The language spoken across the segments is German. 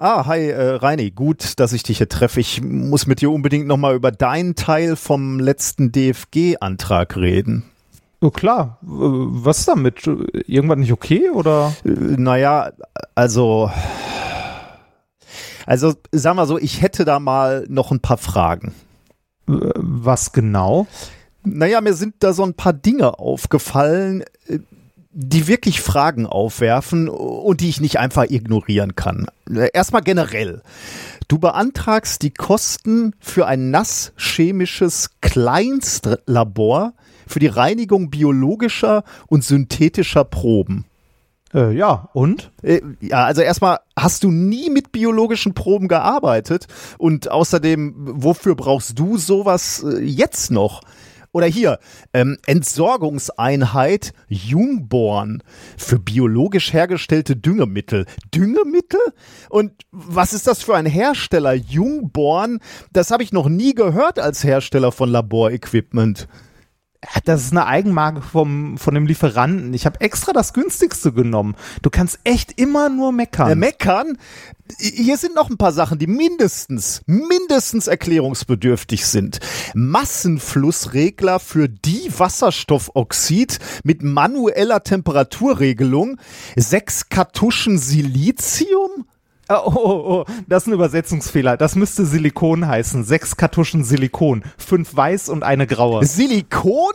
Ah, hi äh, Reini, gut, dass ich dich hier treffe. Ich muss mit dir unbedingt nochmal über deinen Teil vom letzten DFG-Antrag reden. Oh klar, was ist damit? Irgendwas nicht okay oder? Äh, naja, also, also sag mal so, ich hätte da mal noch ein paar Fragen. Was genau? Naja, mir sind da so ein paar Dinge aufgefallen, äh, die wirklich Fragen aufwerfen und die ich nicht einfach ignorieren kann. Erstmal generell. Du beantragst die Kosten für ein nasschemisches Kleinstlabor für die Reinigung biologischer und synthetischer Proben. Äh, ja, und? Äh, Ja, also erstmal hast du nie mit biologischen Proben gearbeitet und außerdem, wofür brauchst du sowas äh, jetzt noch? Oder hier, ähm, Entsorgungseinheit Jungborn für biologisch hergestellte Düngemittel. Düngemittel? Und was ist das für ein Hersteller? Jungborn? Das habe ich noch nie gehört als Hersteller von Laborequipment. Das ist eine Eigenmarke vom, von dem Lieferanten. Ich habe extra das günstigste genommen. Du kannst echt immer nur meckern. Äh, meckern. Hier sind noch ein paar Sachen, die mindestens, mindestens erklärungsbedürftig sind. Massenflussregler für Diwasserstoffoxid mit manueller Temperaturregelung, sechs Kartuschen Silizium. Oh, oh, oh, das ist ein Übersetzungsfehler. Das müsste Silikon heißen. Sechs Kartuschen Silikon. Fünf weiß und eine graue. Silikon?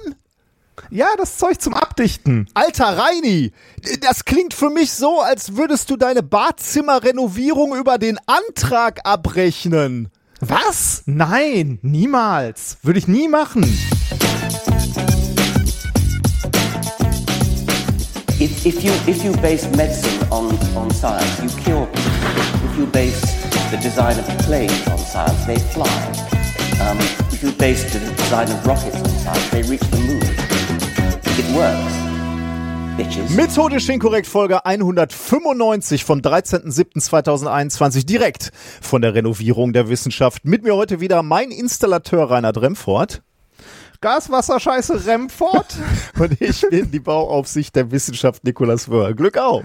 Ja, das Zeug zum Abdichten. Alter Reini, das klingt für mich so, als würdest du deine Badzimmerrenovierung über den Antrag abrechnen. Was? Nein, niemals. Würde ich nie machen. If, if you if you base medicine on, on science, you cure people. If you base the design of planes on science, they fly. Um, if you base the design of rockets on science, they reach the moon. It works. Bitches. Methodisch inkorrekt Folge 195 vom 13.07.2021 direkt von der Renovierung der Wissenschaft. Mit mir heute wieder mein Installateur Rainer Dremfort Gaswasserscheiße Remford. und ich bin die Bauaufsicht der Wissenschaft Nikolas Wörl. Glück auf!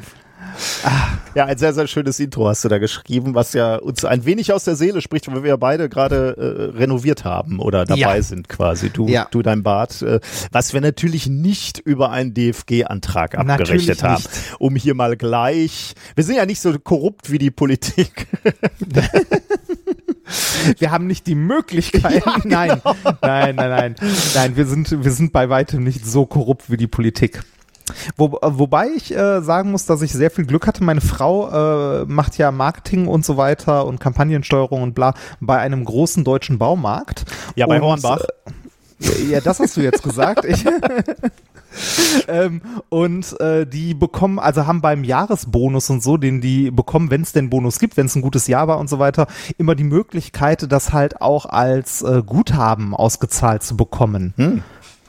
Ja, ein sehr, sehr schönes Intro hast du da geschrieben, was ja uns ein wenig aus der Seele spricht, weil wir ja beide gerade äh, renoviert haben oder dabei Ja. sind quasi. Du, Ja. du dein Bad, äh, was wir natürlich nicht über einen DFG-Antrag abgerechnet Natürlich haben. nicht. Um hier mal gleich, wir sind ja nicht so korrupt wie die Politik. Wir haben nicht die Möglichkeit. Nein, nein, nein, nein. Nein, wir sind, wir sind bei weitem nicht so korrupt wie die Politik. Wo, wobei ich äh, sagen muss, dass ich sehr viel Glück hatte. Meine Frau äh, macht ja Marketing und so weiter und Kampagnensteuerung und bla bei einem großen deutschen Baumarkt. Ja, bei und, Hornbach. Äh, ja, das hast du jetzt gesagt. Ich, ähm, und äh, die bekommen, also haben beim Jahresbonus und so, den die bekommen, wenn es denn Bonus gibt, wenn es ein gutes Jahr war und so weiter, immer die Möglichkeit, das halt auch als äh, Guthaben ausgezahlt zu bekommen. Hm.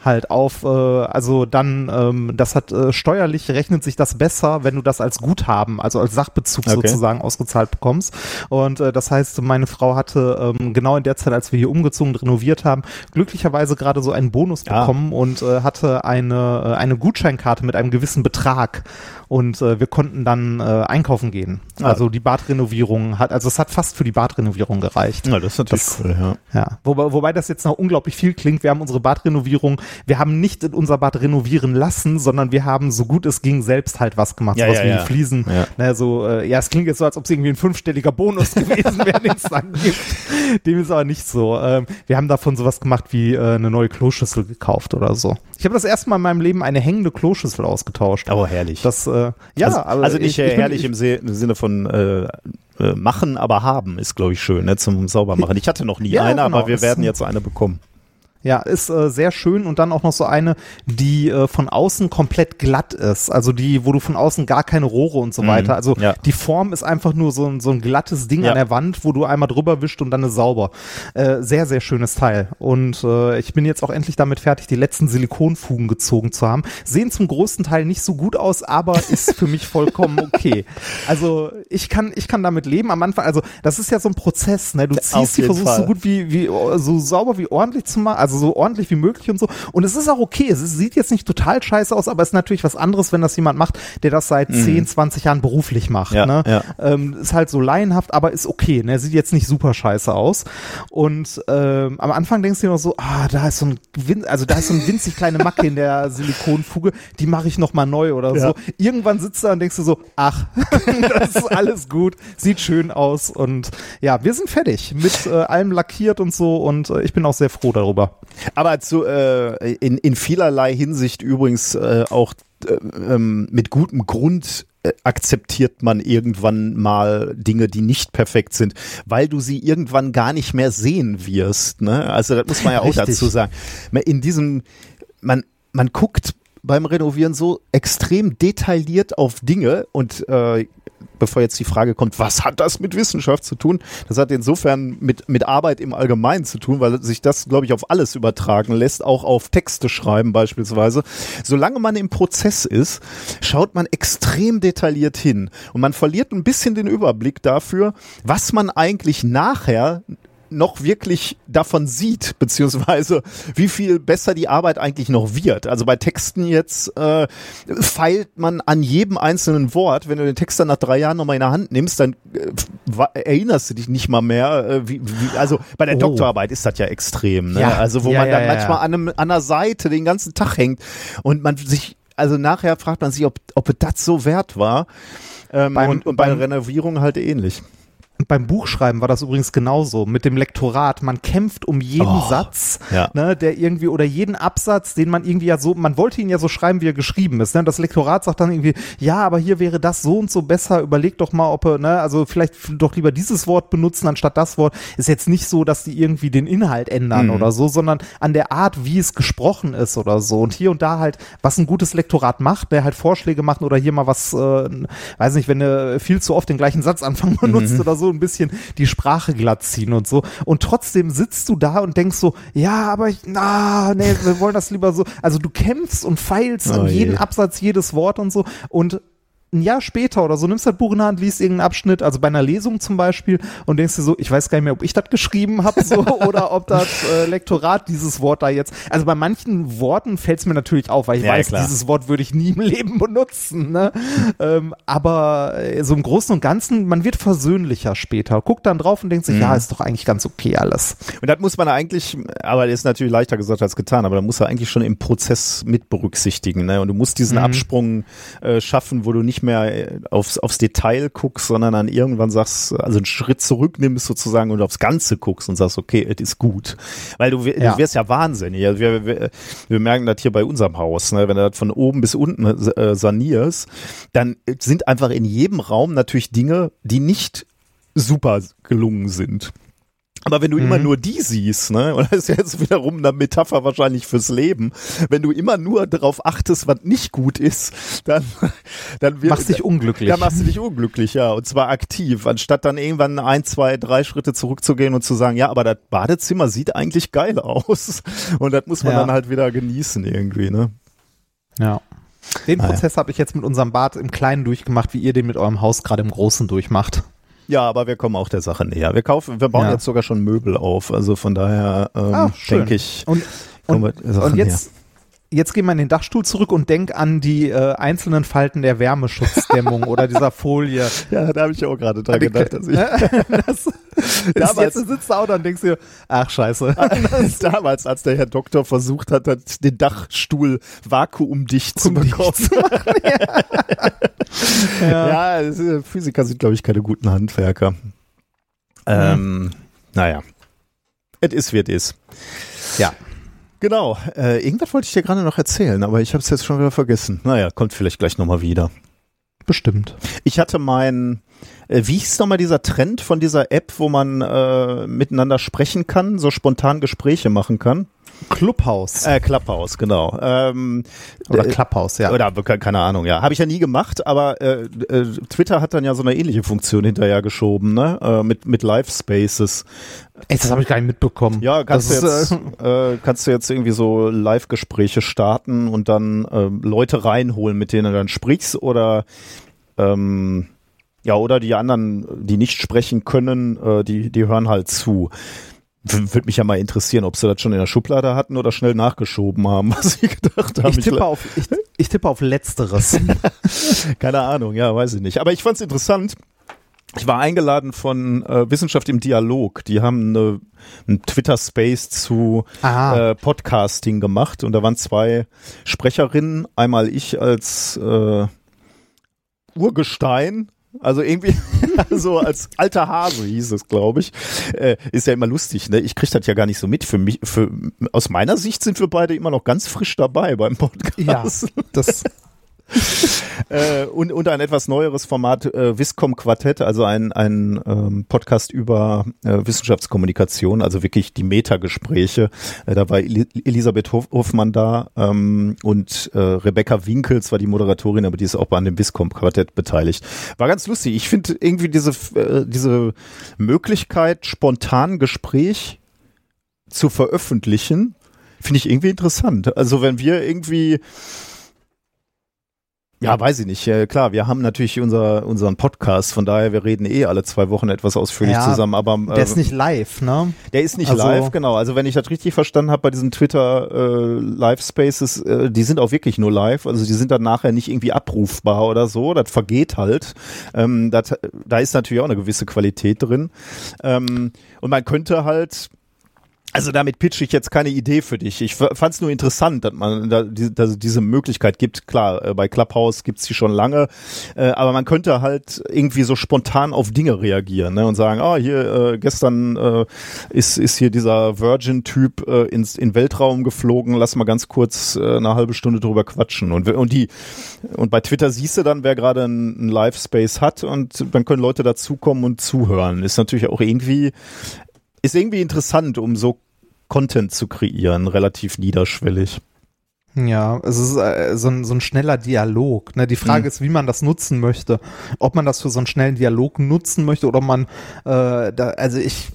Halt auf, äh, also dann, ähm, das hat äh, steuerlich rechnet sich das besser, wenn du das als Guthaben, also als Sachbezug Okay. sozusagen ausgezahlt bekommst. Und äh, das heißt, meine Frau hatte ähm, genau in der Zeit, als wir hier umgezogen und renoviert haben, glücklicherweise gerade so einen Bonus Ah. bekommen und äh, hatte eine, äh, eine Gutscheinkarte mit einem gewissen Betrag. Und äh, wir konnten dann äh, einkaufen gehen. Also die Badrenovierung hat, also es hat fast für die Badrenovierung gereicht. Ja, das ist natürlich Das- cool, ja. Ja, wobei, wobei das jetzt noch unglaublich viel klingt. Wir haben unsere Badrenovierung, wir haben nicht in unser Bad renovieren lassen, sondern wir haben so gut es ging selbst halt was gemacht. Ja, sowas ja, wie ja. die Fliesen. Ja. Ne, so, äh, ja, es klingt jetzt so, als ob es irgendwie ein fünfstelliger Bonus gewesen wäre, den es dann gibt. Dem ist aber nicht so. Ähm, wir haben davon sowas gemacht wie äh, eine neue Kloschüssel gekauft oder so. Ich habe das erste Mal in meinem Leben eine hängende Kloschüssel ausgetauscht. Aber herrlich. Das, äh, ja, also, aber also nicht ich, äh, ich bin- herrlich ich, im, Sinne von äh, äh, machen, aber haben ist, glaube ich, schön, ne, zum Saubermachen. Ich hatte noch nie Ja, eine, genau, aber wir werden jetzt eine bekommen. Ja, ist äh, sehr schön und dann auch noch so eine, die äh, von außen komplett glatt ist. Also die, wo du von außen gar keine Rohre und so Mhm, weiter. Also ja. die Form ist einfach nur so ein, so ein glattes Ding Ja. an der Wand, wo du einmal drüber wischt und dann ist sauber. Äh, sehr, sehr schönes Teil. Und äh, ich bin jetzt auch endlich damit fertig, die letzten Silikonfugen gezogen zu haben. Sehen zum größten Teil nicht so gut aus, aber ist für mich vollkommen okay. Also ich kann, ich kann damit leben am Anfang. Also das ist ja so ein Prozess, ne? Du ziehst die, versuchst so Fall. gut wie, wie so sauber wie ordentlich zu machen, also also so ordentlich wie möglich und so. Und es ist auch okay. Es sieht jetzt nicht total scheiße aus, aber es ist natürlich was anderes, wenn das jemand macht, der das seit mhm. 10, 20 Jahren beruflich macht. Ja, ne? ja. Ähm, ist halt so laienhaft, aber ist okay. Ne? Sieht jetzt nicht super scheiße aus. Und ähm, am Anfang denkst du dir noch so, ah, da ist so ein, Win also da ist so ein winzig kleine Macke in der Silikonfuge, die mache ich noch mal neu oder Ja. so. Irgendwann sitzt du da und denkst du so, ach, das ist alles gut, sieht schön aus und ja, wir sind fertig mit äh, allem lackiert und so und äh, ich bin auch sehr froh darüber. Aber zu, äh, in, in vielerlei Hinsicht übrigens äh, auch äh, ähm, mit gutem Grund äh, akzeptiert man irgendwann mal Dinge, die nicht perfekt sind, weil du sie irgendwann gar nicht mehr sehen wirst. Ne? Also das muss man ja auch Richtig. dazu sagen. In diesem, man, man guckt beim Renovieren so extrem detailliert auf Dinge und äh, bevor jetzt die Frage kommt, was hat das mit Wissenschaft zu tun? Das hat insofern mit, mit Arbeit im Allgemeinen zu tun, weil sich das, glaube ich, auf alles übertragen lässt, auch auf Texte schreiben beispielsweise. Solange man im Prozess ist, schaut man extrem detailliert hin und man verliert ein bisschen den Überblick dafür, was man eigentlich nachher noch wirklich davon sieht, beziehungsweise wie viel besser die Arbeit eigentlich noch wird. Also bei Texten jetzt äh, feilt man an jedem einzelnen Wort. Wenn du den Text dann nach drei Jahren nochmal in der Hand nimmst, dann äh, erinnerst du dich nicht mal mehr. Äh, wie, wie, also bei der Oh. Doktorarbeit ist das ja extrem. Ne? Ja. Also wo Ja, man ja, dann manchmal an, einem, an einer Seite den ganzen Tag hängt und man sich, also nachher fragt man sich, ob, ob das so wert war. Ähm, Beim- und, und bei der Renovierung halt ähnlich. Beim Buchschreiben war das übrigens genauso mit dem Lektorat. Man kämpft um jeden Oh, Satz, ja. ne, der irgendwie oder jeden Absatz, den man irgendwie ja so, man wollte ihn ja so schreiben, wie er geschrieben ist. Ne? Das Lektorat sagt dann irgendwie, ja, aber hier wäre das so und so besser. Überleg doch mal, ob er, ne, also vielleicht doch lieber dieses Wort benutzen anstatt das Wort. Ist jetzt nicht so, dass die irgendwie den Inhalt ändern Mhm. oder so, sondern an der Art, wie es gesprochen ist oder so. Und hier und da halt, was ein gutes Lektorat macht, der halt Vorschläge macht oder hier mal was, äh, weiß nicht, wenn du viel zu oft den gleichen Satzanfang benutzt oder so, ein bisschen die Sprache glatt ziehen und so. Und trotzdem sitzt du da und denkst so, ja, aber ich, na, nee, wir wollen das lieber so. Also du kämpfst und feilst Oh an je. jeden Absatz, jedes Wort und so. Und ein Jahr später oder so nimmst du das Buch in der Hand, liest irgendeinen Abschnitt, also bei einer Lesung zum Beispiel, und denkst dir so, ich weiß gar nicht mehr, ob ich das geschrieben habe so, oder ob das äh, Lektorat dieses Wort da jetzt. Also bei manchen Worten fällt es mir natürlich auf, weil ich Ja, weiß, klar. dieses Wort würde ich nie im Leben benutzen. Ne? ähm, aber äh, so im Großen und Ganzen, man wird versöhnlicher später. Guckt dann drauf und denkt sich, Mhm. ja, ist doch eigentlich ganz okay alles. Und das muss man eigentlich, aber ist natürlich leichter gesagt als getan, aber da muss er eigentlich schon im Prozess mit berücksichtigen. Ne? Und du musst diesen Mhm. Absprung äh, schaffen, wo du nicht mehr äh, aufs, aufs Detail guckst, sondern dann irgendwann sagst, also einen Schritt zurücknimmst sozusagen und aufs Ganze guckst und sagst, okay, es ist gut. Weil du, Ja. du wirst ja wahnsinnig. Also wir, wir, wir merken das hier bei unserem Haus, ne? wenn du das von oben bis unten äh, sanierst, dann sind einfach in jedem Raum natürlich Dinge, die nicht super gelungen sind. Aber wenn du immer nur die siehst, ne, und das ist jetzt wiederum eine Metapher wahrscheinlich fürs Leben, wenn du immer nur darauf achtest, was nicht gut ist, dann, dann wird, Machst dich unglücklich. dann machst du dich unglücklich, ja, und zwar aktiv, anstatt dann irgendwann ein, zwei, drei Schritte zurückzugehen und zu sagen, ja, aber das Badezimmer sieht eigentlich geil aus. Und das muss man Ja. dann halt wieder genießen irgendwie, ne. Ja. Den Ah, ja. Prozess habe ich jetzt mit unserem Bad im Kleinen durchgemacht, wie ihr den mit eurem Haus gerade im Großen durchmacht. Ja, aber wir kommen auch der Sache näher. Wir kaufen, wir bauen Ja. jetzt sogar schon Möbel auf, also von daher ähm, Ah, denke ich, Und, und, und jetzt, jetzt geh mal in den Dachstuhl zurück und denk an die äh, einzelnen Falten der Wärmeschutzdämmung oder dieser Folie. Ja, da habe ich auch gerade dran gedacht, dass ich das, Damals- jetzt sitzt du auch da und denkst dir, ach scheiße. damals, als der Herr Doktor versucht hat, den Dachstuhl vakuumdicht zu bekommen. zu machen, ja. Ja, es ist- Physiker sind, glaube ich, keine guten Handwerker. Ähm, naja. Es ist, wie es ist. ja. Genau. Äh, irgendwas wollte ich dir gerade noch erzählen, aber ich habe es jetzt schon wieder vergessen. Naja, kommt vielleicht gleich nochmal wieder. Bestimmt. Ich hatte mein, äh, wie hieß nochmal dieser Trend von dieser App, wo man äh, miteinander sprechen kann, so spontan Gespräche machen kann? Clubhouse. Äh, Clubhouse, genau. Ähm, oder äh, Clubhouse, ja. Oder ke- keine Ahnung, ja. Habe ich ja nie gemacht, aber äh, äh, Twitter hat dann ja so eine ähnliche Funktion hinterher geschoben, ne? Äh, mit, mit Live Spaces. Ey, das habe ich gar nicht mitbekommen. Ja, kannst das du ist, jetzt, äh, kannst du jetzt irgendwie so Live-Gespräche starten und dann äh, Leute reinholen, mit denen du dann sprichst oder ähm, ja, oder die anderen, die nicht sprechen können, äh, die, die hören halt zu. Würde mich ja mal interessieren, ob sie das schon in der Schublade hatten oder schnell nachgeschoben haben, was sie gedacht haben. Ich tippe, auf, ich, ich tippe auf Letzteres. Keine Ahnung, ja, weiß ich nicht. Aber ich fand es interessant. Ich war eingeladen von äh, Wissenschaft im Dialog. Die haben eine, einen Twitter-Space zu äh, Podcasting gemacht und da waren zwei Sprecherinnen. Einmal ich als äh, Urgestein also irgendwie, so als alter Hase hieß es, glaube ich. Äh, ist ja immer lustig, ne? Ich kriege das ja gar nicht so mit. Für mich, für, aus meiner Sicht sind wir beide immer noch ganz frisch dabei beim Podcast. Ja, das äh, und, und ein etwas neueres Format, äh, Viscom Quartett, also ein, ein ähm, Podcast über äh, Wissenschaftskommunikation, also wirklich die Metagespräche. Äh, da war Elisabeth Hof Hofmann da ähm, und äh, Rebecca Winkels war die Moderatorin, aber die ist auch an dem Viscom Quartett beteiligt. War ganz lustig. Ich finde irgendwie diese, äh, diese Möglichkeit, spontan Gespräch zu veröffentlichen, finde ich irgendwie interessant. Also wenn wir irgendwie ja, weiß ich nicht. Klar, wir haben natürlich unser, unseren Podcast, von daher, wir reden eh alle zwei Wochen etwas ausführlich ja, zusammen, aber äh, der ist nicht live, ne? Der ist nicht also, live, genau. Also wenn ich das richtig verstanden habe bei diesen Twitter äh, Live Spaces, äh, die sind auch wirklich nur live, also die sind dann nachher nicht irgendwie abrufbar oder so, das vergeht halt. Ähm, das, da ist natürlich auch eine gewisse Qualität drin. Ähm, und man könnte halt also damit pitche ich jetzt keine Idee für dich. Ich fand es nur interessant, dass man da die, dass diese Möglichkeit gibt. Klar, äh, bei Clubhouse gibt's die schon lange, äh, aber man könnte halt irgendwie so spontan auf Dinge reagieren ne, und sagen, ah, hier äh, gestern äh, ist, ist hier dieser Virgin-Typ äh, ins in Weltraum geflogen, lass mal ganz kurz äh, eine halbe Stunde drüber quatschen. Und, und die und bei Twitter siehst du dann, wer gerade einen Live-Space hat und dann können Leute dazukommen und zuhören. Ist natürlich auch irgendwie ist irgendwie interessant, um so Content zu kreieren, relativ niederschwellig. Ja, es ist äh, so, ein, so ein schneller Dialog. Ne? Die Frage mhm. ist, wie man das nutzen möchte. Ob man das für so einen schnellen Dialog nutzen möchte oder ob man, äh, da, also ich,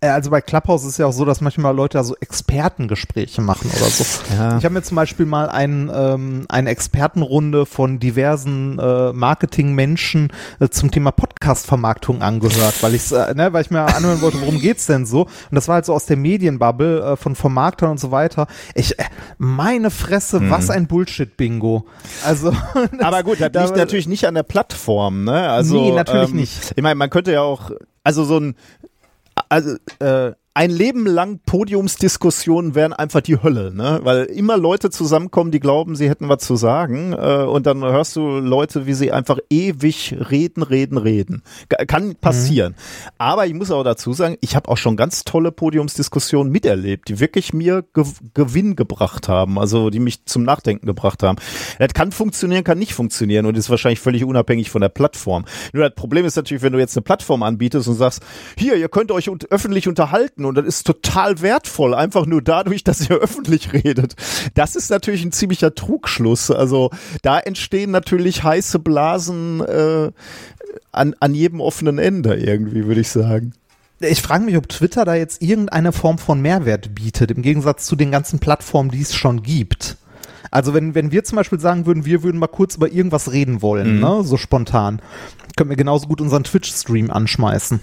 äh, also bei Clubhouse ist ja auch so, dass manchmal Leute da so Expertengespräche machen oder so. Ja. Ich habe mir zum Beispiel mal ein, ähm, eine Expertenrunde von diversen äh, Marketingmenschen äh, zum Thema Podcast-Vermarktung angehört, weil ich, äh, ne, weil ich mir anhören wollte, worum geht's denn so? Und das war halt so aus der Medienbubble äh, von Vermarktern und so weiter. Ich, äh, meine Frage Fresse, mhm. was ein Bullshit-Bingo. Also, aber gut, das liegt natürlich nicht an der Plattform, ne? Also, nee, natürlich ähm, nicht. Ich meine, man könnte ja auch, also so ein, also, äh, ein Leben lang Podiumsdiskussionen wären einfach die Hölle, ne? Weil immer Leute zusammenkommen, die glauben, sie hätten was zu sagen, äh, und dann hörst du Leute, wie sie einfach ewig reden, reden, reden. Kann passieren. Mhm. Aber ich muss auch dazu sagen, ich habe auch schon ganz tolle Podiumsdiskussionen miterlebt, die wirklich mir Ge Gewinn gebracht haben, also die mich zum Nachdenken gebracht haben. Das kann funktionieren, kann nicht funktionieren und ist wahrscheinlich völlig unabhängig von der Plattform. Nur das Problem ist natürlich, wenn du jetzt eine Plattform anbietest und sagst, hier, ihr könnt euch un öffentlich unterhalten und das ist total wertvoll, einfach nur dadurch, dass ihr öffentlich redet. Das ist natürlich ein ziemlicher Trugschluss. Also da entstehen natürlich heiße Blasen äh, an, an jedem offenen Ende irgendwie, würde ich sagen. Ich frage mich, ob Twitter da jetzt irgendeine Form von Mehrwert bietet, im Gegensatz zu den ganzen Plattformen, die es schon gibt. Also wenn, wenn wir zum Beispiel sagen würden, wir würden mal kurz über irgendwas reden wollen, mhm. ne, so spontan, können wir genauso gut unseren Twitch-Stream anschmeißen.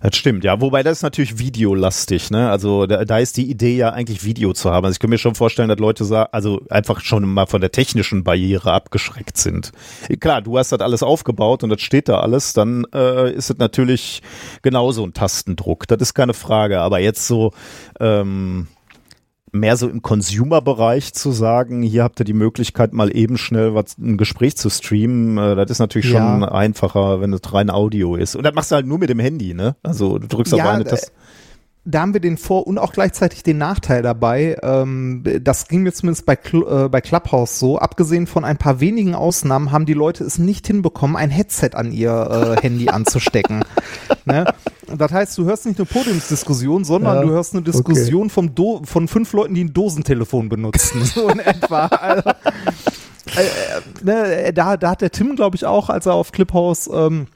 Das stimmt, ja. Wobei das ist natürlich videolastig, ne? Also da, da ist die Idee ja eigentlich Video zu haben. Also ich kann mir schon vorstellen, dass Leute sagen, also einfach schon mal von der technischen Barriere abgeschreckt sind. Klar, du hast das alles aufgebaut und das steht da alles, dann äh, ist es natürlich genauso ein Tastendruck. Das ist keine Frage. Aber jetzt so, ähm, mehr so im Consumer-Bereich zu sagen, hier habt ihr die Möglichkeit, mal eben schnell was, ein Gespräch zu streamen, äh, das ist natürlich ja. schon einfacher, wenn es rein Audio ist. Und das machst du halt nur mit dem Handy, ne? Also du drückst ja, auf eine Taste da haben wir den Vor- und auch gleichzeitig den Nachteil dabei. Ähm, das ging mir zumindest bei, Cl äh, bei Clubhouse so. Abgesehen von ein paar wenigen Ausnahmen haben die Leute es nicht hinbekommen, ein Headset an ihr äh, Handy anzustecken. Ne? Das heißt, du hörst nicht eine Podiumsdiskussion, sondern ja, du hörst eine Diskussion okay. vom Do von fünf Leuten, die ein Dosentelefon benutzen. so in etwa. Also, äh, ne, da, da hat der Tim, glaube ich, auch, als er auf Clubhouse ähm,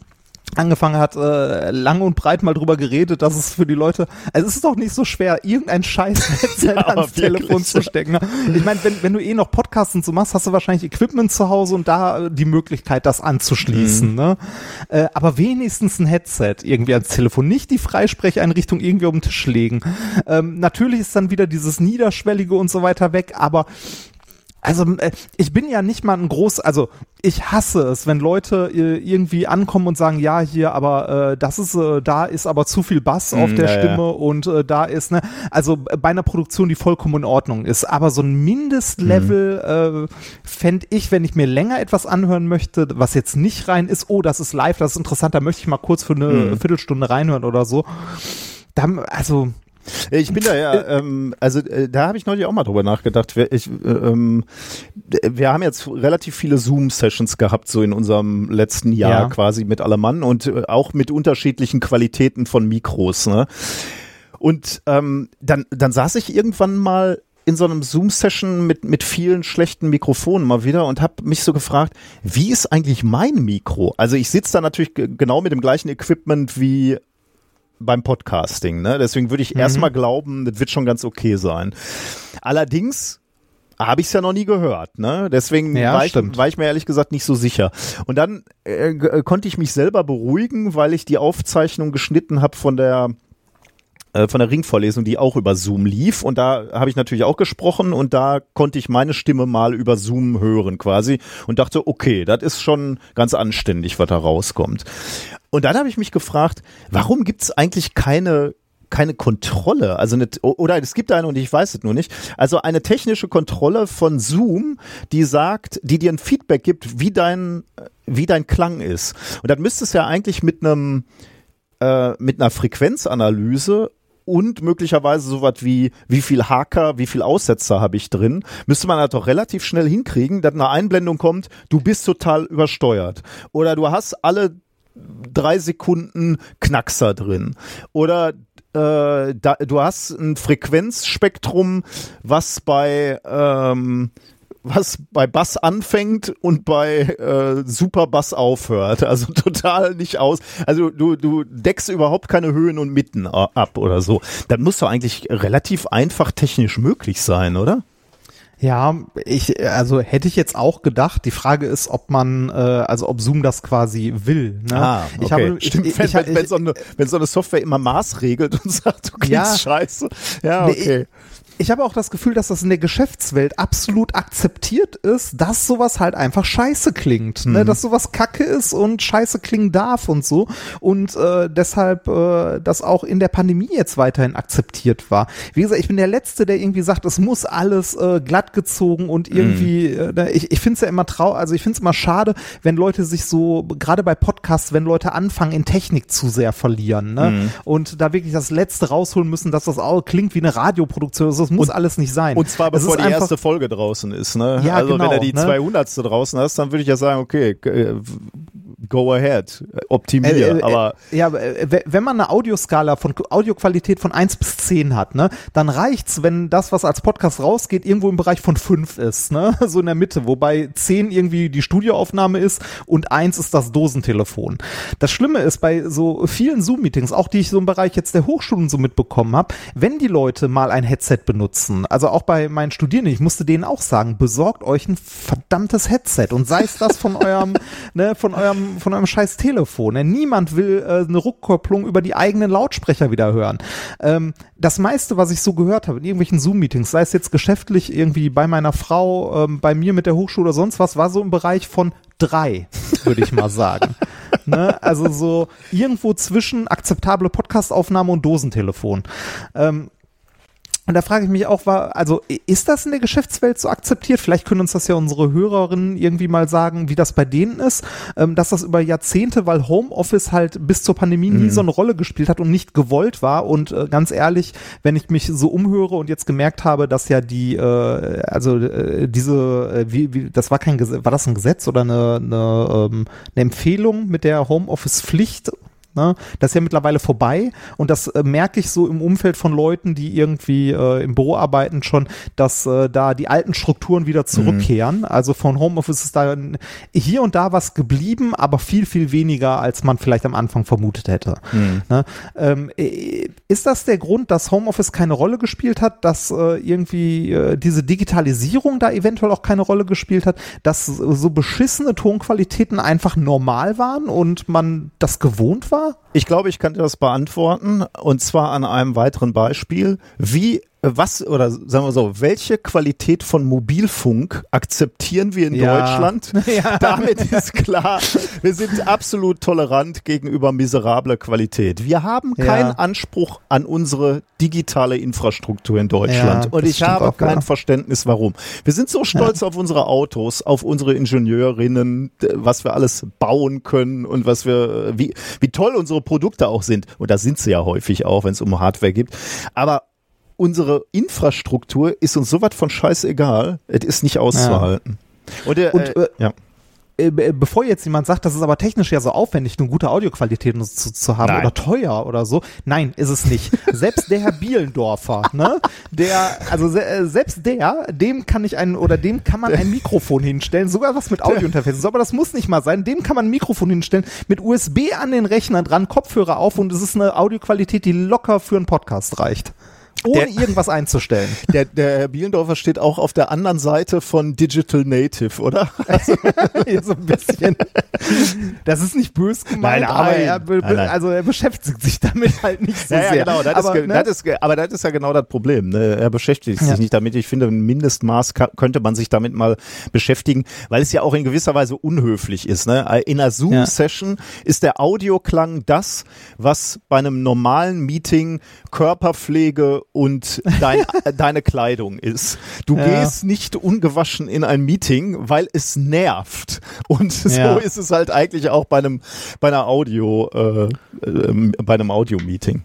angefangen hat, äh, lang und breit mal drüber geredet, dass es für die Leute, also es ist doch nicht so schwer, irgendein scheiß ja, ans Telefon zu stecken. Ich meine, wenn, wenn du eh noch Podcasts und so machst, hast du wahrscheinlich Equipment zu Hause und da die Möglichkeit, das anzuschließen. Mhm. Ne? Äh, aber wenigstens ein Headset irgendwie ans Telefon, nicht die Freisprecheinrichtung irgendwie auf den Tisch legen. Ähm, natürlich ist dann wieder dieses Niederschwellige und so weiter weg, aber also äh, ich bin ja nicht mal ein groß, also ich hasse es, wenn Leute äh, irgendwie ankommen und sagen, ja hier, aber äh, das ist, äh, da ist aber zu viel Bass auf mm, der ja, Stimme ja. und äh, da ist ne, also bei einer Produktion, die vollkommen in Ordnung ist, aber so ein Mindestlevel mm. äh, fände ich, wenn ich mir länger etwas anhören möchte, was jetzt nicht rein ist, oh, das ist live, das ist interessant, da möchte ich mal kurz für eine mm. Viertelstunde reinhören oder so. Dann, also ich bin da ja, äh, ähm, also äh, da habe ich neulich auch mal drüber nachgedacht. Wir, ich, äh, ähm, wir haben jetzt relativ viele Zoom-Sessions gehabt, so in unserem letzten Jahr ja. quasi mit Allemann und äh, auch mit unterschiedlichen Qualitäten von Mikros. Ne? Und ähm, dann, dann saß ich irgendwann mal in so einem Zoom-Session mit, mit vielen schlechten Mikrofonen mal wieder und habe mich so gefragt, wie ist eigentlich mein Mikro? Also ich sitze da natürlich genau mit dem gleichen Equipment wie beim Podcasting. Ne? Deswegen würde ich mhm. erstmal glauben, das wird schon ganz okay sein. Allerdings habe ich es ja noch nie gehört, ne? Deswegen ja, war, ich, war, ich, mir ehrlich gesagt nicht so sicher. Und dann äh, konnte ich mich selber beruhigen, weil ich die Aufzeichnung geschnitten habe von der von der Ringvorlesung, die auch über Zoom lief. Und da habe ich natürlich auch gesprochen und da konnte ich meine Stimme mal über Zoom hören quasi und dachte, okay, das ist schon ganz anständig, was da rauskommt. Und dann habe ich mich gefragt, warum gibt es eigentlich keine keine Kontrolle, also eine, oder es gibt eine und ich weiß es nur nicht. Also eine technische Kontrolle von Zoom, die sagt, die dir ein Feedback gibt, wie dein wie dein Klang ist. Und dann müsste es ja eigentlich mit einem äh, mit einer Frequenzanalyse und möglicherweise sowas wie, wie viel Haker, wie viel Aussetzer habe ich drin, müsste man halt doch relativ schnell hinkriegen, dass eine Einblendung kommt, du bist total übersteuert. Oder du hast alle drei Sekunden Knackser drin. Oder äh, da, du hast ein Frequenzspektrum, was bei ähm, was bei Bass anfängt und bei äh, Super Bass aufhört. Also total nicht aus. Also du, du deckst überhaupt keine Höhen und Mitten ab oder so. Dann muss doch eigentlich relativ einfach technisch möglich sein, oder? Ja, ich, also hätte ich jetzt auch gedacht. Die Frage ist, ob man, äh, also ob Zoom das quasi will. Ne? Ah, okay. Ich habe, Stimmt, ich, wenn, ich, wenn, wenn, so eine, wenn so eine Software immer Maß regelt und sagt, du klingst ja, scheiße. Ja, okay. Nee, ich habe auch das Gefühl, dass das in der Geschäftswelt absolut akzeptiert ist, dass sowas halt einfach scheiße klingt. Ne? Mhm. Dass sowas kacke ist und scheiße klingen darf und so. Und äh, deshalb äh, das auch in der Pandemie jetzt weiterhin akzeptiert war. Wie gesagt, ich bin der Letzte, der irgendwie sagt, es muss alles äh, glatt gezogen und irgendwie, mhm. äh, ne, ich, ich finde es ja immer trau, also ich finde es immer schade, wenn Leute sich so, gerade bei Podcasts, wenn Leute anfangen, in Technik zu sehr verlieren. Ne? Mhm. Und da wirklich das Letzte rausholen müssen, dass das auch klingt wie eine Radioproduktion. Das muss und, alles nicht sein. Und zwar bevor die erste Folge draußen ist. Ne? Ja, also genau, wenn er die ne? 200. draußen hast, dann würde ich ja sagen, okay, äh, go ahead, optimier. Äh, äh, aber ja, äh, wenn man eine Audioskala von Audioqualität von 1 bis 10 hat, ne, dann reicht's, wenn das, was als Podcast rausgeht, irgendwo im Bereich von 5 ist, ne? So in der Mitte, wobei 10 irgendwie die Studioaufnahme ist und 1 ist das Dosentelefon. Das Schlimme ist bei so vielen Zoom-Meetings, auch die ich so im Bereich jetzt der Hochschulen so mitbekommen habe, wenn die Leute mal ein Headset benutzen, also auch bei meinen Studierenden, ich musste denen auch sagen, besorgt euch ein verdammtes Headset und sei es das von eurem, ne, von eurem von einem scheiß Telefon. Ne? Niemand will äh, eine Rückkopplung über die eigenen Lautsprecher wieder hören. Ähm, das meiste, was ich so gehört habe in irgendwelchen Zoom-Meetings, sei es jetzt geschäftlich irgendwie bei meiner Frau, ähm, bei mir mit der Hochschule oder sonst was, war so im Bereich von drei, würde ich mal sagen. ne? Also so irgendwo zwischen akzeptable Podcastaufnahme und Dosentelefon. Ähm, und da frage ich mich auch, war, also ist das in der Geschäftswelt so akzeptiert? Vielleicht können uns das ja unsere Hörerinnen irgendwie mal sagen, wie das bei denen ist, ähm, dass das über Jahrzehnte, weil Homeoffice halt bis zur Pandemie mhm. nie so eine Rolle gespielt hat und nicht gewollt war. Und äh, ganz ehrlich, wenn ich mich so umhöre und jetzt gemerkt habe, dass ja die, äh, also äh, diese, äh, wie, wie, das war kein Gesetz, war das ein Gesetz oder eine, eine, ähm, eine Empfehlung mit der Homeoffice-Pflicht? Ne? Das ist ja mittlerweile vorbei und das äh, merke ich so im Umfeld von Leuten, die irgendwie äh, im Büro arbeiten schon, dass äh, da die alten Strukturen wieder zurückkehren. Mhm. Also von Homeoffice ist da hier und da was geblieben, aber viel, viel weniger, als man vielleicht am Anfang vermutet hätte. Mhm. Ne? Ähm, äh, ist das der Grund, dass Homeoffice keine Rolle gespielt hat, dass äh, irgendwie äh, diese Digitalisierung da eventuell auch keine Rolle gespielt hat, dass so beschissene Tonqualitäten einfach normal waren und man das gewohnt war? Ich glaube, ich kann dir das beantworten und zwar an einem weiteren Beispiel. Wie was oder sagen wir so, welche Qualität von Mobilfunk akzeptieren wir in ja. Deutschland? Ja. Damit ist klar, wir sind absolut tolerant gegenüber miserabler Qualität. Wir haben keinen ja. Anspruch an unsere digitale Infrastruktur in Deutschland und ich habe auch, kein Verständnis warum. Wir sind so stolz auf unsere Autos, auf unsere Ingenieurinnen, was wir alles bauen können und was wir wie wie toll unsere Produkte auch sind und da sind sie ja häufig auch, wenn es um Hardware geht, aber unsere Infrastruktur ist uns sowas von scheißegal, es ist nicht auszuhalten. Ja. Und, äh, und äh, ja äh, bevor jetzt jemand sagt, das ist aber technisch ja so aufwendig, eine gute Audioqualität zu, zu haben Nein. oder teuer oder so. Nein, ist es nicht. selbst der Herr Bielendorfer, ne, der, also se äh, selbst der, dem kann ich ein, oder dem kann man ein Mikrofon hinstellen, sogar was mit Audiointerface. Aber das muss nicht mal sein. Dem kann man ein Mikrofon hinstellen, mit USB an den Rechner dran, Kopfhörer auf und es ist eine Audioqualität, die locker für einen Podcast reicht ohne der, irgendwas einzustellen. Der, der Herr Bielendorfer steht auch auf der anderen Seite von Digital Native, oder? Also, so ein bisschen. Das ist nicht bös gemeint, nein, nein, aber er, be, nein, also er beschäftigt sich damit halt nicht so ja, sehr. Ja, genau, das aber, ist, ne? das ist, aber das ist ja genau das Problem. Ne? Er beschäftigt sich ja. nicht damit. Ich finde, ein Mindestmaß könnte man sich damit mal beschäftigen, weil es ja auch in gewisser Weise unhöflich ist. Ne? In einer Zoom-Session ist der Audioklang das, was bei einem normalen Meeting Körperpflege und dein, deine Kleidung ist. Du ja. gehst nicht ungewaschen in ein Meeting, weil es nervt. Und so ja. ist es halt eigentlich auch bei einem bei einer Audio äh, äh, bei einem Audio-Meeting.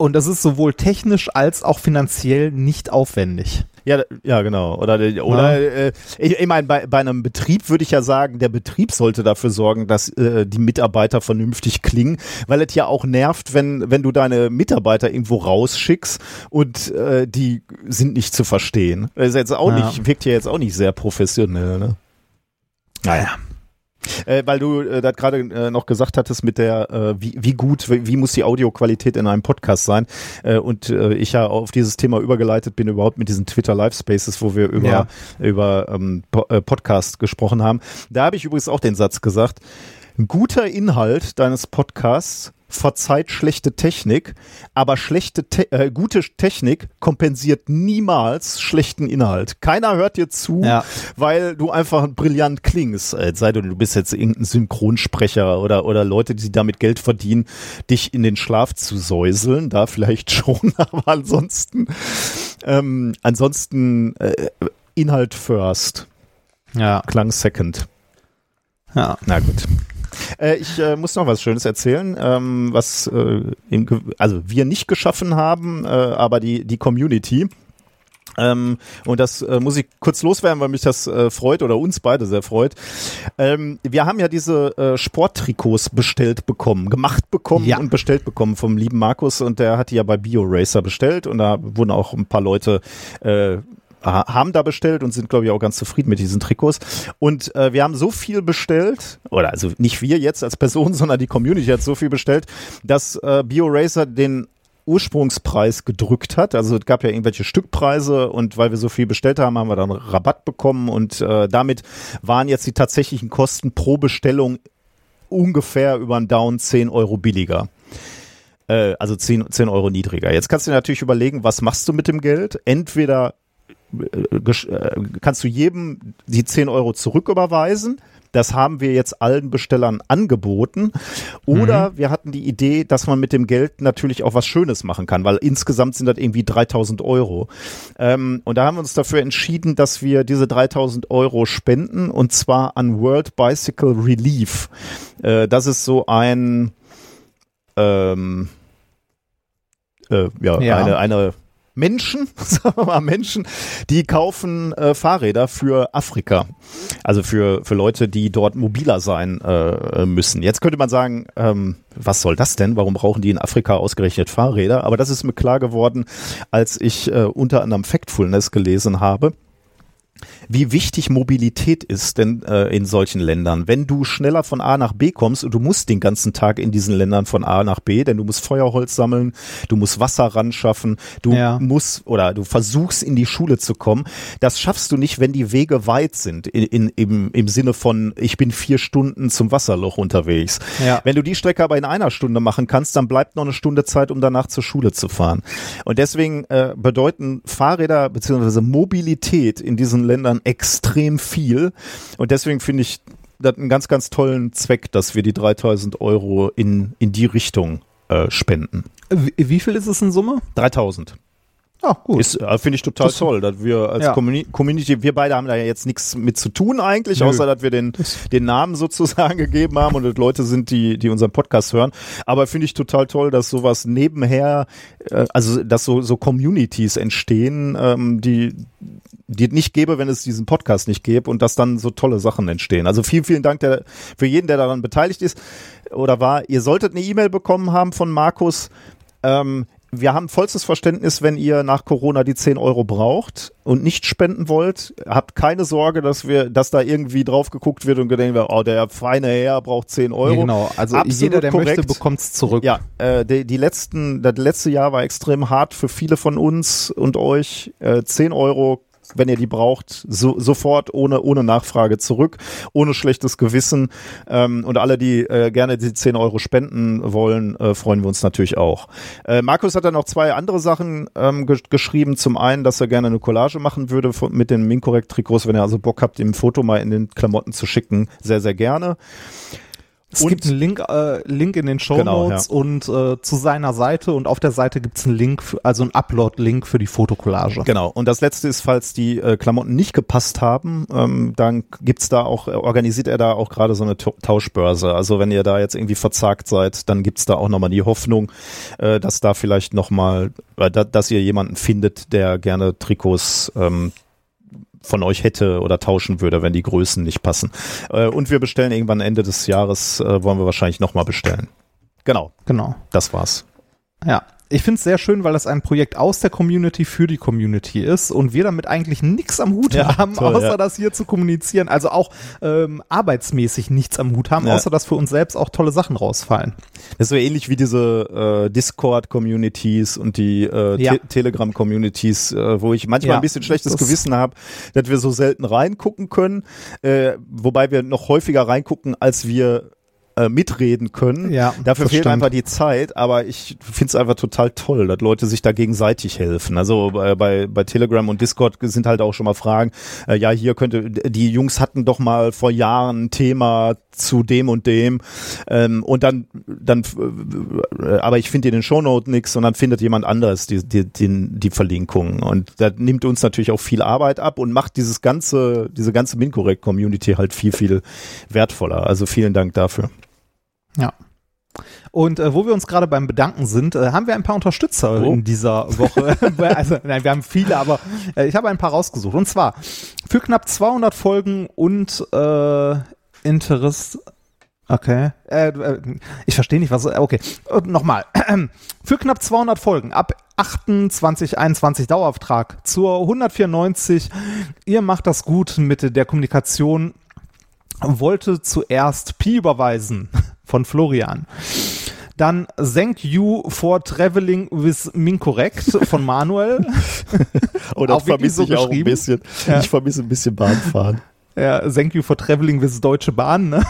Und das ist sowohl technisch als auch finanziell nicht aufwendig. Ja, ja, genau. Oder, oder ja. Äh, ich, ich meine, bei, bei einem Betrieb würde ich ja sagen, der Betrieb sollte dafür sorgen, dass äh, die Mitarbeiter vernünftig klingen, weil es ja auch nervt, wenn, wenn du deine Mitarbeiter irgendwo rausschickst und äh, die sind nicht zu verstehen. Das ist jetzt auch ja. nicht, wirkt ja jetzt auch nicht sehr professionell, ne? Naja. Äh, weil du äh, das gerade äh, noch gesagt hattest mit der, äh, wie, wie gut, wie, wie muss die Audioqualität in einem Podcast sein? Äh, und äh, ich ja auf dieses Thema übergeleitet bin überhaupt mit diesen Twitter Live Spaces, wo wir über, ja. über ähm, po äh, Podcast gesprochen haben. Da habe ich übrigens auch den Satz gesagt, guter Inhalt deines Podcasts verzeiht schlechte Technik, aber schlechte Te äh, gute Technik kompensiert niemals schlechten Inhalt. Keiner hört dir zu, ja. weil du einfach brillant klingst. Äh, sei du, du bist jetzt irgendein Synchronsprecher oder oder Leute, die damit Geld verdienen, dich in den Schlaf zu säuseln, da vielleicht schon, aber ansonsten ähm, ansonsten äh, Inhalt first. Ja. Klang second. Ja. Na gut. Äh, ich äh, muss noch was Schönes erzählen, ähm, was äh, im, also wir nicht geschaffen haben, äh, aber die, die Community. Ähm, und das äh, muss ich kurz loswerden, weil mich das äh, freut oder uns beide sehr freut. Ähm, wir haben ja diese äh, Sporttrikots bestellt bekommen, gemacht bekommen ja. und bestellt bekommen vom lieben Markus und der hat die ja bei BioRacer bestellt und da wurden auch ein paar Leute äh, haben da bestellt und sind, glaube ich, auch ganz zufrieden mit diesen Trikots. Und äh, wir haben so viel bestellt, oder also nicht wir jetzt als Person, sondern die Community hat so viel bestellt, dass äh, BioRacer den Ursprungspreis gedrückt hat. Also es gab ja irgendwelche Stückpreise und weil wir so viel bestellt haben, haben wir dann Rabatt bekommen und äh, damit waren jetzt die tatsächlichen Kosten pro Bestellung ungefähr über einen Down 10 Euro billiger äh, also 10, 10 Euro niedriger. Jetzt kannst du dir natürlich überlegen, was machst du mit dem Geld? Entweder kannst du jedem die 10 Euro zurücküberweisen. Das haben wir jetzt allen Bestellern angeboten. Oder mhm. wir hatten die Idee, dass man mit dem Geld natürlich auch was Schönes machen kann, weil insgesamt sind das irgendwie 3000 Euro. Ähm, und da haben wir uns dafür entschieden, dass wir diese 3000 Euro spenden und zwar an World Bicycle Relief. Äh, das ist so ein, ähm, äh, ja, ja, eine, eine Menschen, sagen wir mal Menschen, die kaufen äh, Fahrräder für Afrika. Also für, für Leute, die dort mobiler sein äh, müssen. Jetzt könnte man sagen, ähm, was soll das denn? Warum brauchen die in Afrika ausgerechnet Fahrräder? Aber das ist mir klar geworden, als ich äh, unter anderem Factfulness gelesen habe wie wichtig Mobilität ist denn äh, in solchen Ländern. Wenn du schneller von A nach B kommst und du musst den ganzen Tag in diesen Ländern von A nach B, denn du musst Feuerholz sammeln, du musst Wasser ran schaffen, du ja. musst oder du versuchst in die Schule zu kommen. Das schaffst du nicht, wenn die Wege weit sind, in, in, im, im Sinne von, ich bin vier Stunden zum Wasserloch unterwegs. Ja. Wenn du die Strecke aber in einer Stunde machen kannst, dann bleibt noch eine Stunde Zeit, um danach zur Schule zu fahren. Und deswegen äh, bedeuten Fahrräder beziehungsweise Mobilität in diesen Ländern extrem viel. Und deswegen finde ich das einen ganz, ganz tollen Zweck, dass wir die 3000 Euro in, in die Richtung äh, spenden. Wie, wie viel ist es in Summe? 3000. Ah, gut. Ist, äh, finde ich total das toll, dass wir als ja. Community, wir beide haben da ja jetzt nichts mit zu tun eigentlich, Nö. außer dass wir den, den Namen sozusagen gegeben haben und das Leute sind, die, die unseren Podcast hören. Aber finde ich total toll, dass sowas nebenher, äh, also dass so, so Communities entstehen, ähm, die, die es nicht gäbe, wenn es diesen Podcast nicht gäbe und dass dann so tolle Sachen entstehen. Also vielen, vielen Dank der, für jeden, der daran beteiligt ist oder war. Ihr solltet eine E-Mail bekommen haben von Markus. Ähm, wir haben vollstes Verständnis, wenn ihr nach Corona die 10 Euro braucht und nicht spenden wollt. Habt keine Sorge, dass wir, dass da irgendwie drauf geguckt wird und gedenkt wird, oh, der feine Herr braucht 10 Euro. Ja, genau, also Absolut jeder, der korrekt. möchte, bekommt es zurück. Ja, äh, die, die letzten, das letzte Jahr war extrem hart für viele von uns und euch. Äh, 10 Euro wenn ihr die braucht, so, sofort ohne, ohne Nachfrage zurück, ohne schlechtes Gewissen. Ähm, und alle, die äh, gerne die 10 Euro spenden wollen, äh, freuen wir uns natürlich auch. Äh, Markus hat dann noch zwei andere Sachen ähm, ge geschrieben. Zum einen, dass er gerne eine Collage machen würde mit den Minkorrekt-Trikots. Wenn ihr also Bock habt, ihm ein Foto mal in den Klamotten zu schicken, sehr, sehr gerne. Es und gibt einen Link, äh, Link in den Show Notes genau, ja. und äh, zu seiner Seite und auf der Seite gibt's einen Link, für, also einen Upload-Link für die Fotokollage. Genau. Und das letzte ist, falls die äh, Klamotten nicht gepasst haben, ähm, dann gibt's da auch, organisiert er da auch gerade so eine Tauschbörse. Also wenn ihr da jetzt irgendwie verzagt seid, dann gibt's da auch nochmal die Hoffnung, äh, dass da vielleicht nochmal, äh, da, dass ihr jemanden findet, der gerne Trikots ähm, von euch hätte oder tauschen würde, wenn die Größen nicht passen. Äh, und wir bestellen irgendwann Ende des Jahres, äh, wollen wir wahrscheinlich nochmal bestellen. Genau. Genau. Das war's. Ja ich finde es sehr schön, weil das ein Projekt aus der Community für die Community ist und wir damit eigentlich nichts am Hut ja, haben, toll, außer ja. das hier zu kommunizieren. Also auch ähm, arbeitsmäßig nichts am Hut haben, ja. außer dass für uns selbst auch tolle Sachen rausfallen. Das ist so ähnlich wie diese äh, Discord-Communities und die äh, Te Telegram-Communities, äh, wo ich manchmal ein bisschen schlechtes Gewissen habe, dass wir so selten reingucken können, äh, wobei wir noch häufiger reingucken, als wir äh, mitreden können. Ja, Dafür fehlt stimmt. einfach die Zeit, aber ich finde es einfach total toll, dass Leute sich da gegenseitig helfen. Also äh, bei, bei Telegram und Discord sind halt auch schon mal Fragen, äh, ja, hier könnte, die Jungs hatten doch mal vor Jahren ein Thema zu dem und dem ähm, und dann, dann äh, aber ich finde in den Shownote nichts und dann findet jemand anderes die, die, die, die Verlinkung und das nimmt uns natürlich auch viel Arbeit ab und macht dieses ganze, diese ganze Mincorrect-Community halt viel, viel wertvoller. Also vielen Dank dafür. Ja. Und äh, wo wir uns gerade beim Bedanken sind, äh, haben wir ein paar Unterstützer oh. in dieser Woche. also, nein, wir haben viele, aber äh, ich habe ein paar rausgesucht. Und zwar für knapp 200 Folgen und äh, Interesse. Okay. Äh, äh, ich verstehe nicht, was. Okay. Äh, Nochmal. Für knapp 200 Folgen ab 2821 Dauerauftrag zur 194. Ihr macht das gut mit der Kommunikation. Wollte zuerst Pi überweisen von Florian. Dann Thank You for Traveling with Mincorrect von Manuel. oh, das vermisse so ich auch ein bisschen. Ja. Ich vermisse ein bisschen Bahnfahren. Ja, thank you for traveling with Deutsche Bahn. Ne?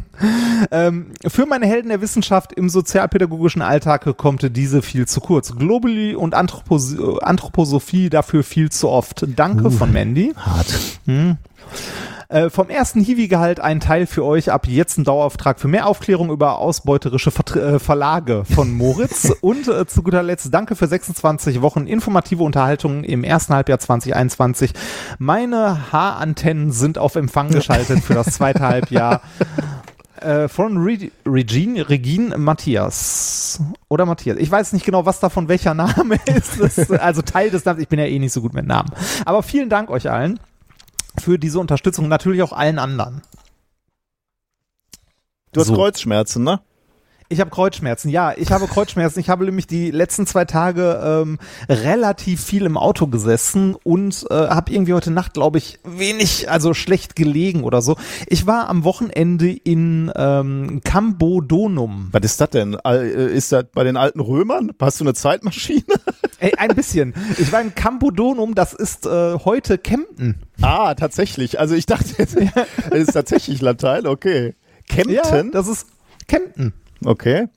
ähm, für meine Helden der Wissenschaft im sozialpädagogischen Alltag kommt diese viel zu kurz. Globally und Anthropos Anthroposophie dafür viel zu oft. Danke uh, von Mandy. Hart. Hm. Äh, vom ersten Hiwi-Gehalt ein Teil für euch, ab jetzt ein Dauerauftrag für mehr Aufklärung über ausbeuterische Ver äh, Verlage von Moritz. Und äh, zu guter Letzt danke für 26 Wochen informative Unterhaltung im ersten Halbjahr 2021. Meine Haarantennen sind auf Empfang geschaltet für das zweite Halbjahr. Äh, von Re Regine, Regine Matthias. Oder Matthias. Ich weiß nicht genau, was davon welcher Name ist. Das, also Teil des Namens. Ich bin ja eh nicht so gut mit Namen. Aber vielen Dank euch allen für diese Unterstützung. Natürlich auch allen anderen. Du hast so. Kreuzschmerzen, ne? Ich habe Kreuzschmerzen, ja, ich habe Kreuzschmerzen. Ich habe nämlich die letzten zwei Tage ähm, relativ viel im Auto gesessen und äh, habe irgendwie heute Nacht, glaube ich, wenig, also schlecht gelegen oder so. Ich war am Wochenende in ähm, Cambodonum. Was ist das denn? Äh, ist das bei den alten Römern? Hast du eine Zeitmaschine? Ey, ein bisschen. Ich war in Cambodonum, das ist äh, heute Kempten. Ah, tatsächlich. Also ich dachte, das ist tatsächlich Latein, okay. Kempten? Ja, das ist Kempten. Okay.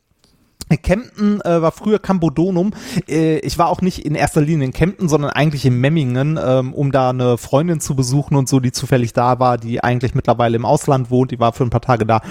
Kempten äh, war früher Cambodonum. Äh, ich war auch nicht in erster Linie in Kempten, sondern eigentlich in Memmingen, ähm, um da eine Freundin zu besuchen und so, die zufällig da war, die eigentlich mittlerweile im Ausland wohnt. Die war für ein paar Tage da.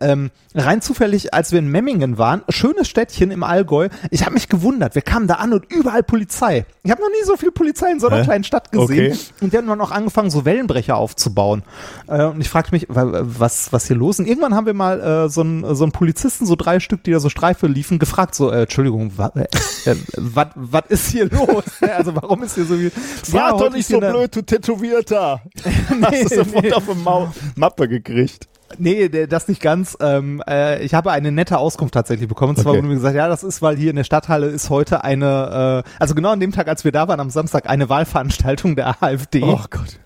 Ähm, rein zufällig, als wir in Memmingen waren, schönes Städtchen im Allgäu. Ich habe mich gewundert. Wir kamen da an und überall Polizei. Ich habe noch nie so viel Polizei in so einer Hä? kleinen Stadt gesehen. Okay. Und die haben dann auch angefangen, so Wellenbrecher aufzubauen. Äh, und ich fragte mich, was was hier los? Und irgendwann haben wir mal äh, so einen so einen Polizisten, so drei Stück, die da so Streife liefen liefen, gefragt, so, äh, Entschuldigung, was äh, äh ist hier los? also warum ist hier so viel? War ja, doch nicht so blöd, du Tätowierter. nee, Hast du sofort nee. auf eine Mappe gekriegt. Nee, das nicht ganz. Ähm, äh, ich habe eine nette Auskunft tatsächlich bekommen. Und zwar okay. wurde mir gesagt, ja, das ist, weil hier in der Stadthalle ist heute eine, äh, also genau an dem Tag, als wir da waren, am Samstag, eine Wahlveranstaltung der AfD. Oh Gott.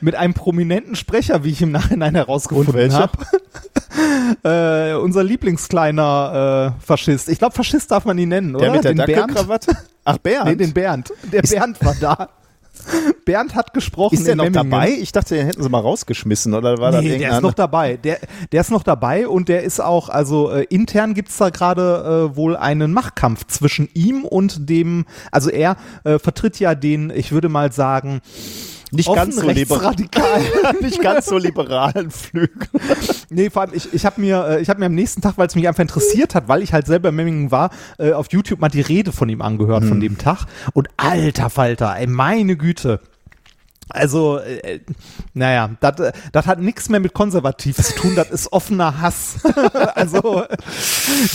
Mit einem prominenten Sprecher, wie ich im Nachhinein herausgefunden habe. Äh, unser Lieblingskleiner äh, Faschist. Ich glaube, Faschist darf man ihn nennen, oder? Der mit der den Bernd. Ach, Bernd. Nee, den Bernd. Der ist Bernd war da. Bernd hat gesprochen. Ist der noch Memmingen. dabei? Ich dachte, den hätten sie mal rausgeschmissen oder war nee, da der ist noch dabei. Der, der ist noch dabei und der ist auch, also äh, intern gibt's da gerade äh, wohl einen Machtkampf zwischen ihm und dem, also er äh, vertritt ja den, ich würde mal sagen, nicht ganz so liberal. nicht ganz so liberalen Flügel. nee, vor allem, ich, ich habe mir, äh, ich hab mir am nächsten Tag, weil es mich einfach interessiert hat, weil ich halt selber in Memmingen war, äh, auf YouTube mal die Rede von ihm angehört, hm. von dem Tag. Und alter Falter, ey, meine Güte. Also, äh, naja, das hat nichts mehr mit konservativ zu tun, das ist offener Hass. also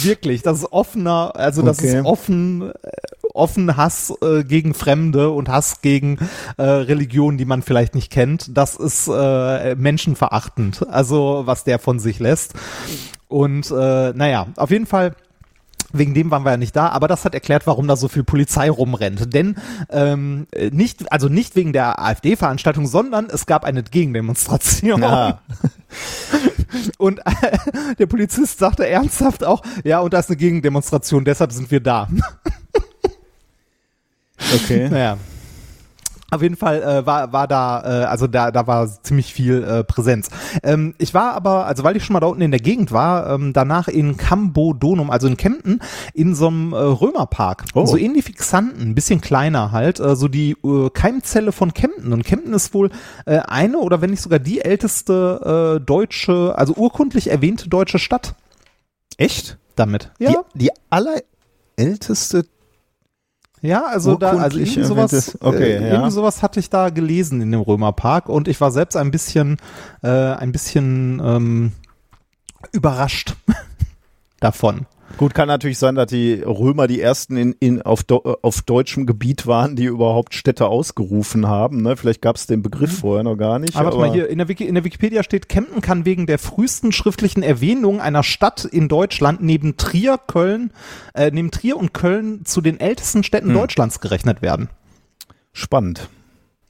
wirklich, das ist offener, also das okay. ist offen, äh, offen Hass äh, gegen Fremde und Hass gegen äh, Religionen, die man vielleicht nicht kennt. Das ist äh, menschenverachtend, also was der von sich lässt. Und äh, naja, auf jeden Fall Wegen dem waren wir ja nicht da, aber das hat erklärt, warum da so viel Polizei rumrennt. Denn ähm, nicht, also nicht wegen der AfD-Veranstaltung, sondern es gab eine Gegendemonstration. Ja. Und äh, der Polizist sagte ernsthaft auch, ja, und da ist eine Gegendemonstration, deshalb sind wir da. Okay. Naja. Auf jeden Fall äh, war, war da, äh, also da, da war ziemlich viel äh, Präsenz. Ähm, ich war aber, also weil ich schon mal da unten in der Gegend war, ähm, danach in Cambodonum, also in Kempten, in so einem äh, Römerpark. Oh. So ähnlich wie Xanten, ein bisschen kleiner halt, äh, so die äh, Keimzelle von Kempten. Und Kempten ist wohl äh, eine oder wenn nicht sogar die älteste äh, deutsche, also urkundlich erwähnte deutsche Stadt. Echt? Damit. Ja. Die, die allerälteste ja, also da, also irgendwie sowas, okay, äh, ja. irgendwie sowas hatte ich da gelesen in dem Römerpark und ich war selbst ein bisschen, äh, ein bisschen ähm, überrascht davon. Gut, kann natürlich sein, dass die Römer die ersten in, in, auf, auf deutschem Gebiet waren, die überhaupt Städte ausgerufen haben. Ne? Vielleicht gab es den Begriff mhm. vorher noch gar nicht. Aber, aber warte mal, hier in der, Wiki, in der Wikipedia steht, Kempten kann wegen der frühesten schriftlichen Erwähnung einer Stadt in Deutschland neben Trier, Köln, äh, neben Trier und Köln zu den ältesten Städten hm. Deutschlands gerechnet werden. Spannend.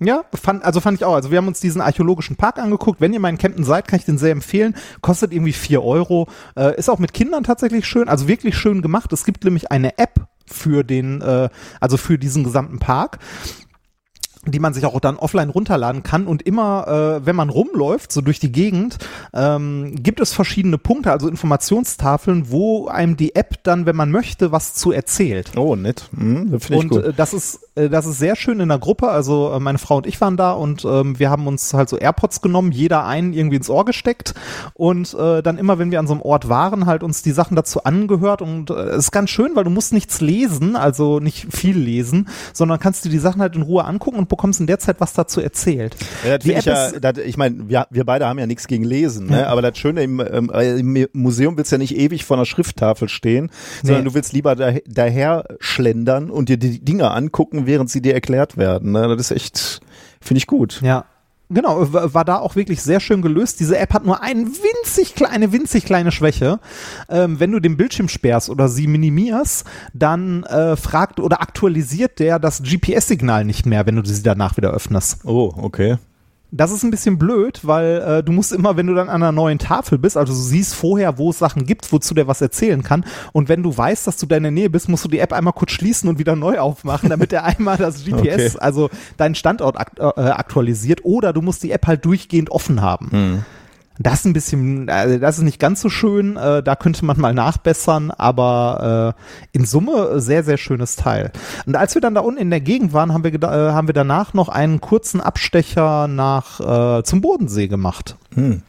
Ja, fand, also fand ich auch. Also wir haben uns diesen archäologischen Park angeguckt. Wenn ihr mal in Kempten seid, kann ich den sehr empfehlen. Kostet irgendwie vier Euro. Äh, ist auch mit Kindern tatsächlich schön, also wirklich schön gemacht. Es gibt nämlich eine App für den, äh, also für diesen gesamten Park die man sich auch dann offline runterladen kann und immer, äh, wenn man rumläuft, so durch die Gegend, ähm, gibt es verschiedene Punkte, also Informationstafeln, wo einem die App dann, wenn man möchte, was zu erzählt. Oh, nett. Mhm, das und äh, das ist äh, das ist sehr schön in der Gruppe. Also äh, meine Frau und ich waren da und ähm, wir haben uns halt so AirPods genommen, jeder einen irgendwie ins Ohr gesteckt und äh, dann immer, wenn wir an so einem Ort waren, halt uns die Sachen dazu angehört und äh, es ist ganz schön, weil du musst nichts lesen, also nicht viel lesen, sondern kannst dir die Sachen halt in Ruhe angucken und bekommst in der Zeit was dazu erzählt. Ja, das Die find ich, App ja, das, ich meine, wir, wir beide haben ja nichts gegen Lesen, ne? aber das Schöne im, ähm, äh, im Museum willst du ja nicht ewig vor einer Schrifttafel stehen, sondern Nee. du willst lieber da, daher schlendern und dir die Dinge angucken, während sie dir erklärt werden. Ne? Das ist echt, finde ich gut. Ja. Genau, war da auch wirklich sehr schön gelöst. Diese App hat nur eine winzig kleine, winzig kleine Schwäche. Ähm, wenn du den Bildschirm sperrst oder sie minimierst, dann äh, fragt oder aktualisiert der das GPS-Signal nicht mehr, wenn du sie danach wieder öffnest. Oh, okay. Das ist ein bisschen blöd, weil äh, du musst immer, wenn du dann an einer neuen Tafel bist, also du siehst vorher, wo es Sachen gibt, wozu der was erzählen kann. Und wenn du weißt, dass du da in der Nähe bist, musst du die App einmal kurz schließen und wieder neu aufmachen, damit er einmal das GPS, Okay. also deinen Standort akt äh, aktualisiert. Oder du musst die App halt durchgehend offen haben. Das ist ein bisschen, also das ist nicht ganz so schön, äh, da könnte man mal nachbessern, aber äh, in Summe sehr, sehr schönes Teil. Und als wir dann da unten in der Gegend waren, haben wir, äh, haben wir danach noch einen kurzen Abstecher nach äh, zum Bodensee gemacht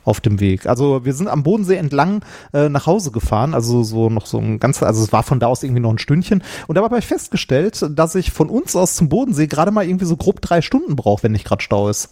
auf dem Weg. Also wir sind am Bodensee entlang äh, nach Hause gefahren, also so noch so ein ganz, also es war von da aus irgendwie noch ein Stündchen. Und dabei habe ich festgestellt, dass ich von uns aus zum Bodensee gerade mal irgendwie so grob drei Stunden brauche, wenn nicht gerade Stau ist.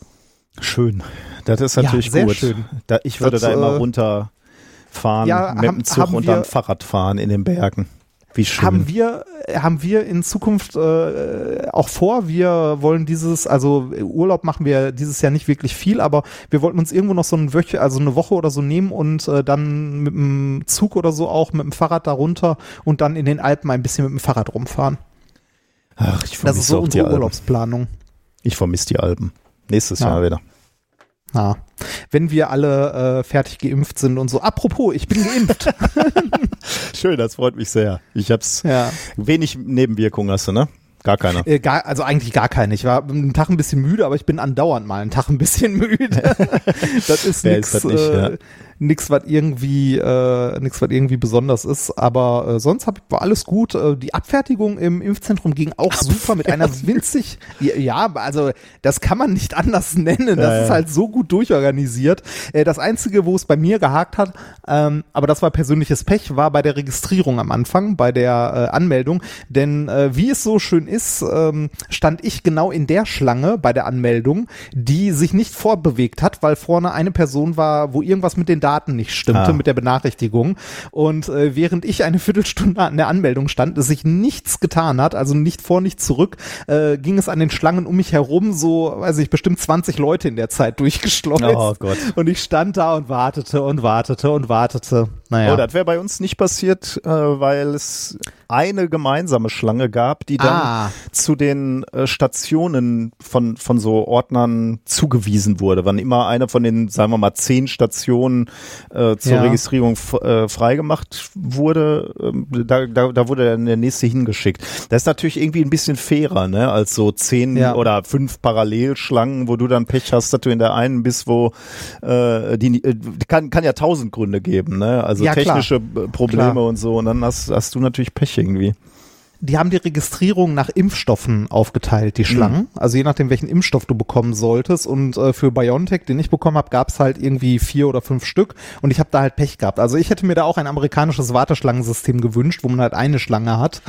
Schön. Das ist Ja, natürlich sehr gut. schön. Da, ich würde Das, da immer äh, runterfahren ja, mit dem Zug und dann Fahrrad fahren in den Bergen. Wie schön. Haben wir, haben wir in Zukunft äh, auch vor, wir wollen dieses, also Urlaub machen wir dieses Jahr nicht wirklich viel, aber wir wollten uns irgendwo noch so ein Wöche, also eine Woche oder so nehmen und äh, dann mit dem Zug oder so auch mit dem Fahrrad da runter und dann in den Alpen ein bisschen mit dem Fahrrad rumfahren. Ach, ich Das vermisse ist so unsere. Urlaubsplanung. Ich vermisse die Alpen. Nächstes Ja. Jahr wieder. Ja. Wenn wir alle äh, fertig geimpft sind und so. Apropos, ich bin geimpft. Schön, das freut mich sehr. Ich hab's ja. wenig Nebenwirkungen hast du, ne? Gar keine. Äh, gar, also eigentlich gar keine. Ich war einen Tag ein bisschen müde, aber ich bin andauernd mal einen Tag ein bisschen müde. das ist Wer nix, ist das nicht, äh, ja. Nix, was irgendwie, äh, nix, was irgendwie besonders ist. Aber äh, sonst hab, war alles gut. Äh, die Abfertigung im Impfzentrum ging auch super mit einer winzig, ja, also das kann man nicht anders nennen. Das Ja, ist halt so gut durchorganisiert. Äh, das einzige, wo es bei mir gehakt hat, ähm, aber das war persönliches Pech, war bei der Registrierung am Anfang, bei der äh, Anmeldung. Denn äh, wie es so schön ist, ähm, stand ich genau in der Schlange bei der Anmeldung, die sich nicht vorbewegt hat, weil vorne eine Person war, wo irgendwas mit den Daten nicht stimmte, Ah. mit der Benachrichtigung. Und äh, während ich eine Viertelstunde an der Anmeldung stand, es sich nichts getan hat, also nicht vor, nicht zurück, äh, ging es an den Schlangen um mich herum, so, weiß ich, bestimmt 20 Leute in der Zeit durchgeschleust. Oh Gott. Und ich stand da und wartete und wartete und wartete. Naja. Oh, das wäre bei uns nicht passiert, äh, weil es eine gemeinsame Schlange gab, die dann Ah. zu den äh, Stationen von, von so Ordnern zugewiesen wurde. Wann immer eine von den, sagen wir mal, zehn Stationen äh, zur Ja. Registrierung äh, freigemacht wurde, ähm, da, da, da wurde dann der nächste hingeschickt. Das ist natürlich irgendwie ein bisschen fairer, ne, als so zehn Ja. oder fünf Parallelschlangen, wo du dann Pech hast, dass du in der einen bist, wo äh, die äh, kann, kann ja tausend Gründe geben, ne? Also Ja, klar. technische äh, Probleme Klar. und so. Und dann hast, hast du natürlich Pech irgendwie. die haben die Registrierung nach Impfstoffen aufgeteilt, die Schlangen. Also je nachdem, welchen Impfstoff du bekommen solltest. Und äh, für BioNTech, den ich bekommen habe, gab es halt irgendwie vier oder fünf Stück. Und ich habe da halt Pech gehabt. Also ich hätte mir da auch ein amerikanisches Warteschlangensystem gewünscht, wo man halt eine Schlange hat.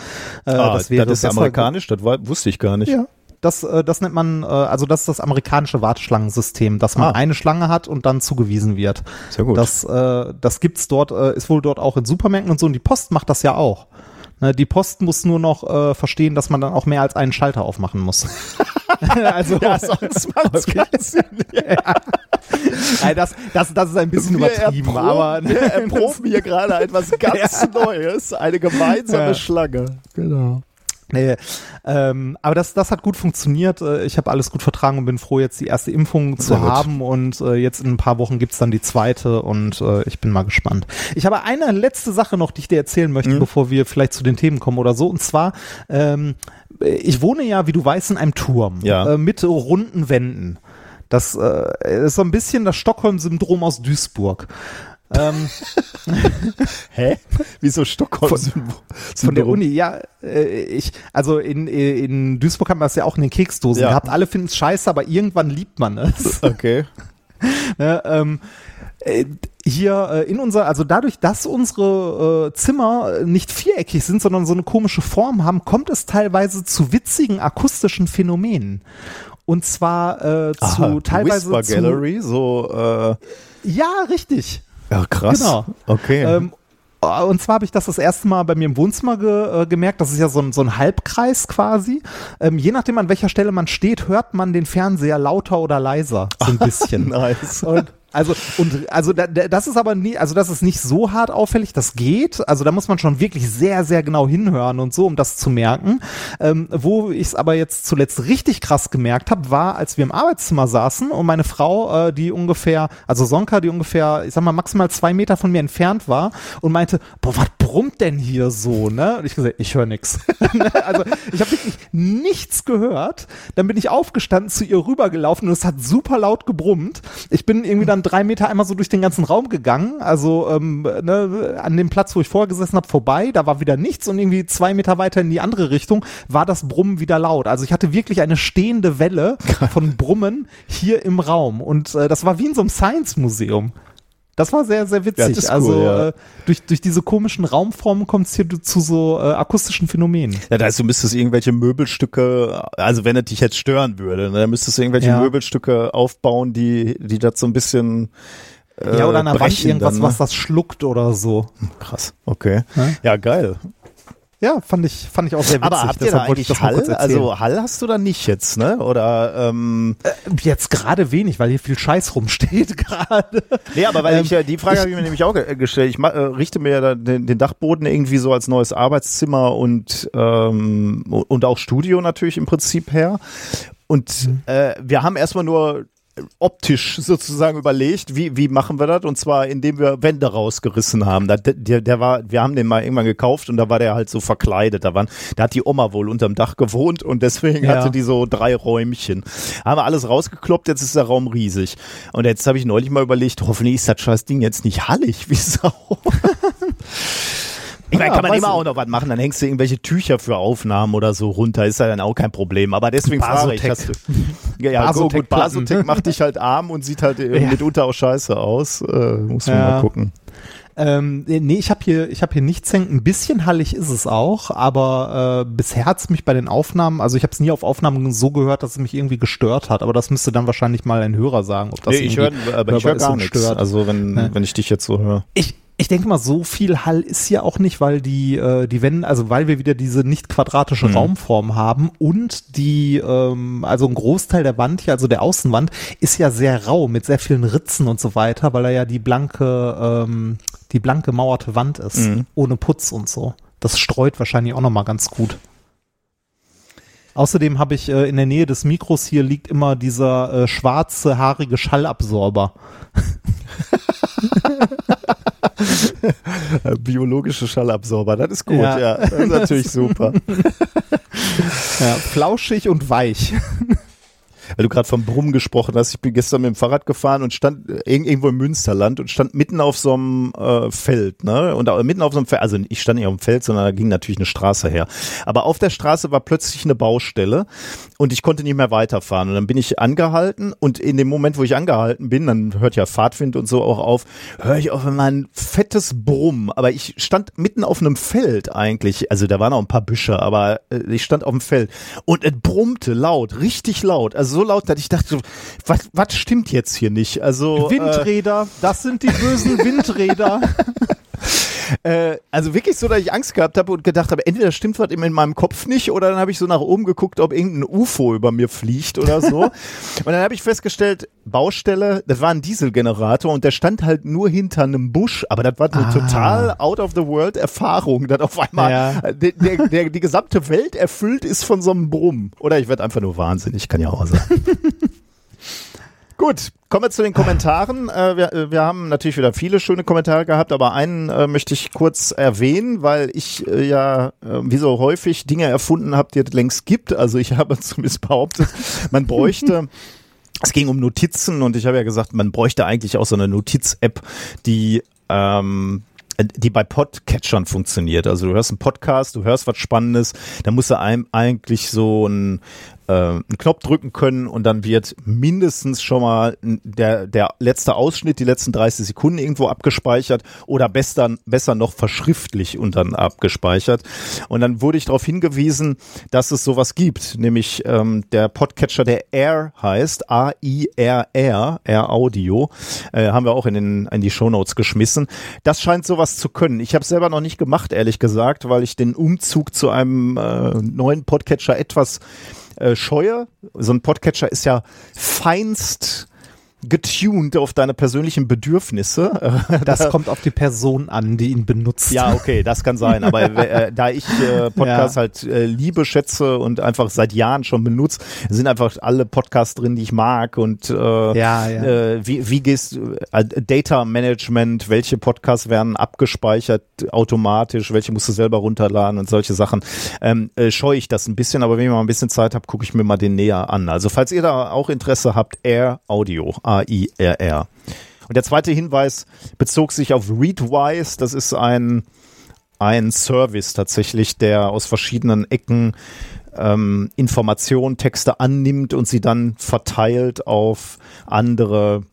Äh, ah, das wäre ist besser- amerikanisch, das war, wusste ich gar nicht. Ja. Das, äh, das nennt man, äh, also das ist das amerikanische Warteschlangensystem, dass man Ah. eine Schlange hat und dann zugewiesen wird. Sehr gut. Das, äh, das gibt's dort, äh, ist wohl dort auch in Supermärkten und so. Und die Post macht das ja auch. Ne, die Post muss nur noch äh, verstehen, dass man dann auch mehr als einen Schalter aufmachen muss. also, ja, sonst macht's keinen Sinn. Nein, das, das, das ist ein bisschen Wir übertrieben, erproben- aber wir erproben hier gerade etwas ganz Neues, eine gemeinsame Ja. Schlange. Genau. Nee, ähm, aber das, das hat gut funktioniert. Äh, Ich habe alles gut vertragen und bin froh, jetzt die erste Impfung zu Sehr gut. haben. Und äh, jetzt in ein paar Wochen gibt's dann die zweite und äh, ich bin mal gespannt. Ich habe eine letzte Sache noch, die ich dir erzählen möchte, Mhm. bevor wir vielleicht zu den Themen kommen oder so. Und zwar, ähm, ich wohne ja, wie du weißt, in einem Turm Ja. äh, mit runden Wänden. Das äh, ist so ein bisschen das Stockholm-Syndrom aus Duisburg. Ähm, Hä? Wieso Stockholm? Von der Uni, ja, äh, ich, also in, in Duisburg haben wir das ja auch in den Keksdosen Ja. gehabt. Alle finden es scheiße, aber irgendwann liebt man es. Okay. ne, ähm, äh, hier äh, in unser, also dadurch, dass unsere äh, Zimmer nicht viereckig sind, sondern so eine komische Form haben, kommt es teilweise zu witzigen akustischen Phänomenen. Und zwar äh, zu Aha, teilweise Whisper zu, Gallery, so äh, Ja, richtig. Ja krass. Genau. Okay. Ähm, und zwar habe ich das das erste Mal bei mir im Wohnzimmer ge, äh, gemerkt. Das ist ja so ein, so ein Halbkreis quasi. Ähm, je nachdem, an welcher Stelle man steht, hört man den Fernseher lauter oder leiser. So ein bisschen. nice. Und also, und, also da, da- das ist aber nie, also das ist nicht so hart auffällig, das geht. Also da muss man schon wirklich sehr, sehr genau hinhören und so, um das zu merken. Ähm, wo ich es aber jetzt zuletzt richtig krass gemerkt habe, war, als wir im Arbeitszimmer saßen und meine Frau, äh, die ungefähr, also Sonka, die ungefähr, ich sag mal, maximal zwei Meter von mir entfernt war und meinte, boah, was brummt denn hier so, ne? Und ich gesagt, ich höre nix. also ich habe wirklich nichts gehört. Dann bin ich aufgestanden, zu ihr rübergelaufen und es hat super laut gebrummt. Ich bin irgendwie dann drei Meter einmal so durch den ganzen Raum gegangen, also ähm, ne, an dem Platz, wo ich vorher gesessen habe, vorbei. Da war wieder nichts und irgendwie zwei Meter weiter in die andere Richtung war das Brummen wieder laut. Also ich hatte wirklich eine stehende Welle von Brummen hier im Raum und äh, das war wie in so einem Science-Museum. Das war sehr, sehr witzig. Ja, das ist cool, also ja. äh, durch, durch diese komischen Raumformen kommt es hier zu so äh, akustischen Phänomenen. Ja, da heißt, du müsstest irgendwelche Möbelstücke, also wenn es dich jetzt stören würde, ne, dann müsstest du irgendwelche Ja. Möbelstücke aufbauen, die, die das so ein bisschen äh, ja, oder an der Wand brechen irgendwas, dann, ne? was das schluckt oder so. Krass, okay. Ja. Ja, geil. Ja, fand ich, fand ich auch sehr witzig. Aber habt ihr da eigentlich Hall? Also Hall hast du da nicht jetzt, ne? Oder ähm, Jetzt gerade wenig, weil hier viel Scheiß rumsteht gerade. Nee, aber weil Ähm, ich ja, die Frage habe ich mir nämlich auch ge- gestellt. Ich äh, richte mir ja den, den Dachboden irgendwie so als neues Arbeitszimmer und, ähm, und auch Studio natürlich im Prinzip her. Und Mhm. äh, wir haben erstmal nur optisch sozusagen überlegt, wie, wie machen wir das? Und zwar, indem wir Wände rausgerissen haben. Da, der, der war, wir haben den mal irgendwann gekauft und da war der halt so verkleidet. Da, waren, da hat die Oma wohl unterm Dach gewohnt und deswegen Ja. hatte die so drei Räumchen. Haben wir alles rausgekloppt, jetzt ist der Raum riesig. Und jetzt habe ich neulich mal überlegt, hoffentlich ist das scheiß Ding jetzt nicht hallig wie Sau. Ich meine, Ja, kann man immer ich. auch noch was machen, dann hängst du irgendwelche Tücher für Aufnahmen oder so runter, ist ja dann auch kein Problem. Aber deswegen frage ich, hast du, ja, ja Basotec gut, Basotec macht dich halt arm und sieht halt äh, Ja. mitunter auch scheiße aus. Äh, muss man Ja. mal gucken. Ähm, nee, ich habe hier, ich habe hier nichts hängen. Ein bisschen hallig ist es auch, aber äh, bisher hat's mich bei den Aufnahmen, also ich habe es nie auf Aufnahmen so gehört, dass es mich irgendwie gestört hat. Aber das müsste dann wahrscheinlich mal ein Hörer sagen, ob das Nee, ich höre irgendwie aber ich höre ist gar nichts. stört. Also wenn, Ja. wenn ich dich jetzt so höre. Ich, ich denke mal, so viel Hall ist ja auch nicht, weil die, äh, die Wände, also weil wir wieder diese nicht quadratische Mhm. Raumform haben und die, ähm, also ein Großteil der Wand hier, also der Außenwand, ist ja sehr rau mit sehr vielen Ritzen und so weiter, weil er ja die blanke, ähm, die blanke mauerte Wand ist, Mhm. ohne Putz und so. Das streut wahrscheinlich auch nochmal ganz gut. Außerdem habe ich äh, in der Nähe des Mikros hier liegt immer dieser äh, schwarze, haarige Schallabsorber. Biologische Schallabsorber, das ist gut, Ja. ja. Das ist natürlich super. Ja, flauschig und weich. Weil du gerade vom Brummen gesprochen hast, ich bin gestern mit dem Fahrrad gefahren und stand äh, irg- irgendwo im Münsterland und stand mitten auf so einem äh, Feld, ne? Und da, mitten auf so einem Feld, also ich stand nicht auf dem Feld, sondern da ging natürlich eine Straße her. Aber auf der Straße war plötzlich eine Baustelle und ich konnte nicht mehr weiterfahren. Und dann bin ich angehalten und in dem Moment, wo ich angehalten bin, dann hört ja Fahrtwind und so auch auf, höre ich auf einmal ein fettes Brummen. Aber ich stand mitten auf einem Feld eigentlich. Also da waren auch ein paar Büsche, aber äh, ich stand auf dem Feld und es brummte laut, richtig laut. Also so laut, dass ich dachte, was, was stimmt jetzt hier nicht? Also äh, Windräder, das sind die bösen Windräder. Äh, also wirklich so, dass ich Angst gehabt habe und gedacht habe, entweder stimmt was in meinem Kopf nicht oder dann habe ich so nach oben geguckt, ob irgendein UFO über mir fliegt oder so. und dann habe ich festgestellt, Baustelle, das war ein Dieselgenerator und der stand halt nur hinter einem Busch, aber das war eine Ah. total out of the world Erfahrung, dass auf einmal Ja. der, der, der, die gesamte Welt erfüllt ist von so einem Brumm. Oder ich werde einfach nur wahnsinnig, kann ja auch sein. Gut, kommen wir zu den Kommentaren. Äh, wir, äh, wir haben natürlich wieder viele schöne Kommentare gehabt, aber einen äh, möchte ich kurz erwähnen, weil ich äh, ja äh, wie so häufig Dinge erfunden habe, die es längst gibt. Also ich habe zumindest behauptet, man bräuchte es ging um Notizen und ich habe ja gesagt, man bräuchte eigentlich auch so eine Notiz-App, die ähm, die bei Podcatchern funktioniert. Also du hörst einen Podcast, du hörst was Spannendes, da musst du einem eigentlich so ein einen Knopf drücken können und dann wird mindestens schon mal der, der letzte Ausschnitt, die letzten 30 Sekunden irgendwo abgespeichert oder besser, besser noch verschriftlich und dann abgespeichert. Und dann wurde ich darauf hingewiesen, dass es sowas gibt, nämlich ähm, der Podcatcher, der Air heißt, A-I-R-R, Air Audio, äh, haben wir auch in, den, in die Shownotes geschmissen. Das scheint sowas zu können. Ich habe selber noch nicht gemacht, ehrlich gesagt, weil ich den Umzug zu einem äh, neuen Podcatcher etwas äh, scheue. So ein Podcatcher ist ja feinst getuned auf deine persönlichen Bedürfnisse. Das kommt auf die Person an, die ihn benutzt. Ja, okay, das kann sein. Aber äh, da ich äh, Podcasts ja. halt äh, liebe, schätze und einfach seit Jahren schon benutze, sind einfach alle Podcasts drin, die ich mag. Und äh, ja, ja. Äh, wie, wie gehst äh, Data Management, welche Podcasts werden abgespeichert automatisch, welche musst du selber runterladen und solche Sachen. Ähm, äh, scheue ich das ein bisschen, aber wenn ich mal ein bisschen Zeit habe, gucke ich mir mal den näher an. Also falls ihr da auch Interesse habt, Air Audio A-I-R-R. Und der zweite Hinweis bezog sich auf Readwise. Das ist ein, ein Service tatsächlich, der aus verschiedenen Ecken ähm, Informationen, Texte annimmt und sie dann verteilt auf andere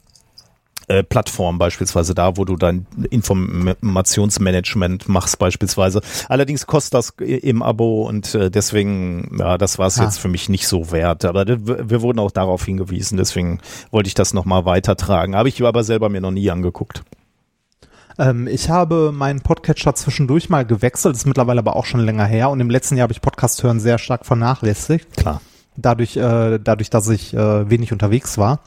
äh, Plattform beispielsweise da, wo du dein Informationsmanagement machst beispielsweise. Allerdings kostet das im Abo und äh, deswegen, ja, das war es ah. jetzt für mich nicht so wert. Aber wir wurden auch darauf hingewiesen, deswegen wollte ich das nochmal weitertragen. Habe ich aber selber mir noch nie angeguckt ähm, ich habe meinen Podcatcher zwischendurch mal gewechselt, ist mittlerweile aber auch schon länger her und im letzten Jahr habe ich Podcast hören sehr stark vernachlässigt. Klar. Dadurch, äh, dadurch, dass ich äh, wenig unterwegs war.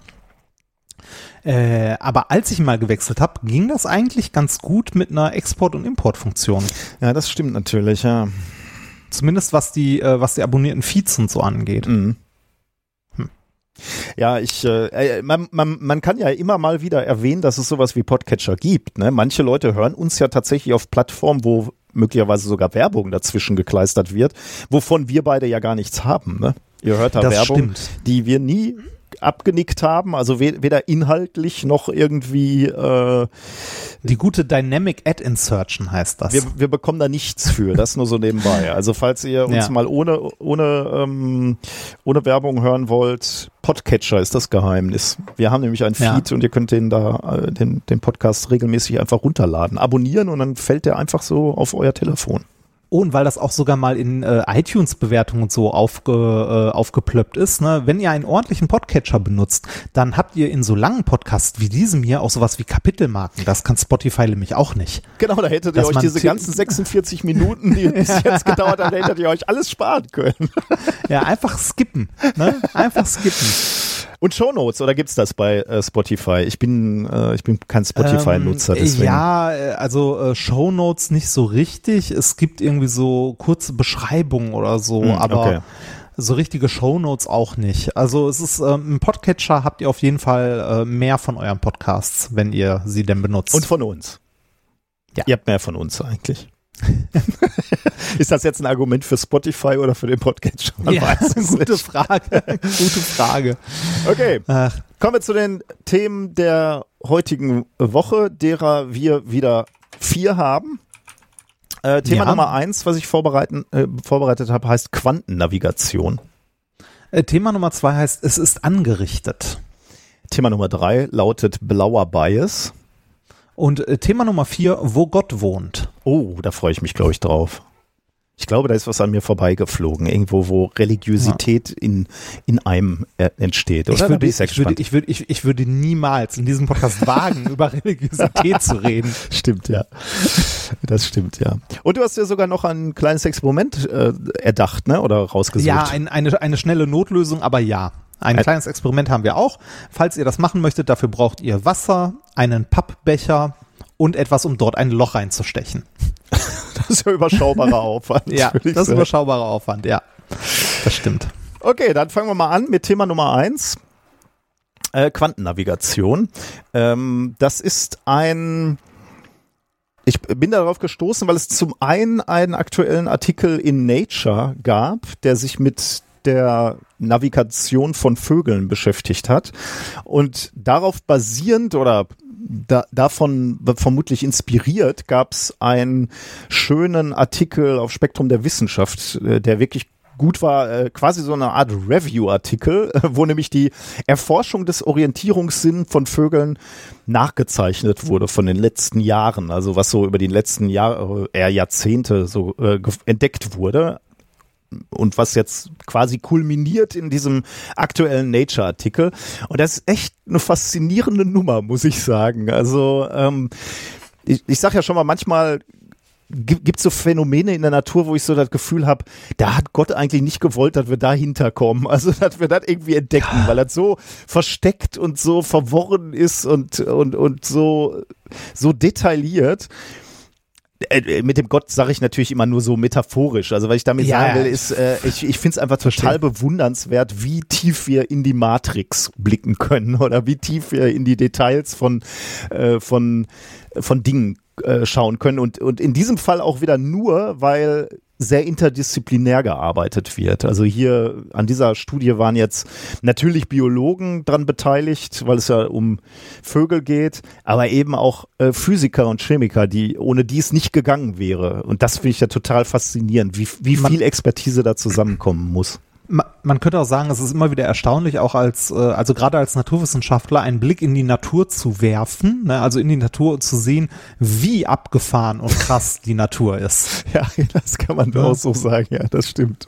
Äh, aber als ich mal gewechselt habe, ging das eigentlich ganz gut mit einer Export- und Importfunktion. Ja, das stimmt natürlich, ja. Zumindest was die, äh, was die abonnierten Feeds und so angeht. Mhm. Hm. Ja, ich, äh, äh, man, man, man kann ja immer mal wieder erwähnen, dass es sowas wie Podcatcher gibt. Ne? Manche Leute hören uns ja tatsächlich auf Plattformen, wo möglicherweise sogar Werbung dazwischen gekleistert wird, wovon wir beide ja gar nichts haben. Ne? Ihr hört da das Werbung, stimmt. die wir nie abgenickt haben, also weder inhaltlich noch irgendwie äh, die gute Dynamic Ad Insertion heißt das. Wir, wir bekommen da nichts für, das nur so nebenbei. Also falls ihr uns ja. mal ohne ohne ähm, ohne Werbung hören wollt, Podcatcher ist das Geheimnis. Wir haben nämlich ein Feed ja. und ihr könnt den da äh, den den Podcast regelmäßig einfach runterladen, abonnieren und dann fällt der einfach so auf euer Telefon. Oh, und weil das auch sogar mal in äh, iTunes-Bewertungen und so aufge, äh, aufgeplöppt ist, ne? wenn ihr einen ordentlichen Podcatcher benutzt, dann habt ihr in so langen Podcasts wie diesem hier auch sowas wie Kapitelmarken. Das kann Spotify nämlich auch nicht. Genau, da hättet ihr euch diese ganzen 46 Minuten, die bis jetzt gedauert haben, hättet ihr euch alles sparen können. ja, einfach skippen. Ne? Einfach skippen. Und Shownotes, oder gibt's das bei äh, Spotify? Ich bin, äh, ich bin kein Spotify-Nutzer, ähm, deswegen. Ja, äh, also äh, Shownotes nicht so richtig. Es gibt irgendwie so kurze Beschreibungen oder so, hm, aber okay. so richtige Shownotes auch nicht. Also es ist ähm, ein Podcatcher habt ihr auf jeden Fall äh, mehr von euren Podcasts, wenn ihr sie denn benutzt. Und von uns. Ja. Ihr habt mehr von uns eigentlich. ist das jetzt ein Argument für Spotify oder für den Podcast? Man ja, gute nicht. Frage. gute Frage. Okay. Ach. Kommen wir zu den Themen der heutigen Woche, derer wir wieder vier haben. Äh, Thema ja. Nummer eins, was ich vorbereiten, äh, vorbereitet habe, heißt Quantennavigation. Äh, Thema Nummer zwei heißt, es ist angerichtet. Thema Nummer drei lautet blauer Bias. Und äh, Thema Nummer vier, wo Gott wohnt. Oh, da freue ich mich, glaube ich, drauf. Ich glaube, da ist was an mir vorbeigeflogen, irgendwo, wo Religiosität ja. in, in einem äh, entsteht. Oder? Ich würde, ich, ich, würde, ich, würde, ich, ich würde niemals in diesem Podcast wagen, über Religiosität zu reden. Stimmt, ja. Das stimmt, ja. Und du hast ja sogar noch ein kleines Experiment äh, erdacht, ne? Oder rausgesucht. Ja, ein, eine, eine schnelle Notlösung, aber ja. Ein kleines Experiment haben wir auch. Falls ihr das machen möchtet, dafür braucht ihr Wasser, einen Pappbecher und etwas, um dort ein Loch reinzustechen. Das ist ja überschaubarer Aufwand. ja, das ist überschaubarer Aufwand, ja. Das stimmt. Okay, dann fangen wir mal an mit Thema Nummer eins. Äh, Quantennavigation. Ähm, das ist ein, ich bin darauf gestoßen, weil es zum einen einen aktuellen Artikel in Nature gab, der sich mit der Navigation von Vögeln beschäftigt hat. Und darauf basierend oder da, davon vermutlich inspiriert gab es einen schönen Artikel auf Spektrum der Wissenschaft, äh, der wirklich gut war, äh, quasi so eine Art Review-Artikel, wo nämlich die Erforschung des Orientierungssinns von Vögeln nachgezeichnet wurde von den letzten Jahren, also was so über die letzten Jahre, eher Jahrzehnte so äh, entdeckt wurde und was jetzt quasi kulminiert in diesem aktuellen Nature-Artikel. Und das ist echt eine faszinierende Nummer, muss ich sagen. Also ähm, ich, ich sag ja schon mal, manchmal gibt es so Phänomene in der Natur, wo ich so das Gefühl habe, da hat Gott eigentlich nicht gewollt, dass wir da hinterkommen. Also, dass wir das irgendwie entdecken, weil das so versteckt und so verworren ist und, und, und so, so detailliert. Äh, äh, mit dem Gott sage ich natürlich immer nur so metaphorisch. Also was ich damit ja, sagen will, ist, äh, ich, ich finde es einfach total bewundernswert, wie tief wir in die Matrix blicken können oder wie tief wir in die Details von, äh, von, von Dingen äh, schauen können. Und, und in diesem Fall auch wieder nur, weil sehr interdisziplinär gearbeitet wird. Also hier an dieser Studie waren jetzt natürlich Biologen dran beteiligt, weil es ja um Vögel geht, aber eben auch äh, Physiker und Chemiker, die ohne die es nicht gegangen wäre. Und das finde ich ja total faszinierend, wie, wie viel Expertise da zusammenkommen muss man könnte auch sagen, es ist immer wieder erstaunlich, auch als, äh, also gerade als Naturwissenschaftler, einen Blick in die Natur zu werfen, ne? also in die Natur und zu sehen, wie abgefahren und krass die Natur ist. Ja, das kann man ja. auch so sagen, ja, das stimmt.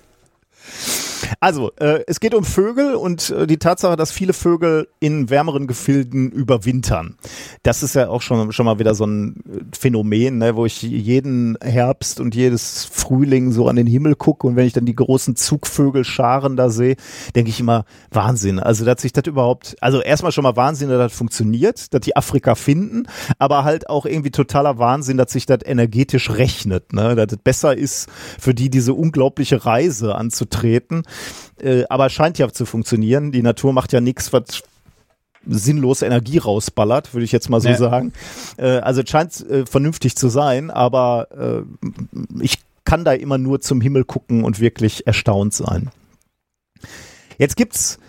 Also, äh, es geht um Vögel und äh, die Tatsache, dass viele Vögel in wärmeren Gefilden überwintern. Das ist ja auch schon, schon mal wieder so ein äh, Phänomen, ne, wo ich jeden Herbst und jedes Frühling so an den Himmel gucke und wenn ich dann die großen Zugvögelscharen da sehe, denke ich immer, Wahnsinn. Also, dass sich das überhaupt, also erstmal schon mal Wahnsinn, dass das funktioniert, dass die Afrika finden, aber halt auch irgendwie totaler Wahnsinn, dass sich das energetisch rechnet, ne, dass es besser ist für die, diese unglaubliche Reise anzutreten äh, aber scheint ja zu funktionieren. Die Natur macht ja nichts, was sinnlos Energie rausballert, würde ich jetzt mal so ja. sagen. Äh, also es scheint äh, vernünftig zu sein, aber äh, ich kann da immer nur zum Himmel gucken und wirklich erstaunt sein. Jetzt gibt's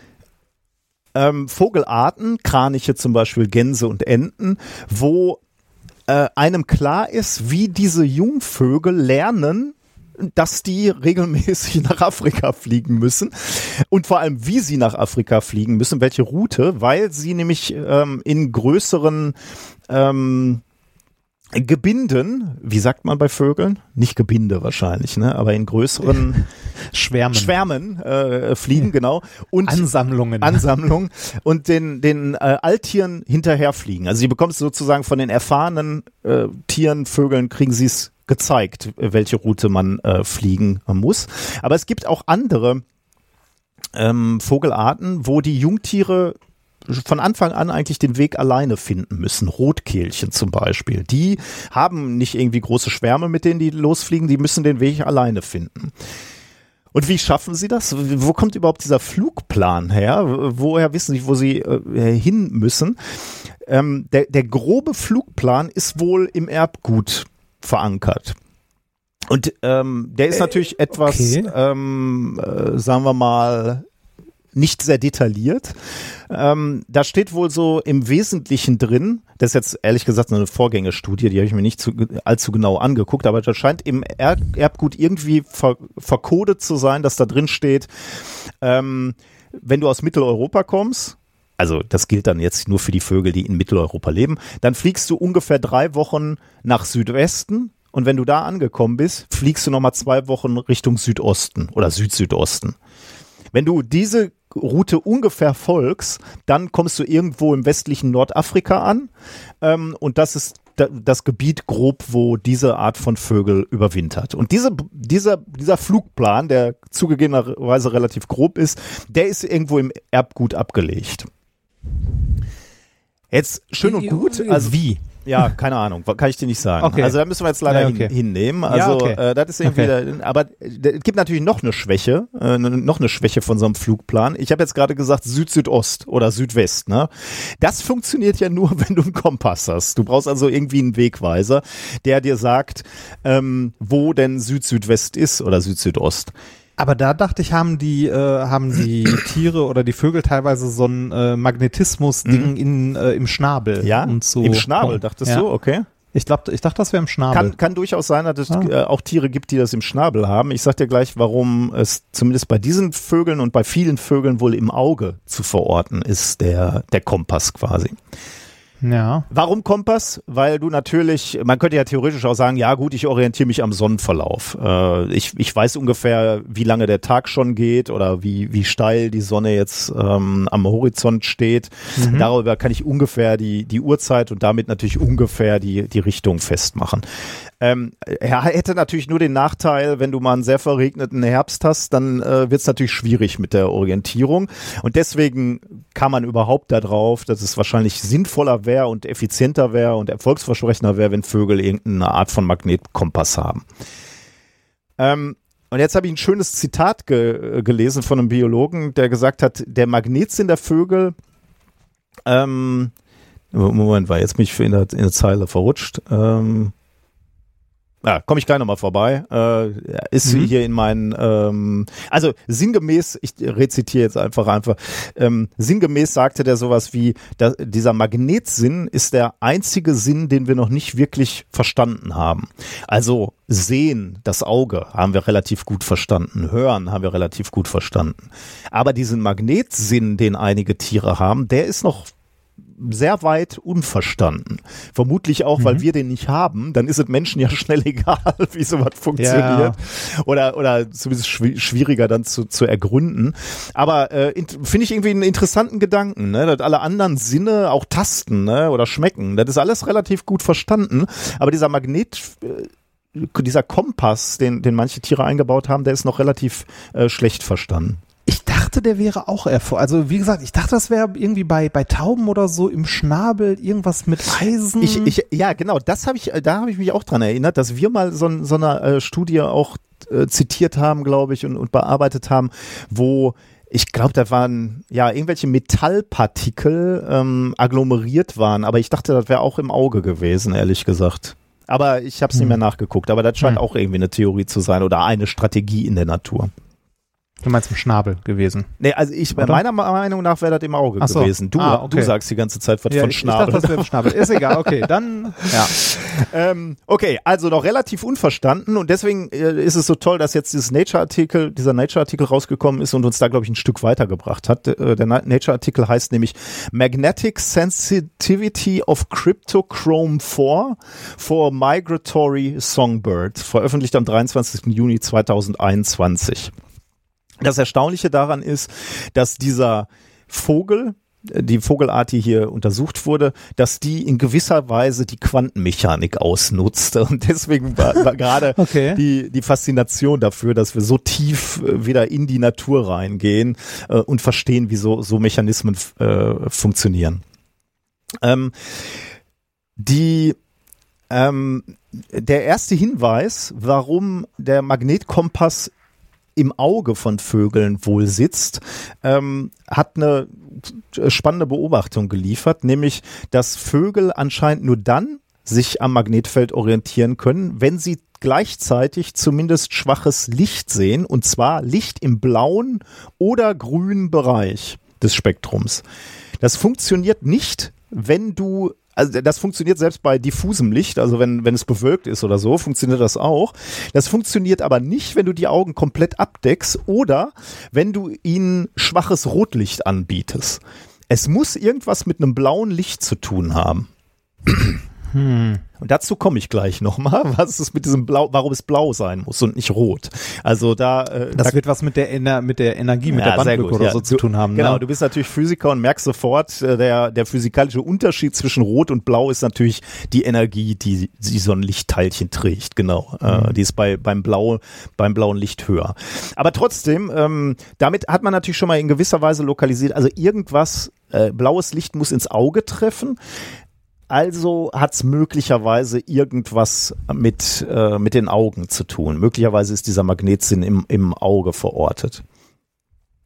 ähm, Vogelarten, Kraniche zum Beispiel, Gänse und Enten, wo äh, einem klar ist, wie diese Jungvögel lernen, dass die regelmäßig nach Afrika fliegen müssen und vor allem, wie sie nach Afrika fliegen müssen, welche Route, weil sie nämlich ähm, in größeren ähm, Gebinden, wie sagt man bei Vögeln? Nicht Gebinde wahrscheinlich, ne? aber in größeren Schwärmen, Schwärmen äh, fliegen, genau. Und Ansammlungen. Ansammlungen und den, den äh, Alttieren hinterherfliegen. Also sie bekommen es sozusagen von den erfahrenen äh, Tieren, Vögeln, kriegen sie es gezeigt, welche Route man äh, fliegen muss. Aber es gibt auch andere ähm, Vogelarten, wo die Jungtiere von Anfang an eigentlich den Weg alleine finden müssen. Rotkehlchen zum Beispiel. Die haben nicht irgendwie große Schwärme, mit denen die losfliegen, die müssen den Weg alleine finden. Und wie schaffen sie das? Wo kommt überhaupt dieser Flugplan her? Woher wissen sie, wo sie äh, hin müssen? Ähm, der, der grobe Flugplan ist wohl im Erbgut verankert. Und ähm, der ist äh, natürlich etwas, okay. ähm, äh, sagen wir mal, nicht sehr detailliert. Ähm, da steht wohl so im Wesentlichen drin, das ist jetzt ehrlich gesagt eine Vorgängerstudie, die habe ich mir nicht zu, allzu genau angeguckt, aber das scheint im er Erbgut irgendwie ver verkodet zu sein, dass da drin steht, ähm, wenn du aus Mitteleuropa kommst, also das gilt dann jetzt nur für die Vögel, die in Mitteleuropa leben, dann fliegst du ungefähr drei Wochen nach Südwesten und wenn du da angekommen bist, fliegst du nochmal zwei Wochen Richtung Südosten oder Südsüdosten. Wenn du diese Route ungefähr folgst, dann kommst du irgendwo im westlichen Nordafrika an ähm, und das ist das Gebiet grob, wo diese Art von Vögel überwintert. Und diese, dieser, dieser Flugplan, der zugegebenerweise relativ grob ist, der ist irgendwo im Erbgut abgelegt. Jetzt schön und gut. Also wie? Ja, keine Ahnung, kann ich dir nicht sagen. Okay. Also da müssen wir jetzt leider ja, okay. hin, hinnehmen. Also ja, okay. äh, das ist irgendwie, okay. aber es gibt natürlich noch eine Schwäche, äh, noch eine Schwäche von so einem Flugplan. Ich habe jetzt gerade gesagt Süd-Südost oder Südwest. Ne? Das funktioniert ja nur, wenn du einen Kompass hast. Du brauchst also irgendwie einen Wegweiser, der dir sagt, ähm, wo denn Süd-Südwest ist oder Süd-Südost. Aber da dachte ich, haben die, äh, haben die Tiere oder die Vögel teilweise so ein äh, Magnetismus-Ding mhm. in, äh, im Schnabel. Ja, und so. im Schnabel, dachtest ja. du? Okay. Ich glaube, ich dachte, das wäre im Schnabel. Kann, kann durchaus sein, dass es ah. äh, auch Tiere gibt, die das im Schnabel haben. Ich sag dir gleich, warum es zumindest bei diesen Vögeln und bei vielen Vögeln wohl im Auge zu verorten ist, der, der Kompass quasi. Ja. Warum Kompass? Weil du natürlich, man könnte ja theoretisch auch sagen, ja gut, ich orientiere mich am Sonnenverlauf. Äh, ich, ich weiß ungefähr, wie lange der Tag schon geht oder wie, wie steil die Sonne jetzt ähm, am Horizont steht. Mhm. Darüber kann ich ungefähr die, die Uhrzeit und damit natürlich ungefähr die, die Richtung festmachen. Ähm, er hätte natürlich nur den Nachteil, wenn du mal einen sehr verregneten Herbst hast, dann äh, wird es natürlich schwierig mit der Orientierung. Und deswegen kam man überhaupt darauf, dass es wahrscheinlich sinnvoller wäre und effizienter wäre und erfolgsversprechender wäre, wenn Vögel irgendeine Art von Magnetkompass haben. Ähm, und jetzt habe ich ein schönes Zitat ge gelesen von einem Biologen, der gesagt hat, der Magnetsinn der Vögel, ähm, Moment, war jetzt mich in der, in der Zeile verrutscht. Ähm, ja, komme ich gleich nochmal vorbei. Äh, ist mhm. hier in meinen, ähm, also sinngemäß, ich rezitiere jetzt einfach einfach, ähm, sinngemäß sagte der sowas wie, da, dieser Magnetsinn ist der einzige Sinn, den wir noch nicht wirklich verstanden haben. Also sehen, das Auge haben wir relativ gut verstanden, hören haben wir relativ gut verstanden. Aber diesen Magnetsinn, den einige Tiere haben, der ist noch sehr weit unverstanden. Vermutlich auch, mhm. weil wir den nicht haben. Dann ist es Menschen ja schnell egal, wie sowas funktioniert. Ja. Oder, oder zumindest schwieriger dann zu, zu ergründen. Aber äh, finde ich irgendwie einen interessanten Gedanken, ne? dass alle anderen Sinne auch tasten ne? oder schmecken. Das ist alles relativ gut verstanden. Aber dieser Magnet äh, dieser Kompass, den, den manche Tiere eingebaut haben, der ist noch relativ äh, schlecht verstanden. Dachte, der wäre auch erfolgreich. Also wie gesagt, ich dachte, das wäre irgendwie bei, bei Tauben oder so im Schnabel irgendwas mit Eisen. Ich, ich, ja, genau, das habe ich, da habe ich mich auch dran erinnert, dass wir mal so, so eine äh, Studie auch äh, zitiert haben, glaube ich, und, und bearbeitet haben, wo ich glaube, da waren ja irgendwelche Metallpartikel ähm, agglomeriert waren, aber ich dachte, das wäre auch im Auge gewesen, ehrlich gesagt. Aber ich habe es hm. nicht mehr nachgeguckt, aber das scheint hm. auch irgendwie eine Theorie zu sein oder eine Strategie in der Natur. Du meinst im Schnabel gewesen? Nee, also ich, Oder? meiner Meinung nach wäre das im Auge so. gewesen. Du, ah, okay. du sagst die ganze Zeit was ja, von Schnabel. Ich dachte, das wäre im Schnabel. Ist egal, okay, dann, ja. Ähm, okay, also noch relativ unverstanden und deswegen äh, ist es so toll, dass jetzt dieses Nature-Artikel, dieser Nature-Artikel rausgekommen ist und uns da, glaube ich, ein Stück weitergebracht hat. Äh, der Nature-Artikel heißt nämlich Magnetic Sensitivity of Cryptochrome 4 for Migratory Songbird, veröffentlicht am 23. Juni 2021. Das Erstaunliche daran ist, dass dieser Vogel, die Vogelart, die hier untersucht wurde, dass die in gewisser Weise die Quantenmechanik ausnutzt. Und deswegen war, war gerade okay. die, die Faszination dafür, dass wir so tief äh, wieder in die Natur reingehen äh, und verstehen, wie so, so Mechanismen äh, funktionieren. Ähm, die ähm, der erste Hinweis, warum der Magnetkompass im Auge von Vögeln wohl sitzt, ähm, hat eine spannende Beobachtung geliefert, nämlich, dass Vögel anscheinend nur dann sich am Magnetfeld orientieren können, wenn sie gleichzeitig zumindest schwaches Licht sehen, und zwar Licht im blauen oder grünen Bereich des Spektrums. Das funktioniert nicht, wenn du also das funktioniert selbst bei diffusem Licht, also wenn, wenn es bewölkt ist oder so, funktioniert das auch. Das funktioniert aber nicht, wenn du die Augen komplett abdeckst oder wenn du ihnen schwaches Rotlicht anbietest. Es muss irgendwas mit einem blauen Licht zu tun haben. Hm. Und dazu komme ich gleich nochmal, was es mit diesem Blau, warum es blau sein muss und nicht rot. Also da. Äh, das da, wird was mit der, Ener mit der Energie, mit ja, der Bandbreite oder ja. so zu tun haben. Genau, ne? du bist natürlich Physiker und merkst sofort, äh, der, der physikalische Unterschied zwischen Rot und Blau ist natürlich die Energie, die, die so ein Lichtteilchen trägt. Genau. Äh, mhm. Äh, die ist bei, beim, Blau, beim blauen Licht höher. Aber trotzdem, ähm, damit hat man natürlich schon mal in gewisser Weise lokalisiert, also irgendwas, äh, blaues Licht muss ins Auge treffen. Also hat es möglicherweise irgendwas mit, äh, mit den Augen zu tun. Möglicherweise ist dieser Magnetsinn im, im Auge verortet.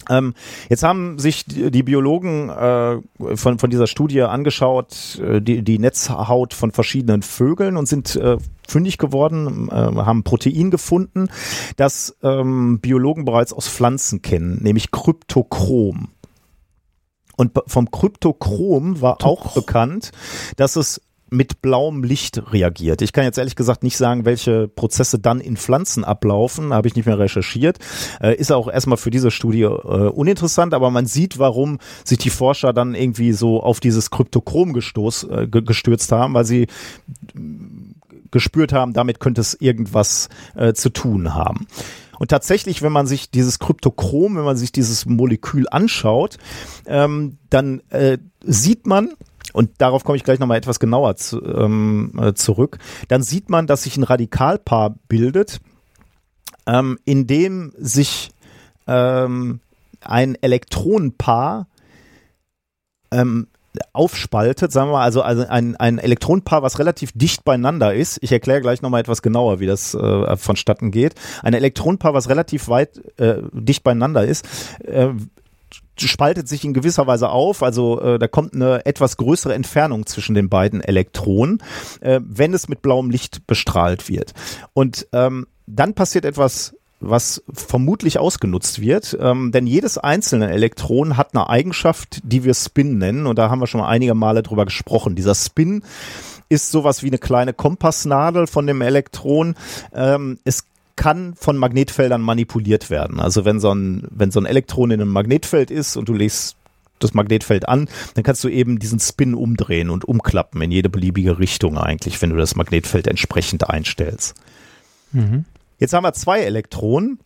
Ähm, jetzt haben sich die, Biologen äh, von, von dieser Studie angeschaut, äh, die, die Netzhaut von verschiedenen Vögeln und sind äh, fündig geworden, äh, haben Protein gefunden, das ähm, Biologen bereits aus Pflanzen kennen, nämlich Kryptochrom. Und vom Kryptochrom war auch bekannt, dass es mit blauem Licht reagiert. Ich kann jetzt ehrlich gesagt nicht sagen, welche Prozesse dann in Pflanzen ablaufen, habe ich nicht mehr recherchiert. Äh, ist auch erstmal für diese Studie äh, uninteressant, aber man sieht, warum sich die Forscher dann irgendwie so auf dieses Kryptochrom gestoß, äh, gestürzt haben, weil sie gespürt haben, damit könnte es irgendwas äh, zu tun haben. Und tatsächlich, wenn man sich dieses Kryptochrom, wenn man sich dieses Molekül anschaut, ähm, dann äh, sieht man, und darauf komme ich gleich nochmal etwas genauer zu, ähm, äh, zurück, dann sieht man, dass sich ein Radikalpaar bildet, ähm, in dem sich ähm, ein Elektronenpaar ähm, aufspaltet, sagen wir mal, also, also ein, ein Elektronenpaar, was relativ dicht beieinander ist. Ich erkläre gleich nochmal etwas genauer, wie das äh, vonstatten geht. Ein Elektronenpaar, was relativ weit äh, dicht beieinander ist, äh, spaltet sich in gewisser Weise auf, also äh, da kommt eine etwas größere Entfernung zwischen den beiden Elektronen, äh, wenn es mit blauem Licht bestrahlt wird. Und ähm, dann passiert etwas was vermutlich ausgenutzt wird, ähm, denn jedes einzelne Elektron hat eine Eigenschaft, die wir Spin nennen und da haben wir schon mal einige Male drüber gesprochen. Dieser Spin ist sowas wie eine kleine Kompassnadel von dem Elektron. Ähm, es kann von Magnetfeldern manipuliert werden. Also wenn so ein, wenn so ein Elektron in einem Magnetfeld ist und du legst das Magnetfeld an, dann kannst du eben diesen Spin umdrehen und umklappen in jede beliebige Richtung eigentlich, wenn du das Magnetfeld entsprechend einstellst. Mhm. Jetzt haben wir zwei Elektronen,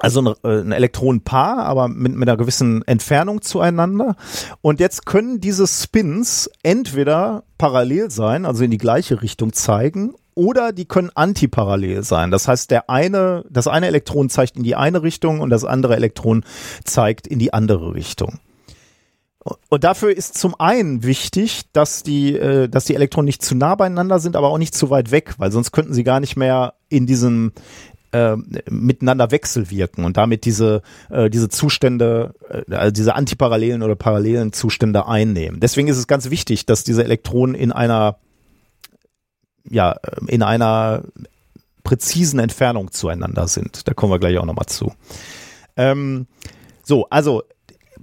also ein, äh, ein Elektronenpaar, aber mit, mit einer gewissen Entfernung zueinander. Und jetzt können diese Spins entweder parallel sein, also in die gleiche Richtung zeigen, oder die können antiparallel sein. Das heißt, der eine, das eine Elektron zeigt in die eine Richtung und das andere Elektron zeigt in die andere Richtung. Und dafür ist zum einen wichtig, dass die, äh, dass die Elektronen nicht zu nah beieinander sind, aber auch nicht zu weit weg, weil sonst könnten sie gar nicht mehr in diesem äh, miteinander wechselwirken und damit diese, äh, diese Zustände, äh, also diese antiparallelen oder parallelen Zustände einnehmen. Deswegen ist es ganz wichtig, dass diese Elektronen in einer, ja, in einer präzisen Entfernung zueinander sind. Da kommen wir gleich auch nochmal zu. Ähm, so, also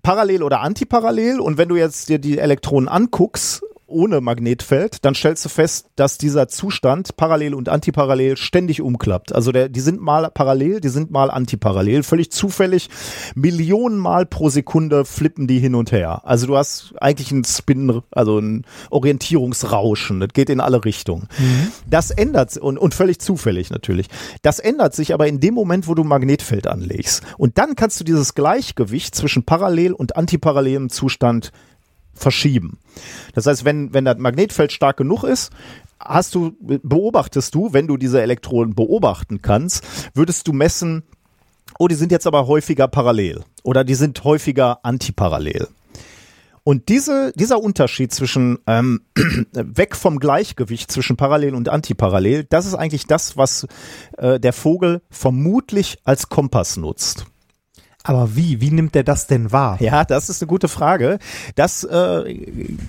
parallel oder antiparallel. Und wenn du jetzt dir die Elektronen anguckst, ohne Magnetfeld, dann stellst du fest, dass dieser Zustand parallel und antiparallel ständig umklappt. Also der, die sind mal parallel, die sind mal antiparallel. Völlig zufällig, Millionen Mal pro Sekunde flippen die hin und her. Also du hast eigentlich einen Spin, also ein Orientierungsrauschen. Das geht in alle Richtungen. Mhm. Das ändert und, und völlig zufällig natürlich. Das ändert sich aber in dem Moment, wo du Magnetfeld anlegst. Und dann kannst du dieses Gleichgewicht zwischen parallel und antiparallelem Zustand verschieben. Das heißt, wenn, wenn das Magnetfeld stark genug ist, hast du, beobachtest du, wenn du diese Elektronen beobachten kannst, würdest du messen, oh, die sind jetzt aber häufiger parallel oder die sind häufiger antiparallel. Und diese, dieser Unterschied zwischen ähm, weg vom Gleichgewicht zwischen parallel und antiparallel, das ist eigentlich das, was äh, der Vogel vermutlich als Kompass nutzt. Aber wie? Wie nimmt er das denn wahr? Ja, das ist eine gute Frage. Das, äh,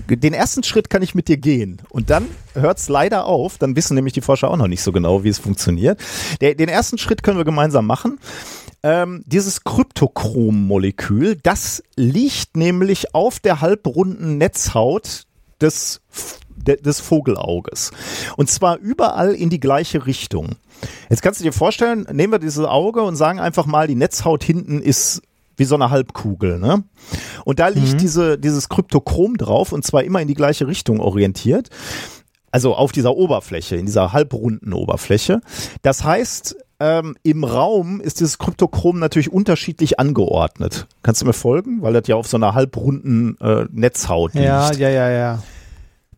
den ersten Schritt kann ich mit dir gehen. Und dann hört es leider auf. Dann wissen nämlich die Forscher auch noch nicht so genau, wie es funktioniert. Der, den ersten Schritt können wir gemeinsam machen. Ähm, dieses Kryptochrom-Molekül, das liegt nämlich auf der halbrunden Netzhaut des, des Vogelauges. Und zwar überall in die gleiche Richtung. Jetzt kannst du dir vorstellen, nehmen wir dieses Auge und sagen einfach mal, die Netzhaut hinten ist wie so eine Halbkugel, ne? Und da liegt mhm. diese, dieses Kryptochrom drauf und zwar immer in die gleiche Richtung orientiert. Also auf dieser Oberfläche, in dieser halbrunden Oberfläche. Das heißt, ähm, im Raum ist dieses Kryptochrom natürlich unterschiedlich angeordnet. Kannst du mir folgen? Weil das ja auf so einer halbrunden äh, Netzhaut liegt. Ja, ja, ja, ja.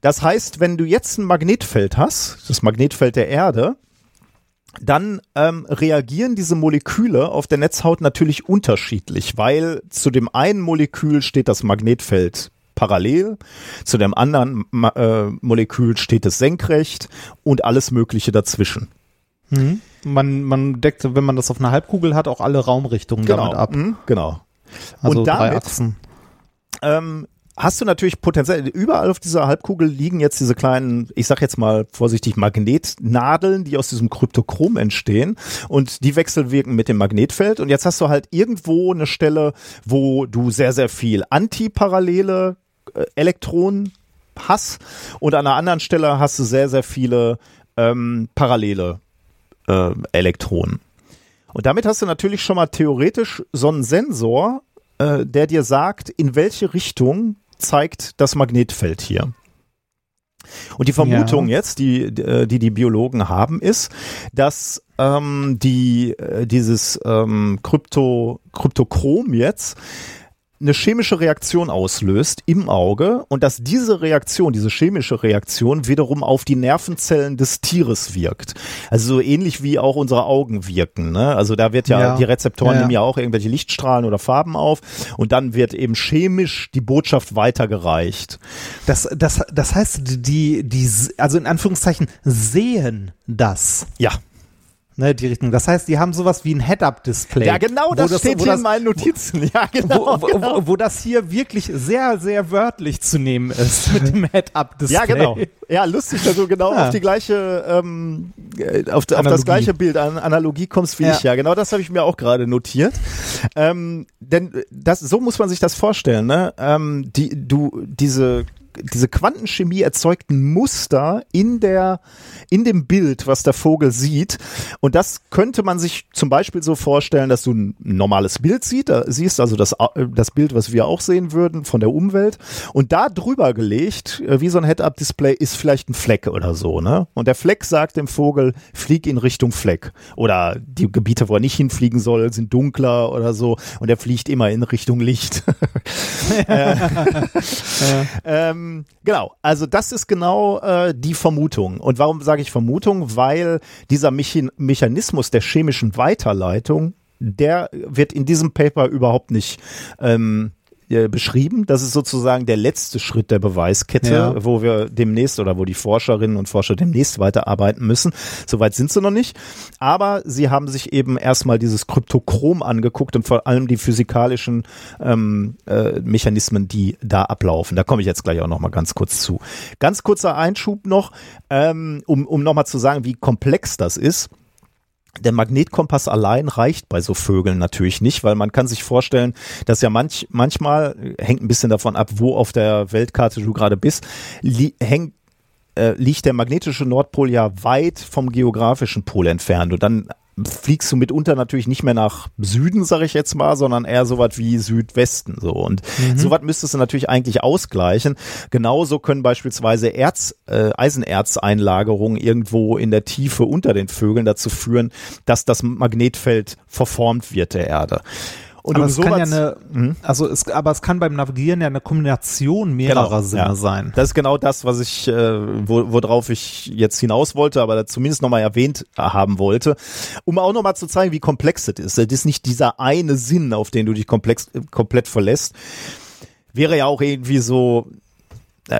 Das heißt, wenn du jetzt ein Magnetfeld hast, das Magnetfeld der Erde, dann ähm, reagieren diese Moleküle auf der Netzhaut natürlich unterschiedlich, weil zu dem einen Molekül steht das Magnetfeld parallel, zu dem anderen äh, Molekül steht es senkrecht und alles Mögliche dazwischen. Mhm. Man, man deckt, wenn man das auf einer Halbkugel hat, auch alle Raumrichtungen genau. damit ab. Mhm, genau. Also und damit, drei Achsen. Ähm, hast du natürlich potenziell, überall auf dieser Halbkugel liegen jetzt diese kleinen, ich sag jetzt mal vorsichtig, Magnetnadeln, die aus diesem Kryptochrom entstehen. Und die wechselwirken mit dem Magnetfeld. Und jetzt hast du halt irgendwo eine Stelle, wo du sehr, sehr viel antiparallele äh, Elektronen Hass und an einer anderen Stelle hast du sehr, sehr viele ähm, parallele äh, Elektronen. Und damit hast du natürlich schon mal theoretisch so einen Sensor, äh, der dir sagt, in welche Richtung zeigt das Magnetfeld hier. Und die Vermutung ja. jetzt, die, äh, die die Biologen haben, ist, dass ähm, die äh, dieses ähm, Krypto Kryptochrom jetzt eine chemische Reaktion auslöst im Auge und dass diese Reaktion, diese chemische Reaktion wiederum auf die Nervenzellen des Tieres wirkt. Also so ähnlich wie auch unsere Augen wirken. Ne? Also da wird ja, ja. die Rezeptoren ja, nehmen ja auch irgendwelche Lichtstrahlen oder Farben auf und dann wird eben chemisch die Botschaft weitergereicht. Das, das, das heißt, die, die, also in Anführungszeichen sehen das. Ja ne, die Richtung. Das heißt, die haben sowas wie ein Head-Up-Display. Ja, genau, das, das steht hier das, in meinen Notizen. Ja, genau wo, genau. Wo, wo, das hier wirklich sehr, sehr wörtlich zu nehmen ist mit dem Head-Up-Display. Ja, genau. Ja, lustig, dass du genau ja. auf die gleiche, ähm, äh, auf, auf, das gleiche Bild an Analogie kommst wie ja. ich. Ja, genau das habe ich mir auch gerade notiert. Ähm, denn das, so muss man sich das vorstellen, ne? Ähm, die, du, diese diese Quantenchemie erzeugt ein Muster in der, in dem Bild, was der Vogel sieht. Und das könnte man sich zum Beispiel so vorstellen, dass du ein normales Bild siehst, siehst also das, das Bild, was wir auch sehen würden von der Umwelt. Und da drüber gelegt, äh, wie so ein Head-Up-Display, ist vielleicht ein Fleck oder so, ne? Und der Fleck sagt dem Vogel, flieg in Richtung Fleck. Oder die Gebiete, wo er nicht hinfliegen soll, sind dunkler oder so. Und er fliegt immer in Richtung Licht. äh, ähm, ähm, genau, also das ist genau äh, die Vermutung. Und warum sage ich Vermutung? Weil dieser Mechan Mechanismus der chemischen Weiterleitung, der wird in diesem Paper überhaupt nicht ähm, äh, beschrieben. Das ist sozusagen der letzte Schritt der Beweiskette, ja. wo wir demnächst oder wo die Forscherinnen und Forscher demnächst weiterarbeiten müssen. Soweit sind sie noch nicht. Aber sie haben sich eben erstmal dieses Kryptochrom angeguckt und vor allem die physikalischen ähm, äh, Mechanismen, die da ablaufen. Da komme ich jetzt gleich auch noch mal ganz kurz zu. Ganz kurzer Einschub noch, ähm, um, um noch mal zu sagen, wie komplex das ist der Magnetkompass allein reicht bei so Vögeln natürlich nicht, weil man kann sich vorstellen, dass ja manch, manchmal, hängt ein bisschen davon ab, wo auf der Weltkarte du gerade bist, li hängt äh, liegt der magnetische Nordpol ja weit vom geografischen Pol entfernt und dann fliegst du mitunter natürlich nicht mehr nach Süden, sage ich jetzt mal, sondern eher so was wie Südwesten so und mhm. so was müsstest du natürlich eigentlich ausgleichen. Genauso können beispielsweise Erz, äh, Eisenerzeinlagerungen irgendwo in der Tiefe unter den Vögeln dazu führen, dass das Magnetfeld verformt wird der Erde. Und aber um es kann ja eine, mhm. also es, aber es kann beim Navigieren ja eine Kombination mehrerer genau, Sinne ja. sein. Das ist genau das, was ich, äh, wo, worauf ich jetzt hinaus wollte, aber zumindest nochmal erwähnt haben wollte, um auch nochmal zu zeigen, wie komplex es ist. Das ist nicht dieser eine Sinn, auf den du dich komplex, komplett verlässt. Wäre ja auch irgendwie so,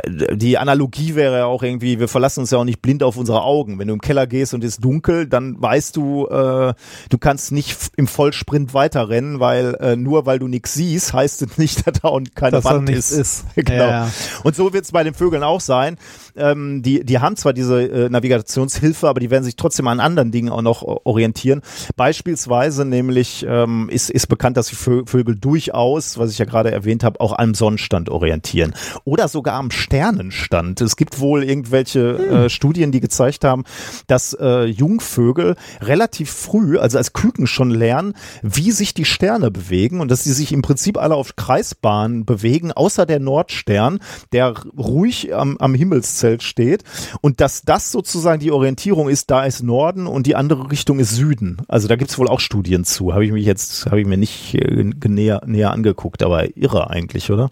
die Analogie wäre ja auch irgendwie, wir verlassen uns ja auch nicht blind auf unsere Augen. Wenn du im Keller gehst und es ist dunkel, dann weißt du, äh, du kannst nicht im Vollsprint weiterrennen, weil äh, nur weil du nichts siehst, heißt es nicht, dass da und keine dass Wand ist. ist. genau. Ja. Und so wird es bei den Vögeln auch sein. Ähm, die, die haben zwar diese äh, Navigationshilfe, aber die werden sich trotzdem an anderen Dingen auch noch orientieren. Beispielsweise nämlich ähm, ist, ist bekannt, dass die Vögel durchaus, was ich ja gerade erwähnt habe, auch am Sonnenstand orientieren. Oder sogar am Sternenstand. Es gibt wohl irgendwelche hm. äh, Studien, die gezeigt haben, dass äh, Jungvögel relativ früh, also als Küken schon lernen, wie sich die Sterne bewegen und dass sie sich im Prinzip alle auf Kreisbahnen bewegen, außer der Nordstern, der ruhig am, am Himmelszelt steht und dass das sozusagen die Orientierung ist, da ist Norden und die andere Richtung ist Süden. Also da gibt es wohl auch Studien zu. Habe ich mich jetzt, habe ich mir nicht äh, näher, näher angeguckt, aber irre eigentlich, oder?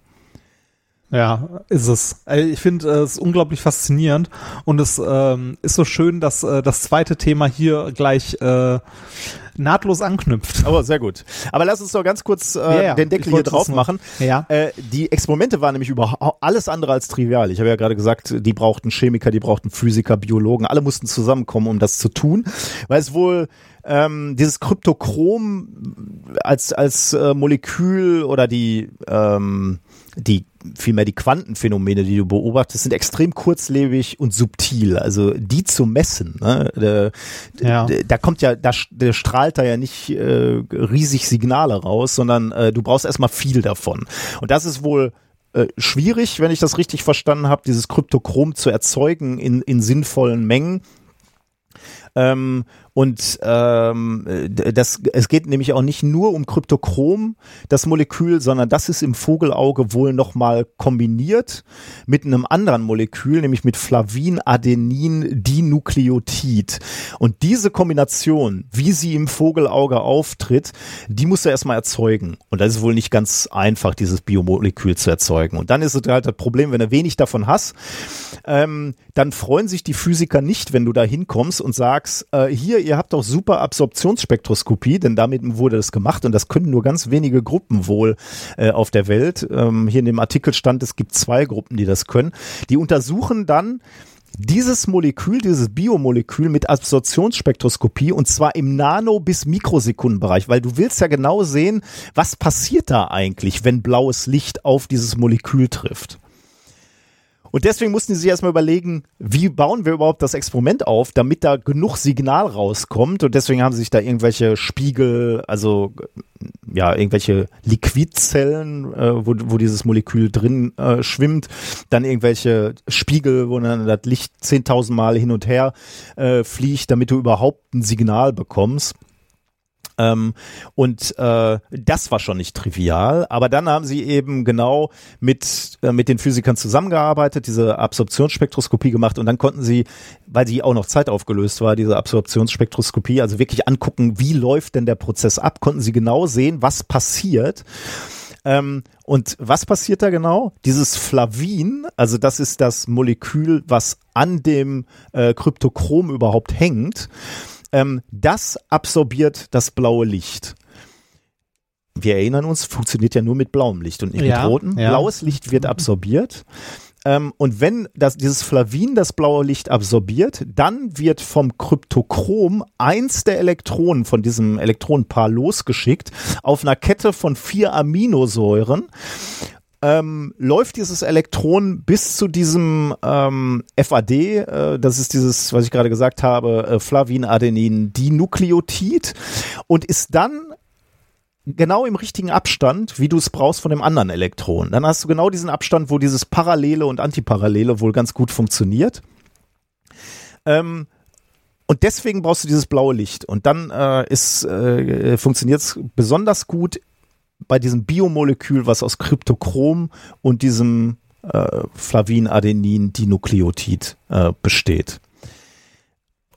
Ja, ist es. Ich finde es unglaublich faszinierend und es ähm, ist so schön, dass äh, das zweite Thema hier gleich äh, nahtlos anknüpft. Aber sehr gut. Aber lass uns doch ganz kurz äh, ja, ja. den Deckel hier drauf machen. Ja. Äh, die Experimente waren nämlich über alles andere als trivial. Ich habe ja gerade gesagt, die brauchten Chemiker, die brauchten Physiker, Biologen, alle mussten zusammenkommen, um das zu tun, weil es wohl ähm, dieses Kryptochrom als als äh, Molekül oder die ähm, die vielmehr die Quantenphänomene, die du beobachtest, sind extrem kurzlebig und subtil. Also die zu messen, ne? da, ja. da kommt ja, da, da strahlt da ja nicht äh, riesig Signale raus, sondern äh, du brauchst erstmal viel davon. Und das ist wohl äh, schwierig, wenn ich das richtig verstanden habe, dieses Kryptochrom zu erzeugen in, in sinnvollen Mengen. Ähm, und ähm, das, es geht nämlich auch nicht nur um Kryptochrom, das Molekül, sondern das ist im Vogelauge wohl nochmal kombiniert mit einem anderen Molekül, nämlich mit Flavin, Adenin, Dinukleotid. Und diese Kombination, wie sie im Vogelauge auftritt, die muss er erstmal erzeugen. Und das ist wohl nicht ganz einfach, dieses Biomolekül zu erzeugen. Und dann ist es halt das Problem, wenn du wenig davon hast, ähm, dann freuen sich die Physiker nicht, wenn du da hinkommst und sagst, äh, hier, ihr habt doch super Absorptionsspektroskopie, denn damit wurde das gemacht und das können nur ganz wenige Gruppen wohl äh, auf der Welt. Ähm, hier in dem Artikel stand, es gibt zwei Gruppen, die das können. Die untersuchen dann dieses Molekül, dieses Biomolekül mit Absorptionsspektroskopie und zwar im Nano- bis Mikrosekundenbereich, weil du willst ja genau sehen, was passiert da eigentlich, wenn blaues Licht auf dieses Molekül trifft. Und deswegen mussten sie sich erstmal überlegen, wie bauen wir überhaupt das Experiment auf, damit da genug Signal rauskommt. Und deswegen haben sie sich da irgendwelche Spiegel, also ja, irgendwelche Liquidzellen, äh, wo, wo dieses Molekül drin äh, schwimmt, dann irgendwelche Spiegel, wo dann das Licht 10.000 Mal hin und her äh, fliegt, damit du überhaupt ein Signal bekommst. Ähm, und äh, das war schon nicht trivial. Aber dann haben sie eben genau mit, äh, mit den Physikern zusammengearbeitet, diese Absorptionsspektroskopie gemacht und dann konnten sie, weil die auch noch Zeit aufgelöst war, diese Absorptionsspektroskopie, also wirklich angucken, wie läuft denn der Prozess ab, konnten sie genau sehen, was passiert. Ähm, und was passiert da genau? Dieses Flavin, also das ist das Molekül, was an dem äh, Kryptochrom überhaupt hängt ähm, das absorbiert das blaue Licht. Wir erinnern uns, funktioniert ja nur mit blauem Licht und nicht Ja, mit rotem. ja. Blaues Licht wird absorbiert. Ähm, und wenn das, dieses Flavin das blaue Licht absorbiert, dann wird vom Kryptochrom eins der Elektronen von diesem Elektronenpaar losgeschickt auf einer Kette von vier Aminosäuren ähm, läuft dieses Elektron bis zu diesem ähm, FAD, äh, das ist dieses, was ich gerade gesagt habe, äh, Flavin-Adenin-Dinukleotid und ist dann genau im richtigen Abstand, wie du es brauchst von dem anderen Elektron. Dann hast du genau diesen Abstand, wo dieses Parallele und Antiparallele wohl ganz gut funktioniert. Ähm, und deswegen brauchst du dieses blaue Licht. Und dann äh, äh, funktioniert es besonders gut bei diesem Biomolekül, was aus Kryptochrom und diesem äh, Flavin-Adenin-Dinukleotid äh, besteht.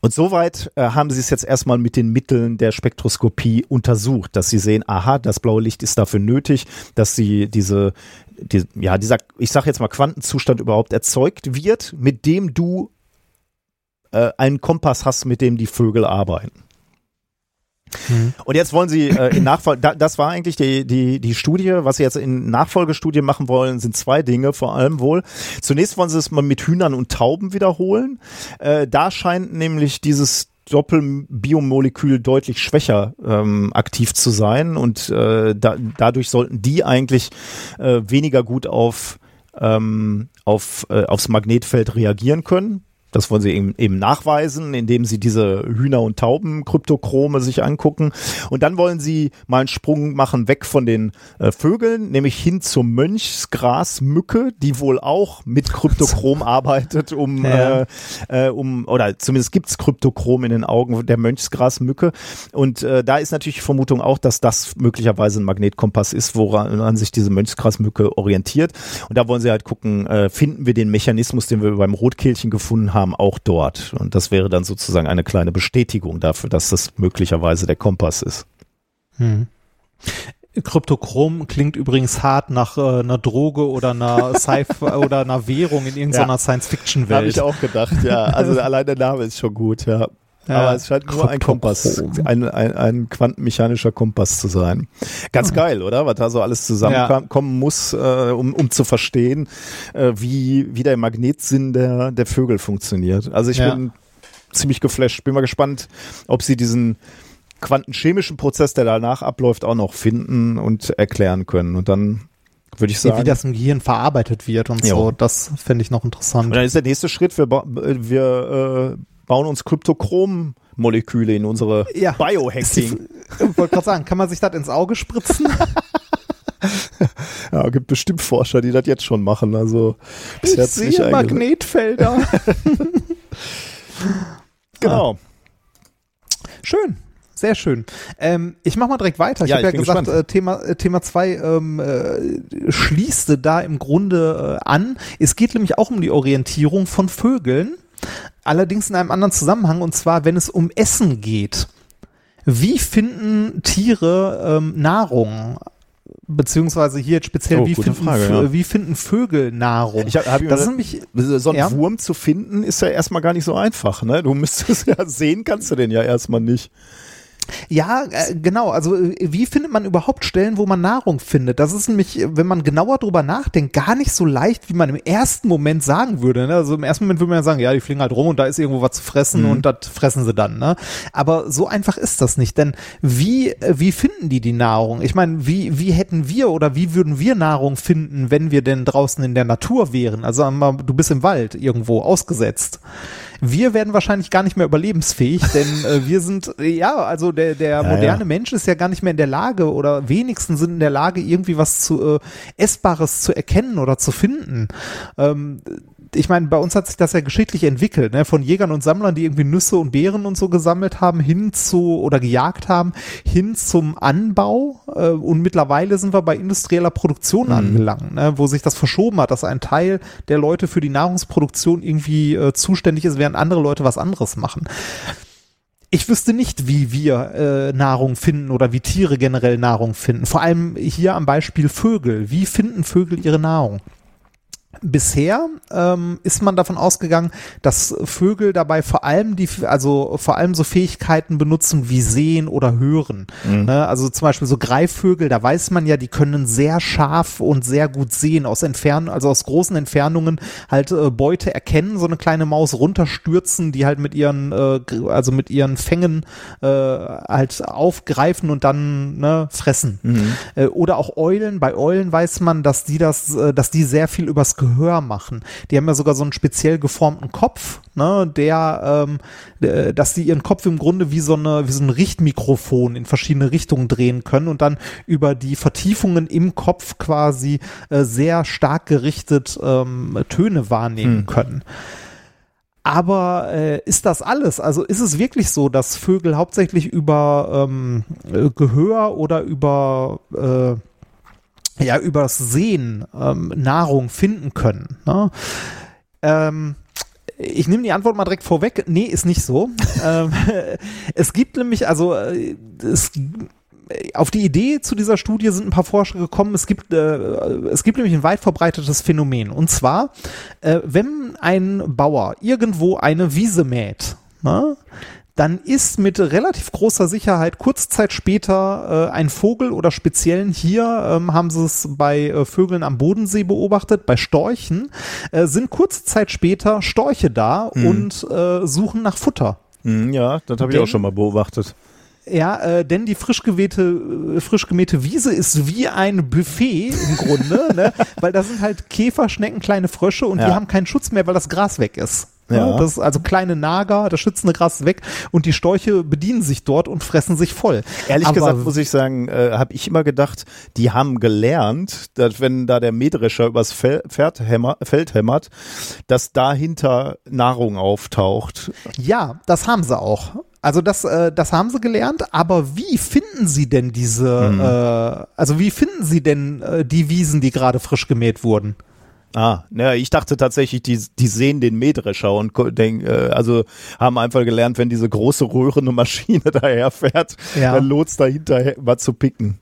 Und soweit äh, haben sie es jetzt erstmal mit den Mitteln der Spektroskopie untersucht, dass sie sehen, aha, das blaue Licht ist dafür nötig, dass sie diese, die, ja, dieser, ich sage jetzt mal Quantenzustand überhaupt erzeugt wird, mit dem du äh, einen Kompass hast, mit dem die Vögel arbeiten. Und jetzt wollen sie äh, in Nachfolge, da, das war eigentlich die, die, die Studie, was sie jetzt in Nachfolgestudien machen wollen, sind zwei Dinge vor allem wohl. Zunächst wollen sie es mal mit Hühnern und Tauben wiederholen. Äh, da scheint nämlich dieses Doppelbiomolekül deutlich schwächer ähm, aktiv zu sein und äh, da, dadurch sollten die eigentlich äh, weniger gut auf, ähm, auf, äh, aufs Magnetfeld reagieren können. Das wollen sie eben, eben nachweisen, indem sie diese Hühner- und Tauben-Kryptochrome sich angucken. Und dann wollen sie mal einen Sprung machen weg von den äh, Vögeln, nämlich hin zur Mönchsgrasmücke, die wohl auch mit Kryptochrom arbeitet, um, Ja. äh, äh, um oder zumindest gibt's Kryptochrom in den Augen der Mönchsgrasmücke. Und äh, da ist natürlich die Vermutung auch, dass das möglicherweise ein Magnetkompass ist, woran an sich diese Mönchsgrasmücke orientiert. Und da wollen sie halt gucken, äh, finden wir den Mechanismus, den wir beim Rotkehlchen gefunden haben, auch dort. Und das wäre dann sozusagen eine kleine Bestätigung dafür, dass das möglicherweise der Kompass ist. Kryptochrom klingt übrigens hart nach äh, einer Droge oder einer Sci oder einer Währung in irgendeiner Ja. Science-Fiction-Welt. Habe ich auch gedacht, ja. Also allein der Name ist schon gut, ja. Ja. Aber es scheint nur ein Kompass, ein, ein, ein quantenmechanischer Kompass zu sein. Ganz geil, oder? Was da so alles zusammenkommen muss, äh, um, um zu verstehen, äh, wie, wie der Magnetsinn der, der Vögel funktioniert. Also ich Ja. bin ziemlich geflasht. Bin mal gespannt, ob sie diesen quantenchemischen Prozess, der danach abläuft, auch noch finden und erklären können. Und dann würde ich sagen. wie das im Gehirn verarbeitet wird und Jo. so. Das fände ich noch interessant. Und dann ist der nächste Schritt, wir, wir äh, bauen uns Kryptochrom-Moleküle in unsere Ja. Biohacking. Ich wollte gerade sagen, kann man sich das ins Auge spritzen? Ja, gibt bestimmt Forscher, die das jetzt schon machen. Also ich sehe Magnetfelder. genau. Schön. Sehr schön. Ähm, ich mache mal direkt weiter. Ich ja, habe ja gesagt, äh, Thema äh, Thema zwei ähm, äh, schließte da im Grunde äh, an. Es geht nämlich auch um die Orientierung von Vögeln, allerdings in einem anderen Zusammenhang und zwar, wenn es um Essen geht. Wie finden Tiere ähm, Nahrung? beziehungsweise hier jetzt speziell, oh, wie, finden, Frage, ja. wie finden Vögel Nahrung? Ich hab, hab das ist nämlich, so ein ja? Wurm zu finden, ist ja erstmal gar nicht so einfach. Ne? Du müsstest ja sehen, kannst du den ja erstmal nicht. Ja, äh, genau. Also äh, wie findet man überhaupt Stellen, wo man Nahrung findet? Das ist nämlich, wenn man genauer drüber nachdenkt, gar nicht so leicht, wie man im ersten Moment sagen würde. Ne? Also im ersten Moment würde man ja sagen, ja, die fliegen halt rum und da ist irgendwo was zu fressen mhm. und das fressen sie dann. Ne? Aber so einfach ist das nicht. Denn wie, äh, wie finden die die Nahrung? Ich meine, wie, wie hätten wir oder wie würden wir Nahrung finden, wenn wir denn draußen in der Natur wären? Also du bist im Wald irgendwo ausgesetzt. Wir werden wahrscheinlich gar nicht mehr überlebensfähig, denn äh, wir sind, ja, also der, der ja, moderne ja. Mensch ist ja gar nicht mehr in der Lage oder wenigstens sind in der Lage, irgendwie was zu äh, Essbares zu erkennen oder zu finden. Ähm, ich meine, bei uns hat sich das ja geschichtlich entwickelt, ne? von Jägern und Sammlern, die irgendwie Nüsse und Beeren und so gesammelt haben, hin zu oder gejagt haben, hin zum Anbau. Äh, und mittlerweile sind wir bei industrieller Produktion mhm. angelangt, ne? wo sich das verschoben hat, dass ein Teil der Leute für die Nahrungsproduktion irgendwie äh, zuständig ist, während andere Leute was anderes machen ich wüsste nicht, wie wir äh, Nahrung finden oder wie Tiere generell Nahrung finden. Vor allem hier am Beispiel Vögel. Wie finden Vögel ihre Nahrung? Bisher ähm, ist man davon ausgegangen, dass Vögel dabei vor allem die, also vor allem so Fähigkeiten benutzen wie sehen oder hören. Mhm. Ne? Also zum Beispiel so Greifvögel, da weiß man ja, die können sehr scharf und sehr gut sehen aus Entfernungen, also aus großen Entfernungen halt äh, Beute erkennen, so eine kleine Maus runterstürzen, die halt mit ihren, äh, also mit ihren Fängen äh, halt aufgreifen und dann ne, fressen. Mhm. Äh, oder auch Eulen. Bei Eulen weiß man, dass die das, äh, dass die sehr viel übers Gehör machen. Die haben ja sogar so einen speziell geformten Kopf, ne, der, ähm, äh, dass die ihren Kopf im Grunde wie so eine, wie so ein Richtmikrofon in verschiedene Richtungen drehen können und dann über die Vertiefungen im Kopf quasi äh, sehr stark gerichtet ähm, Töne wahrnehmen hm. können. Aber äh, ist das alles? Also ist es wirklich so, dass Vögel hauptsächlich über ähm, Gehör oder über äh, ja übers Sehen ähm, Nahrung finden können. Ne? Ähm, ich nehme die Antwort mal direkt vorweg. Nee, ist nicht so. ähm, es gibt nämlich, also äh, es auf die Idee zu dieser Studie sind ein paar Forscher gekommen. Es gibt, äh, es gibt nämlich ein weit verbreitetes Phänomen. Und zwar, äh, wenn ein Bauer irgendwo eine Wiese mäht, ne, dann ist mit relativ großer Sicherheit kurz Zeit später äh, ein Vogel oder speziellen hier ähm, haben sie es bei äh, Vögeln am Bodensee beobachtet, bei Storchen, äh, sind kurze Zeit später Storche da mhm. und äh, suchen nach Futter. Mhm, ja, das habe ich auch schon mal beobachtet. Ja, äh, denn die frisch gewählte, äh, frisch gemähte Wiese ist wie ein Buffet im Grunde, ne? weil da sind halt Käfer, Schnecken, kleine Frösche und ja. die haben keinen Schutz mehr, weil das Gras weg ist. Ja. Das also kleine Nager, das schützende Gras weg und die Storche bedienen sich dort und fressen sich voll. Ehrlich Aber gesagt muss ich sagen, äh, habe ich immer gedacht, die haben gelernt, dass wenn da der Mähdrescher übers Fel hämmer, Feld hämmert, dass dahinter Nahrung auftaucht. Ja, das haben sie auch. Also das, äh, das haben sie gelernt, aber wie finden sie denn diese, mhm. äh, also wie finden sie denn äh, die Wiesen, die gerade frisch gemäht wurden? Ah, ja, ich dachte tatsächlich, die, die sehen den Mähdrescher und denk, äh, also haben einfach gelernt, wenn diese große röhrende Maschine daherfährt, ja. dann lohnt es dahinter was zu picken.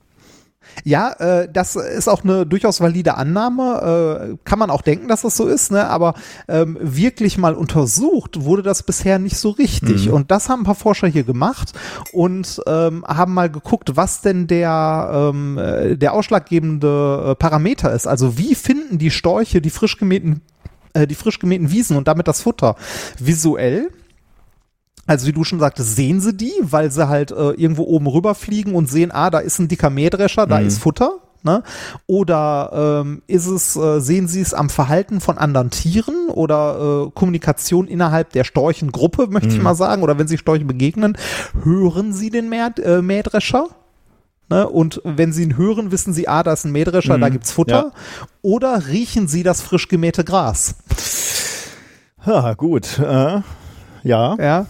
Ja, äh, das ist auch eine durchaus valide Annahme. Äh, kann man auch denken, dass das so ist, ne? aber ähm, wirklich mal untersucht wurde das bisher nicht so richtig. Mhm. Und das haben ein paar Forscher hier gemacht und ähm, haben mal geguckt, was denn der, ähm, äh, der ausschlaggebende äh, Parameter ist. Also wie finden die Storche die frisch gemähten äh, die frisch gemähten Wiesen und damit das Futter visuell also wie du schon sagtest, sehen sie die, weil sie halt äh, irgendwo oben rüberfliegen und sehen, ah, da ist ein dicker Mähdrescher, da mhm. ist Futter. Ne? Oder ähm, ist es, äh, sehen Sie es am Verhalten von anderen Tieren oder äh, Kommunikation innerhalb der Storchengruppe, möchte mhm. ich mal sagen, oder wenn Sie Storche begegnen, hören Sie den Mäh äh, Mähdrescher? Ne? Und wenn sie ihn hören, wissen sie, ah, da ist ein Mähdrescher, Mhm. da gibt's Futter. Ja. Oder riechen sie das frisch gemähte Gras? Ha, gut. Äh, ja. Ja.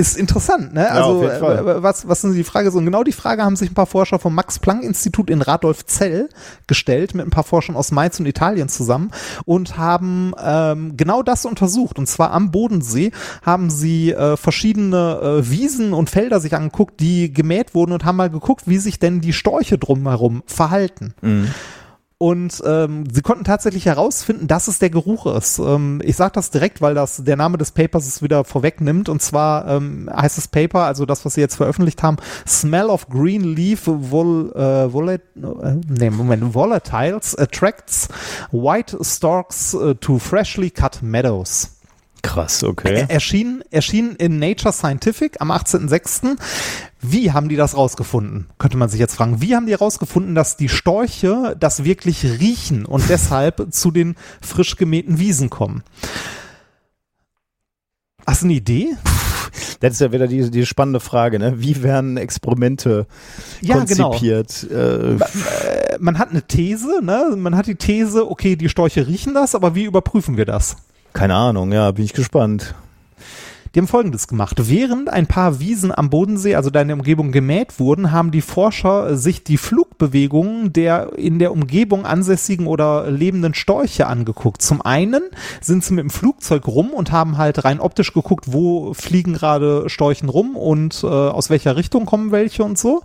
Ist interessant, ne? Ja, Also, äh, was, was sind die Frage? So, und genau die Frage haben sich ein paar Forscher vom Max-Planck-Institut in Radolfzell gestellt, mit ein paar Forschern aus Mainz und Italien zusammen und haben ähm, genau das untersucht. Und zwar am Bodensee haben sie äh, verschiedene äh, Wiesen und Felder sich angeguckt, die gemäht wurden und haben mal geguckt, wie sich denn die Storche drumherum verhalten. Und ähm, sie konnten tatsächlich herausfinden, dass es der Geruch ist. Ähm, ich sage das direkt, weil das der Name des Papers es wieder vorwegnimmt. Und zwar ähm, heißt das Paper, also das, was sie jetzt veröffentlicht haben, Smell of Green Leaf vol, äh, volat äh, nee, Moment, Volatiles attracts white storks äh, to freshly cut meadows. Krass, okay. Er, erschien, erschien in Nature Scientific am 18.06. Wie haben die das rausgefunden? Könnte man sich jetzt fragen. Wie haben die rausgefunden, dass die Storche das wirklich riechen und deshalb zu den frisch gemähten Wiesen kommen? Hast du eine Idee? Das ist ja wieder die, die spannende Frage, ne? Wie werden Experimente Ja, genau. konzipiert? Äh, Äh, Man hat eine These, ne? Man hat die These, okay, die Storche riechen das, aber wie überprüfen wir das? Keine Ahnung, ja, bin ich gespannt. Die haben Folgendes gemacht. Während ein paar Wiesen am Bodensee, also da in der Umgebung gemäht wurden, haben die Forscher sich die Flugbewegungen der in der Umgebung ansässigen oder lebenden Storche angeguckt. Zum einen sind sie mit dem Flugzeug rum und haben halt rein optisch geguckt, wo fliegen gerade Storchen rum und äh, aus welcher Richtung kommen welche und so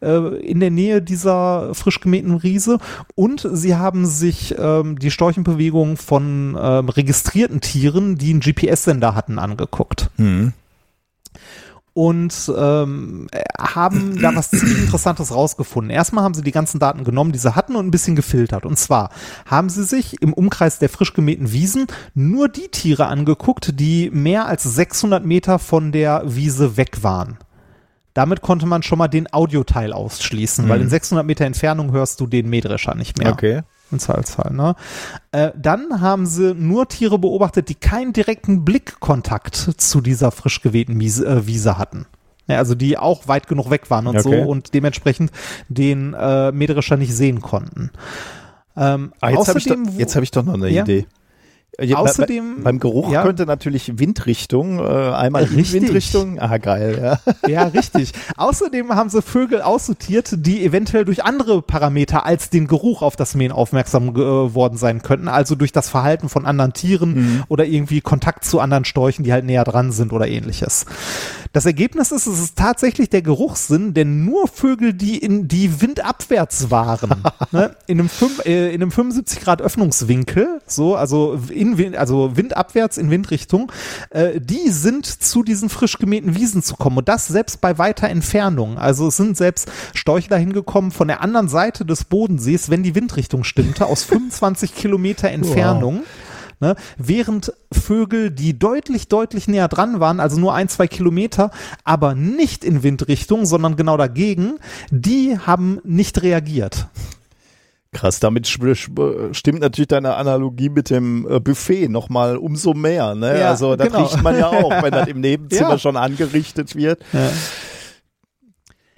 äh, in der Nähe dieser frisch gemähten Riese. Und sie haben sich ähm, die Storchenbewegungen von ähm, registrierten Tieren, die einen GPS-Sender hatten, angeguckt Hm. Und ähm, haben da was ziemlich Interessantes rausgefunden. Erstmal haben sie die ganzen Daten genommen, die sie hatten und ein bisschen gefiltert. Und zwar haben sie sich im Umkreis der frisch gemähten Wiesen nur die Tiere angeguckt, die mehr als 600 Meter von der Wiese weg waren. Damit konnte man schon mal den Audioteil ausschließen, weil in 600 Meter Entfernung hörst du den Mähdrescher nicht mehr. Okay. Im Zweifelsfall, ne? Äh, dann haben sie nur Tiere beobachtet, die keinen direkten Blickkontakt zu dieser frisch gewehten Wiese, äh, Wiese hatten. Ja, also die auch weit genug weg waren und Okay. so und dementsprechend den äh, Mähdrescher nicht sehen konnten. Ähm, Ah, jetzt habe ich, doch- jetzt hab ich doch noch eine Ja. Idee. Bei- Außerdem- bei, beim Geruch ja. könnte natürlich Windrichtung, äh, einmal in Richtig. Windrichtung. Ah, geil, ja. Ja, richtig. Außerdem haben sie Vögel aussortiert, die eventuell durch andere Parameter als den Geruch auf das Mähen aufmerksam geworden sein könnten. Also durch das Verhalten von anderen Tieren oder irgendwie Kontakt zu anderen Storchen, die halt näher dran sind oder ähnliches. Das Ergebnis ist, es ist tatsächlich der Geruchssinn, denn nur Vögel, die in die windabwärts waren, ne, in einem, fünf, äh, in einem 75 Grad Öffnungswinkel, so, also in Wind, also windabwärts in Windrichtung, äh, die sind zu diesen frisch gemähten Wiesen zu kommen und das selbst bei weiter Entfernung. Also es sind selbst Storche dahin gekommen von der anderen Seite des Bodensees, wenn die Windrichtung stimmte, aus 25 Kilometer Entfernung. Ne, während Vögel, die deutlich, deutlich näher dran waren, also nur ein, zwei Kilometer, aber nicht in Windrichtung, sondern genau dagegen, die haben nicht reagiert. Krass, damit stimmt natürlich deine Analogie mit dem äh, Buffet nochmal umso mehr. Ne? Ja, also das genau. riecht man ja auch, wenn das im Nebenzimmer Ja. schon angerichtet wird.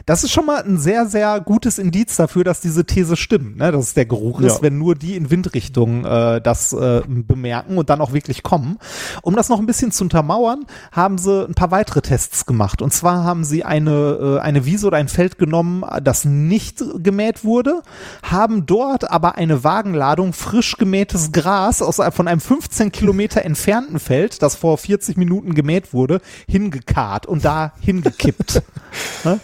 Das ist schon mal ein sehr, sehr gutes Indiz dafür, dass diese These stimmt, ne? dass es der Geruch ist, Ja. wenn nur die in Windrichtung äh, das äh, bemerken und dann auch wirklich kommen. Um das noch ein bisschen zu untermauern, haben sie ein paar weitere Tests gemacht. Und zwar haben sie eine, äh, eine Wiese oder ein Feld genommen, das nicht gemäht wurde, haben dort aber eine Wagenladung frisch gemähtes Gras aus, von einem 15 Kilometer entfernten Feld, das vor 40 Minuten gemäht wurde, hingekarrt und da hingekippt. Ne?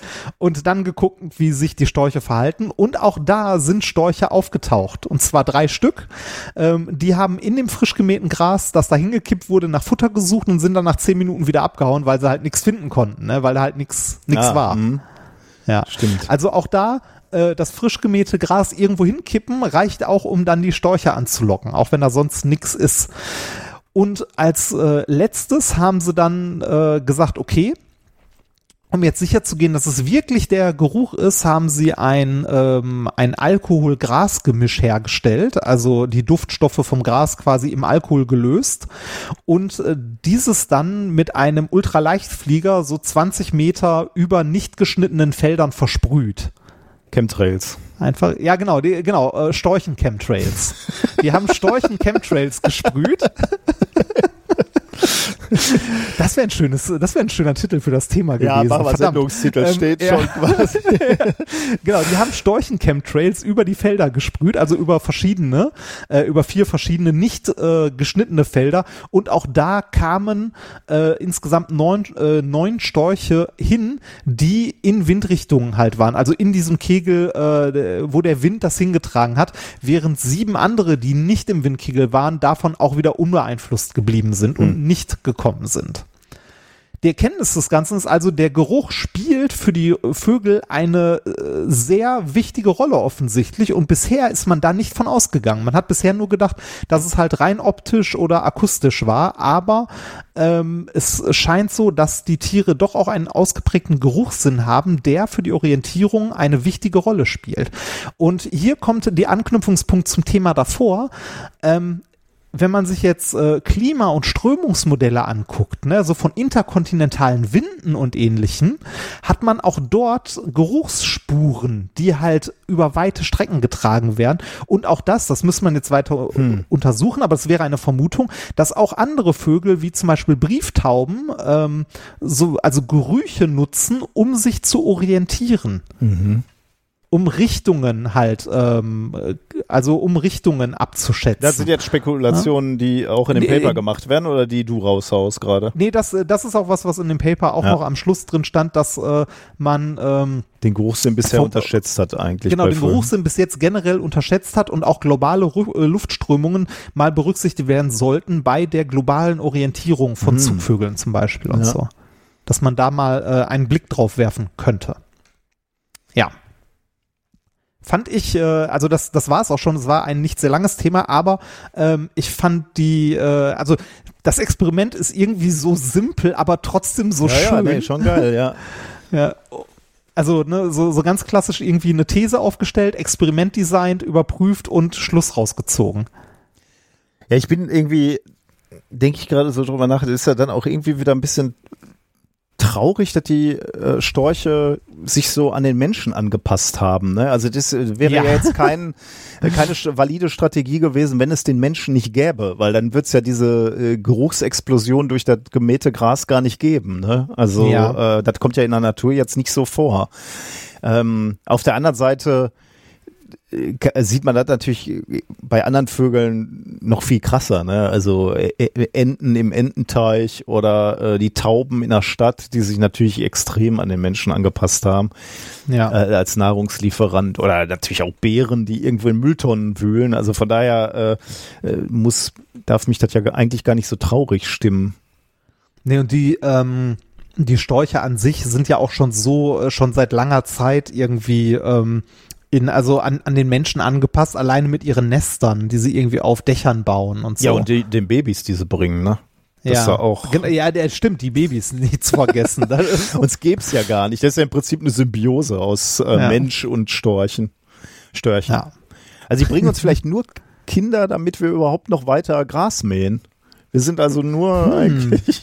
Und dann geguckt, wie sich die Storche verhalten. Und auch da sind Storche aufgetaucht. Und zwar drei Stück. Ähm, die haben in dem frisch gemähten Gras, das da hingekippt wurde, nach Futter gesucht und sind dann nach zehn Minuten wieder abgehauen, weil sie halt nichts finden konnten, ne? weil da halt nichts nichts Ah, war. mhm. Ja, Stimmt. Also auch da äh, das frisch gemähte Gras irgendwo hinkippen reicht auch, um dann die Storche anzulocken, auch wenn da sonst nichts ist. Und als äh, letztes haben sie dann äh, gesagt, okay, um jetzt sicher zu gehen, dass es wirklich der Geruch ist, haben sie ein, ähm, ein Alkohol-Gras-Gemisch hergestellt, also die Duftstoffe vom Gras quasi im Alkohol gelöst und äh, dieses dann mit einem Ultraleichtflieger so 20 Meter über nicht geschnittenen Feldern versprüht. Chemtrails. Einfach, ja genau, die, genau, äh, Storchen-Chemtrails. Die haben Storchen-Chemtrails gesprüht. Das wäre ein schönes, das wäre ein schöner Titel für das Thema gewesen. Ja, mach mal Sendungstitel, ähm, steht ja. schon quasi. genau, die haben Storchen-Chemtrails über die Felder gesprüht, also über verschiedene, äh, über vier verschiedene nicht äh, geschnittene Felder und auch da kamen äh, insgesamt neun, äh, neun Storche hin, die in Windrichtungen halt waren, also in diesem Kegel, äh, wo der Wind das hingetragen hat, während sieben andere, die nicht im Windkegel waren, davon auch wieder unbeeinflusst geblieben sind hm. und nicht gekommen sind. Die Erkenntnis des Ganzen ist also, der Geruch spielt für die Vögel eine äh, sehr wichtige Rolle offensichtlich und bisher ist man da nicht von ausgegangen. Man hat bisher nur gedacht, dass es halt rein optisch oder akustisch war, aber ähm, es scheint so, dass die Tiere doch auch einen ausgeprägten Geruchssinn haben, der für die Orientierung eine wichtige Rolle spielt. Und hier kommt der Anknüpfungspunkt zum Thema davor. Ähm, wenn man sich jetzt äh, Klima- und Strömungsmodelle anguckt, ne, so von interkontinentalen Winden und ähnlichen, hat man auch dort Geruchsspuren, die halt über weite Strecken getragen werden. Und auch das, das muss man jetzt weiter hm. untersuchen, aber es wäre eine Vermutung, dass auch andere Vögel, wie zum Beispiel Brieftauben, ähm, so, also Gerüche nutzen, um sich zu orientieren. Mhm um Richtungen halt, ähm, also um Richtungen abzuschätzen. Das sind jetzt Spekulationen, die auch in dem Paper nee, gemacht werden oder die du raushaust gerade? Nee, das, das ist auch was, was in dem Paper auch ja. noch am Schluss drin stand, dass äh, man ähm, den Geruchssinn bisher vom, unterschätzt hat eigentlich. Genau, den Geruchssinn bis jetzt generell unterschätzt hat und auch globale Ru äh, Luftströmungen mal berücksichtigt werden sollten bei der globalen Orientierung von hm. Zugvögeln zum Beispiel und ja. so. Dass man da mal äh, einen Blick drauf werfen könnte. Ja fand ich, äh, also das, das war es auch schon, es war ein nicht sehr langes Thema, aber ähm, ich fand die, äh, also das Experiment ist irgendwie so simpel, aber trotzdem so ja, schön. Ja, nee, schon geil, ja. ja. Also ne, so, so ganz klassisch irgendwie eine These aufgestellt, Experiment designt, überprüft und Schluss rausgezogen. Ja, ich bin irgendwie, denke ich gerade so drüber nach, das ist ja dann auch irgendwie wieder ein bisschen traurig, dass die äh, Storche sich so an den Menschen angepasst haben. Ne? Also das äh, wäre ja. ja, jetzt kein, äh, keine valide Strategie gewesen, wenn es den Menschen nicht gäbe, weil dann wird es ja diese äh, Geruchsexplosion durch das gemähte Gras gar nicht geben. Ne? Also ja. äh, das kommt ja in der Natur jetzt nicht so vor. Ähm, auf der anderen Seite sieht man das natürlich bei anderen Vögeln noch viel krasser. Ne? Also äh, äh, Enten im Ententeich oder äh, die Tauben in der Stadt, die sich natürlich extrem an den Menschen angepasst haben ja. äh, als Nahrungslieferant oder natürlich auch Bären, die irgendwo in Mülltonnen wühlen. Also von daher äh, äh, muss darf mich das ja eigentlich gar nicht so traurig stimmen. Nee, und die ähm die Storche an sich sind ja auch schon so, schon seit langer Zeit irgendwie ähm, in, also an, an den Menschen angepasst, alleine mit ihren Nestern, die sie irgendwie auf Dächern bauen und so. Ja, und die, den Babys, die sie bringen, ne? Das ja, auch. ja, der stimmt, die Babys nicht zu vergessen. Uns gäb's ja gar nicht. Das ist ja im Prinzip eine Symbiose aus äh, ja. Mensch und Storchen. Störchen. Ja. Also sie bringen uns vielleicht nur Kinder, damit wir überhaupt noch weiter Gras mähen. Wir sind also nur hm. eigentlich.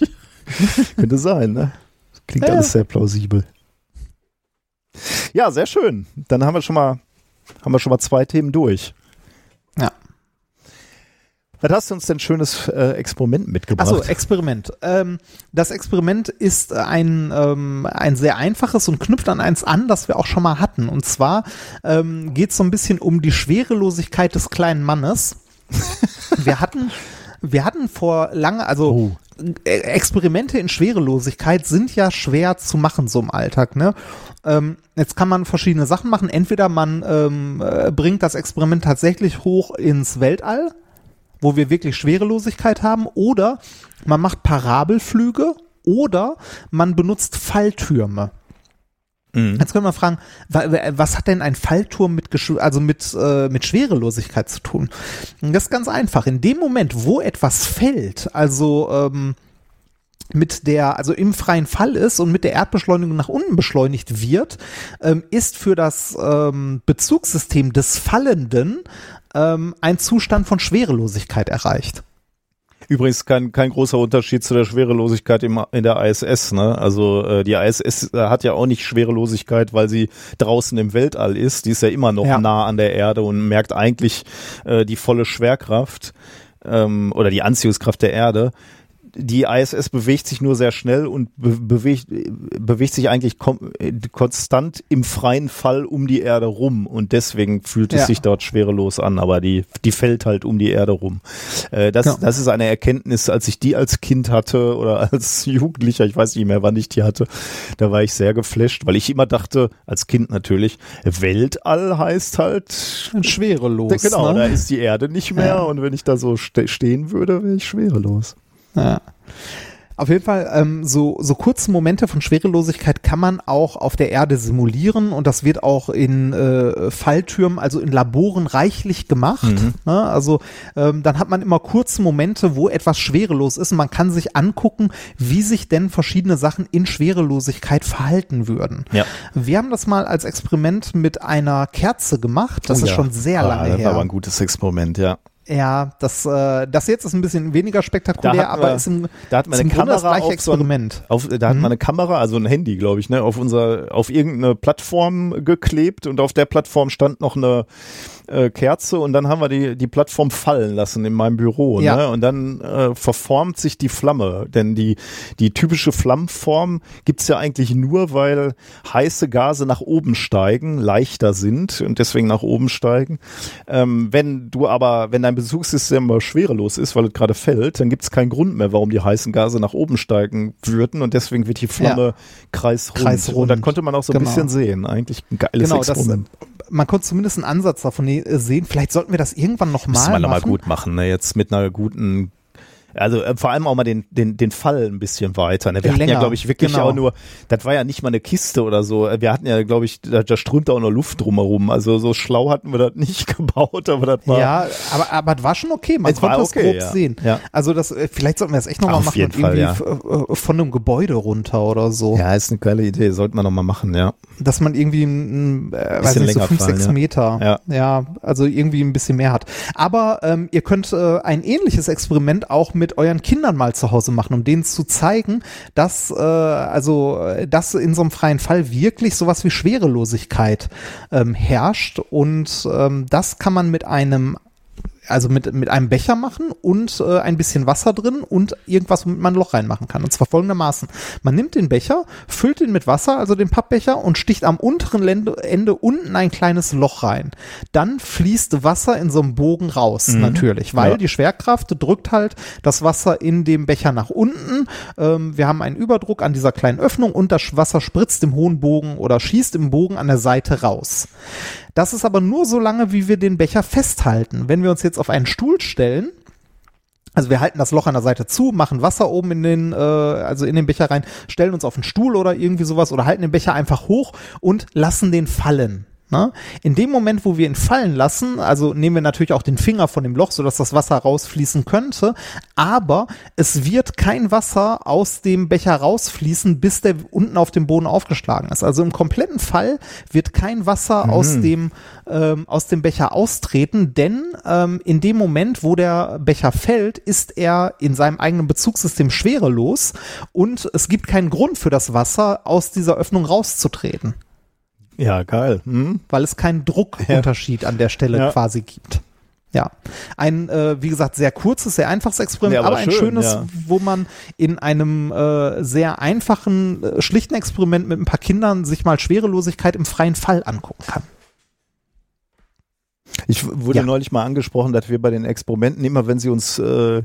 könnte sein, ne? Klingt ja. alles sehr plausibel. Ja, sehr schön. Dann haben wir schon mal, haben wir schon mal zwei Themen durch. Ja. Was hast du uns denn schönes äh, Experiment mitgebracht? Achso, Experiment. Ähm, das Experiment ist ein, ähm, ein sehr einfaches und knüpft an eins an, das wir auch schon mal hatten. Und zwar ähm, geht es so ein bisschen um die Schwerelosigkeit des kleinen Mannes. wir hatten, wir hatten vor lange, also oh. Experimente in Schwerelosigkeit sind ja schwer zu machen so im Alltag, ne? Ähm, jetzt kann man verschiedene Sachen machen. Entweder man ähm, äh, bringt das Experiment tatsächlich hoch ins Weltall, wo wir wirklich Schwerelosigkeit haben, oder man macht Parabelflüge oder man benutzt Falltürme. Mhm. Jetzt können wir fragen, was hat denn ein Fallturm mit, also mit, äh, mit Schwerelosigkeit zu tun? Das ist ganz einfach. In dem Moment, wo etwas fällt, also ähm, mit der, also im freien Fall ist und mit der Erdbeschleunigung nach unten beschleunigt wird, ähm, ist für das ähm, Bezugssystem des Fallenden ähm, ein Zustand von Schwerelosigkeit erreicht. Übrigens kein, kein großer Unterschied zu der Schwerelosigkeit im, in der ISS. Ne? Also äh, die ISS äh, hat ja auch nicht Schwerelosigkeit, weil sie draußen im Weltall ist. Die ist ja immer noch Ja. nah an der Erde und merkt eigentlich äh, die volle Schwerkraft ähm, oder die Anziehungskraft der Erde. Die ISS bewegt sich nur sehr schnell und be bewegt, bewegt sich eigentlich konstant im freien Fall um die Erde rum und deswegen fühlt es Ja. sich dort schwerelos an, aber die, die fällt halt um die Erde rum. Äh, das, Ja. das ist eine Erkenntnis, als ich die als Kind hatte oder als Jugendlicher, ich weiß nicht mehr, wann ich die hatte, da war ich sehr geflasht, weil ich immer dachte, als Kind natürlich, Weltall heißt halt Schwerelos. Genau, ne? da ist die Erde nicht mehr Ja. und wenn ich da so ste stehen würde, wäre ich schwerelos. Ja. Auf jeden Fall, ähm, so, so kurze Momente von Schwerelosigkeit kann man auch auf der Erde simulieren und das wird auch in äh, Falltürmen, also in Laboren reichlich gemacht. Ne? Also ähm, dann hat man immer kurze Momente, wo etwas schwerelos ist und man kann sich angucken, wie sich denn verschiedene Sachen in Schwerelosigkeit verhalten würden. Ja. Wir haben das mal als Experiment mit einer Kerze gemacht. Das Oh ist ja. schon sehr Ah, lange das her. war aber ein gutes Experiment, ja. Ja, das, äh, das jetzt ist ein bisschen weniger spektakulär, aber wir- ist im, Da hat man eine Grunde das Kamera gleiche auf so ein, Experiment. auf, da hat Mhm. man eine Kamera, also ein Handy, glaube ich, ne, auf unser, auf irgendeine Plattform geklebt und auf der Plattform stand noch eine äh, Kerze und dann haben wir die, die Plattform fallen lassen in meinem Büro, Ja. ne, und dann äh, verformt sich die Flamme, denn die, die typische Flammform gibt's ja eigentlich nur, weil heiße Gase nach oben steigen, leichter sind und deswegen nach oben steigen. Ähm, wenn du aber, wenn dein Bezugssystem aber schwerelos ist, weil es gerade fällt, dann gibt es keinen Grund mehr, warum die heißen Gase nach oben steigen würden und deswegen wird die Flamme kreisrund. Kreisrund. Und dann konnte man auch so ein Genau. bisschen sehen. Eigentlich ein geiles Genau, das, Experiment. man konnte zumindest einen Ansatz davon ne- sehen. Vielleicht sollten wir das irgendwann noch Müssen mal wir nochmal machen. gut machen, ne? Jetzt mit einer guten also äh, vor allem auch mal den, den, den Fall ein bisschen weiter. Ne? Wir hatten ja, Länger, glaube ich, wirklich genau. auch nur, das war ja nicht mal eine Kiste oder so. Wir hatten ja, glaube ich, da, da strömte auch noch Luft drumherum. Also so schlau hatten wir das nicht gebaut, aber das war. Ja, aber, aber es war schon okay. Man konnte es okay, grob ja. sehen. Ja. Also das, äh, vielleicht sollten wir das echt nochmal machen und Fall, irgendwie f- äh, von einem Gebäude runter oder so. Ja, ist eine geile Idee. Sollten wir nochmal machen, ja. Dass man irgendwie ein, äh, weiß Bisschen nicht, so länger fünf, sechs ja. Meter. Ja. ja, also irgendwie ein bisschen mehr hat. Aber ähm, ihr könnt äh, ein ähnliches Experiment auch mit euren Kindern mal zu Hause machen, um denen zu zeigen, dass äh, also äh, dass in so einem freien Fall wirklich sowas wie Schwerelosigkeit ähm, herrscht. Und ähm, das kann man mit einem also mit, mit einem Becher machen und äh, ein bisschen Wasser drin und irgendwas, womit man ein Loch reinmachen kann. Und zwar folgendermaßen. Man nimmt den Becher, füllt ihn mit Wasser, also den Pappbecher, und sticht am unteren Lende, Ende unten ein kleines Loch rein. Dann fließt Wasser in so einem Bogen raus, natürlich, weil Ja. die Schwerkraft drückt halt das Wasser in dem Becher nach unten. Ähm, wir haben einen Überdruck an dieser kleinen Öffnung und das Wasser spritzt im hohen Bogen oder schießt im Bogen an der Seite raus. Das ist aber nur so lange, wie wir den Becher festhalten. Wenn wir uns jetzt auf einen Stuhl stellen, also wir halten das Loch an der Seite zu, machen Wasser oben in den, äh, also in den Becher rein, stellen uns auf einen Stuhl oder irgendwie sowas oder halten den Becher einfach hoch und lassen den fallen. Ne? In dem Moment, wo wir ihn fallen lassen, also nehmen wir natürlich auch den Finger von dem Loch, sodass das Wasser rausfließen könnte, aber es wird kein Wasser aus dem Becher rausfließen, bis der unten auf dem Boden aufgeschlagen ist. Also im kompletten Fall wird kein Wasser aus dem ähm, aus dem Becher austreten, denn ähm, in dem Moment, wo der Becher fällt, ist er in seinem eigenen Bezugssystem schwerelos und es gibt keinen Grund für das Wasser aus dieser Öffnung rauszutreten Ja, geil. Hm? weil es keinen Druckunterschied an der Stelle Ja. quasi gibt. Ja, ein, äh, wie gesagt, sehr kurzes, sehr einfaches Experiment, Ja, aber aber, ein schön, schönes, ja. wo man in einem äh, sehr einfachen, äh, schlichten Experiment mit ein paar Kindern sich mal Schwerelosigkeit im freien Fall angucken kann. Ich wurde Ja. neulich mal angesprochen, dass wir bei den Experimenten immer, wenn sie uns äh,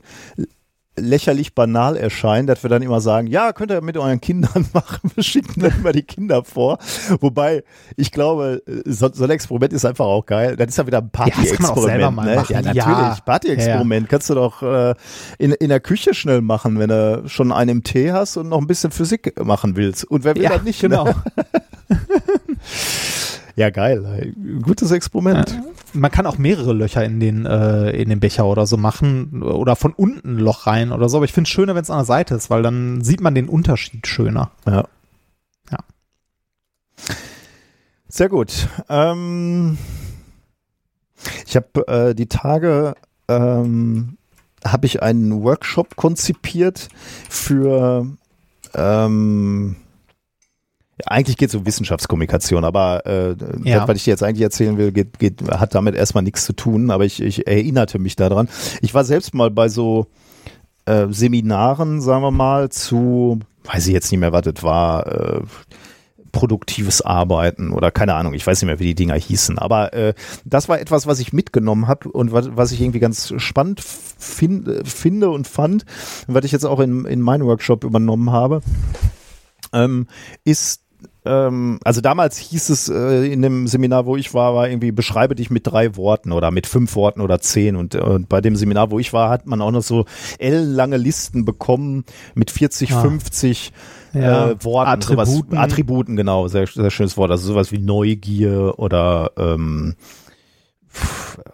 lächerlich banal erscheinen, dass wir dann immer sagen, ja, könnt ihr mit euren Kindern machen, wir schicken dann immer die Kinder vor. Wobei, ich glaube, so, so ein Experiment ist einfach auch geil. Das ist ja wieder ein Ja, das kann man auch Party-Experiment. selber mal ne? machen. Ja, natürlich. Ja. Party-Experiment kannst du doch äh, in, in der Küche schnell machen, wenn du schon einen im Tee hast und noch ein bisschen Physik machen willst. Und wer will Ja, das nicht? genau. Ne? Ja, geil. Gutes Experiment. Man kann auch mehrere Löcher in den, äh, in den Becher oder so machen oder von unten ein Loch rein oder so, aber ich finde es schöner, wenn es an der Seite ist, weil dann sieht man den Unterschied schöner. Ja. Ja. Sehr gut. Ähm, ich habe äh, die Tage ähm, habe ich einen Workshop konzipiert für ähm, ja, eigentlich geht es um Wissenschaftskommunikation, aber äh, Ja. das, was ich dir jetzt eigentlich erzählen will, geht, geht, hat damit erstmal nichts zu tun, aber ich, ich erinnerte mich daran. Ich war selbst mal bei so äh, Seminaren, sagen wir mal, zu, weiß ich jetzt nicht mehr, was das war, äh, produktives Arbeiten oder keine Ahnung, ich weiß nicht mehr, wie die Dinger hießen, aber äh, das war etwas, was ich mitgenommen habe und was, was ich irgendwie ganz spannend fin finde und fand, was ich jetzt auch in, in meinen Workshop übernommen habe, ähm, ist ähm, also damals hieß es äh, in dem Seminar, wo ich war, war irgendwie beschreibe dich mit drei Worten oder mit fünf Worten oder zehn und, und bei dem Seminar, wo ich war, hat man auch noch so ellenlange Listen bekommen mit 40, Ah. 50 Ja. äh, Worten, Attributen. Sowas, Attributen, genau, sehr, sehr schönes Wort, also sowas wie Neugier oder ähm,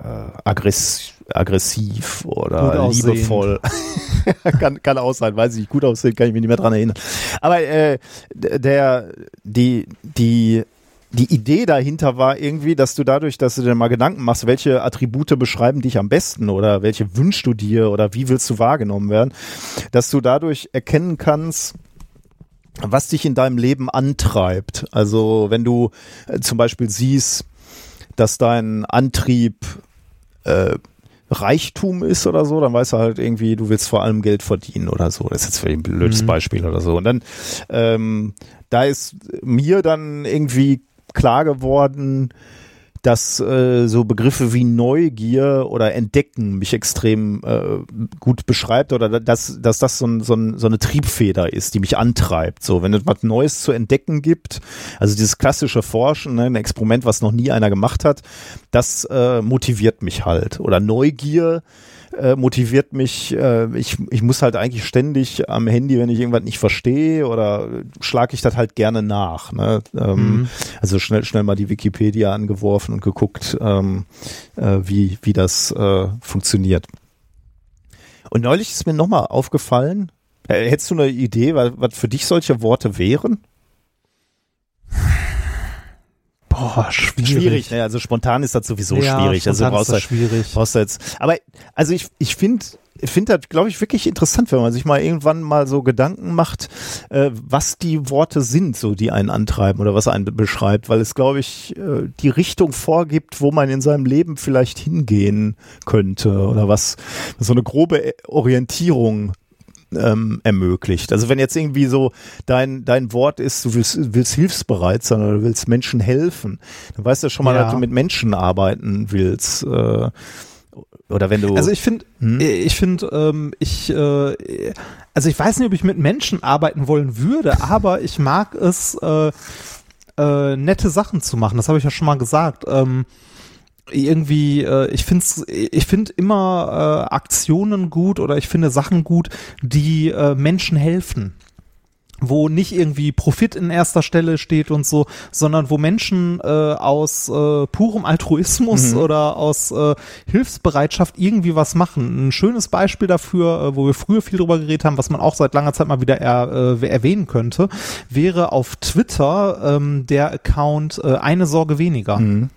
äh, aggress aggressiv Gut oder liebevoll. kann, kann auch sein, weiß ich nicht, gut aussehen, kann ich mich nicht mehr dran erinnern. Aber äh, der, die, die, die Idee dahinter war irgendwie, dass du dadurch, dass du dir mal Gedanken machst, welche Attribute beschreiben dich am besten oder welche wünschst du dir oder wie willst du wahrgenommen werden, dass du dadurch erkennen kannst, was dich in deinem Leben antreibt. Also wenn du äh, zum Beispiel siehst, dass dein Antrieb äh, Reichtum ist oder so, dann weißt du halt irgendwie, du willst vor allem Geld verdienen oder so. Das ist jetzt vielleicht ein blödes Mhm. Beispiel oder so. Und dann, ähm, da ist mir dann irgendwie klar geworden, dass äh, so Begriffe wie Neugier oder Entdecken mich extrem äh, gut beschreibt oder dass, dass das so, ein, so, ein, so eine Triebfeder ist, die mich antreibt. So, wenn es was Neues zu entdecken gibt, also dieses klassische Forschen, ne, ein Experiment, was noch nie einer gemacht hat, das äh, motiviert mich halt. Oder Neugier äh, motiviert mich, äh, ich, ich muss halt eigentlich ständig am Handy, wenn ich irgendwas nicht verstehe oder schlage ich das halt gerne nach. Ne? Ähm, Mhm. Also schnell, schnell mal die Wikipedia angeworfen und geguckt, ähm, äh, wie, wie das äh, funktioniert. Und neulich ist mir nochmal aufgefallen, äh, hättest du eine Idee, was, was für dich solche Worte wären? Boah, schwierig. Schwierig, ne? also spontan ist das sowieso ja, schwierig. Also brauchst ist du das schwierig. brauchst du jetzt. Aber also ich, ich finde finde das, glaube ich, wirklich interessant, wenn man sich mal irgendwann mal so Gedanken macht, äh, was die Worte sind, so die einen antreiben oder was einen be- beschreibt, weil es, glaube ich, äh, die Richtung vorgibt, wo man in seinem Leben vielleicht hingehen könnte oder was so eine grobe äh, Orientierung ähm, ermöglicht. Also wenn jetzt irgendwie so dein, dein Wort ist, du willst, willst hilfsbereit sein oder du willst Menschen helfen, dann weißt du schon mal, Ja. dass du mit Menschen arbeiten willst. Äh, oder wenn du Also ich finde, Hm? ich finde, ähm, ich, äh, also ich weiß nicht, ob ich mit Menschen arbeiten wollen würde, aber ich mag es, äh, äh, nette Sachen zu machen. Das habe ich ja schon mal gesagt. Ähm, irgendwie, äh, ich finde ich finde immer äh, Aktionen gut oder ich finde Sachen gut, die äh, Menschen helfen wo nicht irgendwie Profit in erster Stelle steht und so, sondern wo Menschen äh, aus äh, purem Altruismus Mhm. oder aus äh, Hilfsbereitschaft irgendwie was machen. Ein schönes Beispiel dafür, äh, wo wir früher viel drüber geredet haben, was man auch seit langer Zeit mal wieder er, äh, erwähnen könnte, wäre auf Twitter ähm, der Account äh, eine Sorge weniger. Mhm.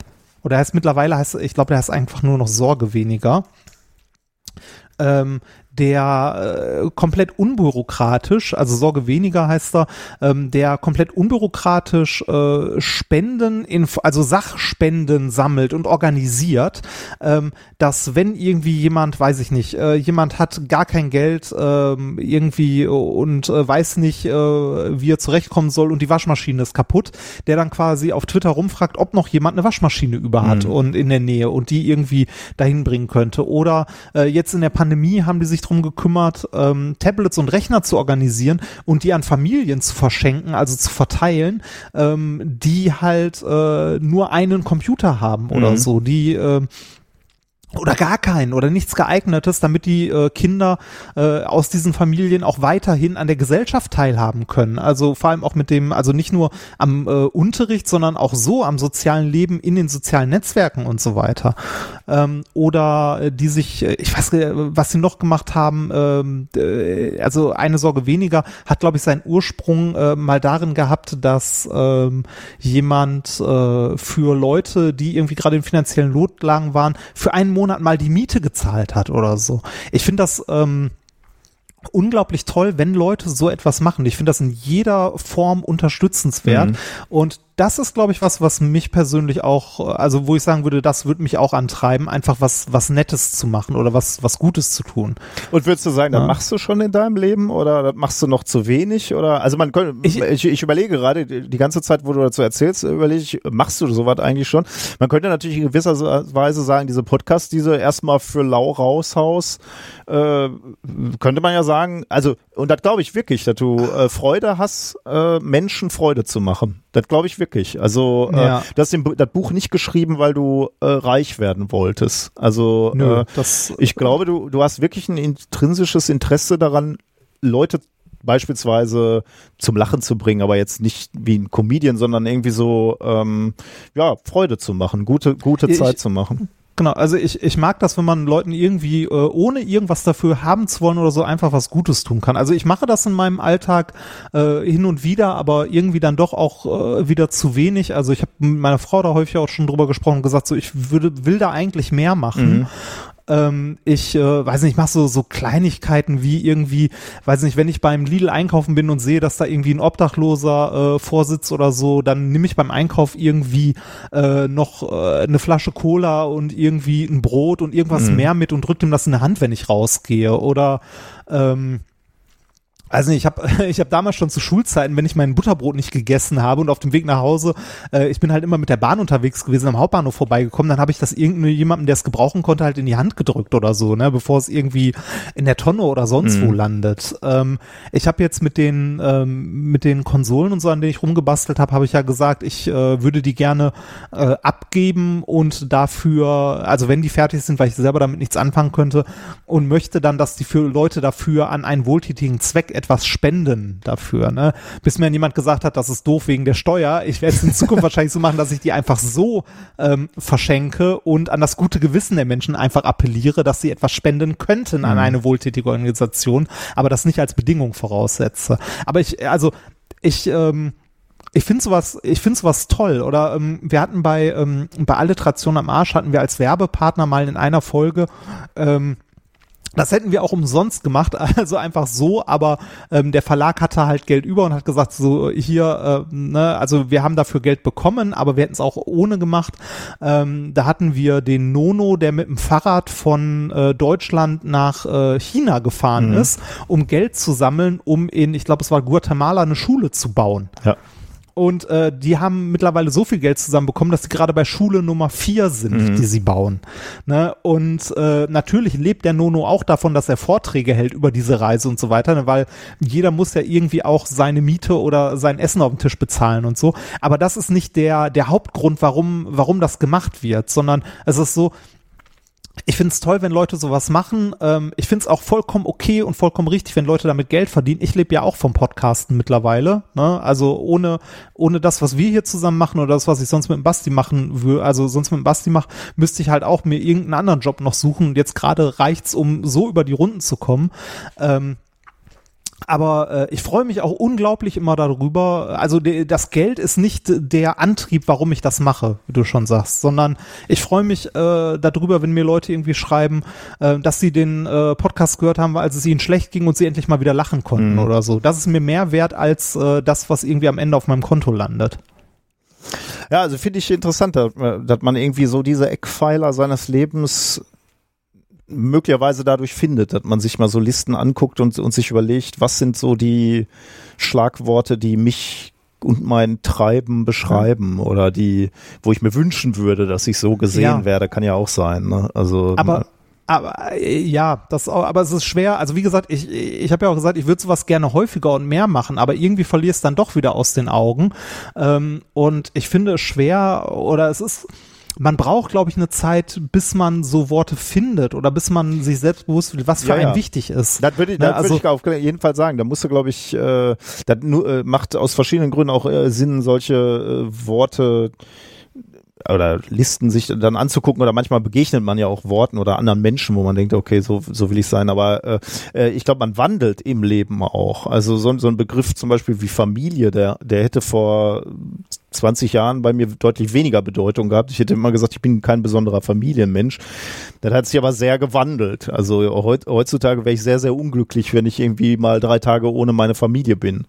Oder heißt mittlerweile heißt, ich glaube, der heißt einfach nur noch Sorge weniger. Ähm, der äh, komplett unbürokratisch, also Sorge weniger heißt er, ähm, der komplett unbürokratisch äh, Spenden, in, also Sachspenden sammelt und organisiert, ähm, dass wenn irgendwie jemand, weiß ich nicht, äh, jemand hat gar kein Geld ähm, irgendwie und äh, weiß nicht, äh, wie er zurechtkommen soll und die Waschmaschine ist kaputt, der dann quasi auf Twitter rumfragt, ob noch jemand eine Waschmaschine über hat Mhm. und in der Nähe und die irgendwie dahin bringen könnte. Oder äh, jetzt in der Pandemie haben die sich drum gekümmert, ähm, Tablets und Rechner zu organisieren und die an Familien zu verschenken, also zu verteilen, ähm, die halt äh, nur einen Computer haben oder Mhm. so, die äh, oder gar keinen oder nichts geeignetes, damit die äh, Kinder äh, aus diesen Familien auch weiterhin an der Gesellschaft teilhaben können. Also vor allem auch mit dem, also nicht nur am äh, Unterricht, sondern auch so am sozialen Leben in den sozialen Netzwerken und so weiter. Ähm, oder äh, die sich, äh, ich weiß, äh, was sie noch gemacht haben, ähm, äh, also eine Sorge weniger, hat glaube ich seinen Ursprung äh, mal darin gehabt, dass ähm, jemand äh, für Leute, die irgendwie gerade in finanziellen Notlagen waren, für einen Monat Monat mal die Miete gezahlt hat oder so. Ich finde das ähm, unglaublich toll, wenn Leute so etwas machen. Ich finde das in jeder Form unterstützenswert. Mhm. Und das ist, glaube ich, was, was mich persönlich auch, also wo ich sagen würde, das würde mich auch antreiben, einfach was, was Nettes zu machen oder was, was Gutes zu tun. Und würdest du sagen, ja. das machst du schon in deinem Leben oder das machst du noch zu wenig? Oder also man könnte, ich, ich, ich überlege gerade, die ganze Zeit, wo du dazu erzählst, überlege ich, machst du sowas eigentlich schon? Man könnte natürlich in gewisser Weise sagen, diese Podcasts, diese erstmal für lau raushaus, äh, könnte man ja sagen, also, und das glaube ich wirklich, dass du äh, Freude hast, äh, Menschen Freude zu machen. Das glaube ich wirklich. Also äh, ja. du hast den, das Buch nicht geschrieben, weil du äh, reich werden wolltest. Also Nö, äh, das, ich glaube, du, du hast wirklich ein intrinsisches Interesse daran, Leute beispielsweise zum Lachen zu bringen, aber jetzt nicht wie ein Comedian, sondern irgendwie so ähm, ja Freude zu machen, gute gute ich, Zeit zu machen. Genau, also ich, ich mag das, wenn man Leuten irgendwie, äh, ohne irgendwas dafür haben zu wollen oder so, einfach was Gutes tun kann. Also ich mache das in meinem Alltag äh, hin und wieder, aber irgendwie dann doch auch äh, wieder zu wenig. Also ich habe mit meiner Frau da häufig auch schon drüber gesprochen und gesagt, so ich würde, will da eigentlich mehr machen. Mhm. Ähm, ich äh, weiß nicht, ich mache so, so Kleinigkeiten wie irgendwie, weiß nicht, wenn ich beim Lidl einkaufen bin und sehe, dass da irgendwie ein Obdachloser äh, vorsitzt oder so, dann nehme ich beim Einkauf irgendwie äh, noch äh, eine Flasche Cola und irgendwie ein Brot und irgendwas mhm. mehr mit und drücke ihm das in die Hand, wenn ich rausgehe. Oder ähm, also ich habe ich hab damals schon zu Schulzeiten, wenn ich mein Butterbrot nicht gegessen habe und auf dem Weg nach Hause, äh, ich bin halt immer mit der Bahn unterwegs gewesen, am Hauptbahnhof vorbeigekommen, dann habe ich das irgendjemandem, der es gebrauchen konnte, halt in die Hand gedrückt oder so, ne, bevor es irgendwie in der Tonne oder sonst mhm. wo landet. Ähm, ich habe jetzt mit den ähm, mit den Konsolen und so, an denen ich rumgebastelt habe, habe ich ja gesagt, ich äh, würde die gerne äh, abgeben und dafür, also wenn die fertig sind, weil ich selber damit nichts anfangen könnte und möchte dann, dass die für Leute dafür an einen wohltätigen Zweck etwas spenden dafür, ne? Bis mir jemand gesagt hat, das ist doof wegen der Steuer. Ich werde es in Zukunft wahrscheinlich so machen, dass ich die einfach so ähm, verschenke und an das gute Gewissen der Menschen einfach appelliere, dass sie etwas spenden könnten mhm. an eine wohltätige Organisation, aber das nicht als Bedingung voraussetze. Aber ich, also ich, ähm, ich finde sowas, ich finde sowas toll. Oder ähm, wir hatten bei ähm, bei Alliteration am Arsch hatten wir als Werbepartner mal in einer Folge ähm, das hätten wir auch umsonst gemacht, also einfach so, aber ähm, der Verlag hatte halt Geld über und hat gesagt, so hier, äh, ne, also wir haben dafür Geld bekommen, aber wir hätten es auch ohne gemacht. Ähm, da hatten wir den Nono, der mit dem Fahrrad von äh, Deutschland nach äh, China gefahren mhm. ist, um Geld zu sammeln, um in, ich glaube, es war Guatemala, eine Schule zu bauen. Ja und äh, die haben mittlerweile so viel Geld zusammenbekommen, dass sie gerade bei Schule Nummer vier sind, mhm. die sie bauen. Ne? Und äh, natürlich lebt der Nono auch davon, dass er Vorträge hält über diese Reise und so weiter, ne? weil jeder muss ja irgendwie auch seine Miete oder sein Essen auf dem Tisch bezahlen und so. Aber das ist nicht der der Hauptgrund, warum warum das gemacht wird, sondern es ist so, ich finde es toll, wenn Leute sowas machen. Ähm, ich finde es auch vollkommen okay und vollkommen richtig, wenn Leute damit Geld verdienen. Ich lebe ja auch vom Podcasten mittlerweile. Ne? Also ohne, ohne das, was wir hier zusammen machen oder das, was ich sonst mit dem Basti machen würde, also sonst mit dem Basti mache, müsste ich halt auch mir irgendeinen anderen Job noch suchen. Und jetzt gerade reicht's, um so über die Runden zu kommen. Ähm, aber äh, ich freue mich auch unglaublich immer darüber. Also de, das Geld ist nicht der Antrieb, warum ich das mache, wie du schon sagst, sondern ich freue mich äh, darüber, wenn mir Leute irgendwie schreiben, äh, dass sie den äh, Podcast gehört haben, als es ihnen schlecht ging und sie endlich mal wieder lachen konnten mhm. oder so. Das ist mir mehr wert als äh, das, was irgendwie am Ende auf meinem Konto landet. Ja, also finde ich interessant, dass man irgendwie so diese Eckpfeiler seines Lebens möglicherweise dadurch findet, dass man sich mal so Listen anguckt und, und sich überlegt, was sind so die Schlagworte, die mich und mein Treiben beschreiben oder die, wo ich mir wünschen würde, dass ich so gesehen ja. werde, kann ja auch sein. Ne? Also aber aber äh, ja, das aber es ist schwer. Also wie gesagt, ich ich habe ja auch gesagt, ich würde sowas gerne häufiger und mehr machen, aber irgendwie verliere es dann doch wieder aus den Augen. Ähm, und ich finde es schwer oder es ist man braucht, glaube ich, eine Zeit, bis man so Worte findet oder bis man sich selbst bewusst wird, was für ja, einen ja. wichtig ist. Das würde ich, ne, also, würd ich auf jeden Fall sagen. Da musst du, glaube ich, äh, das nur, äh, macht aus verschiedenen Gründen auch äh, Sinn, solche äh, Worte oder Listen sich dann anzugucken oder manchmal begegnet man ja auch Worten oder anderen Menschen, wo man denkt, okay, so, so will ich sein. Aber äh, äh ich glaube, man wandelt im Leben auch. Also so, so ein Begriff zum Beispiel wie Familie, der, der hätte vor 20 Jahren bei mir deutlich weniger Bedeutung gehabt. Ich hätte immer gesagt, ich bin kein besonderer Familienmensch. Das hat sich aber sehr gewandelt. Also heutzutage wäre ich sehr, sehr unglücklich, wenn ich irgendwie mal drei Tage ohne meine Familie bin.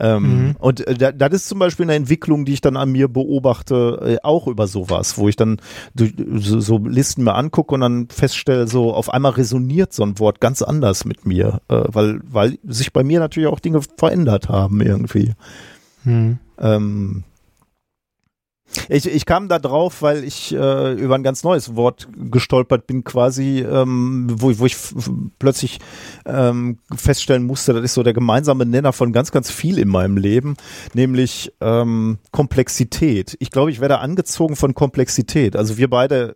Ähm, mhm. Und äh, das ist zum Beispiel eine Entwicklung, die ich dann an mir beobachte, äh, auch über sowas, wo ich dann so, so Listen mir angucke und dann feststelle, so auf einmal resoniert so ein Wort ganz anders mit mir, äh, weil, weil sich bei mir natürlich auch Dinge verändert haben irgendwie. Mhm. Ähm, ich, ich kam da drauf, weil ich äh, über ein ganz neues Wort gestolpert bin, quasi, ähm, wo, wo ich plötzlich ähm, feststellen musste, das ist so der gemeinsame Nenner von ganz, ganz viel in meinem Leben, nämlich ähm, Komplexität. Ich glaube, ich werde angezogen von Komplexität. Also wir beide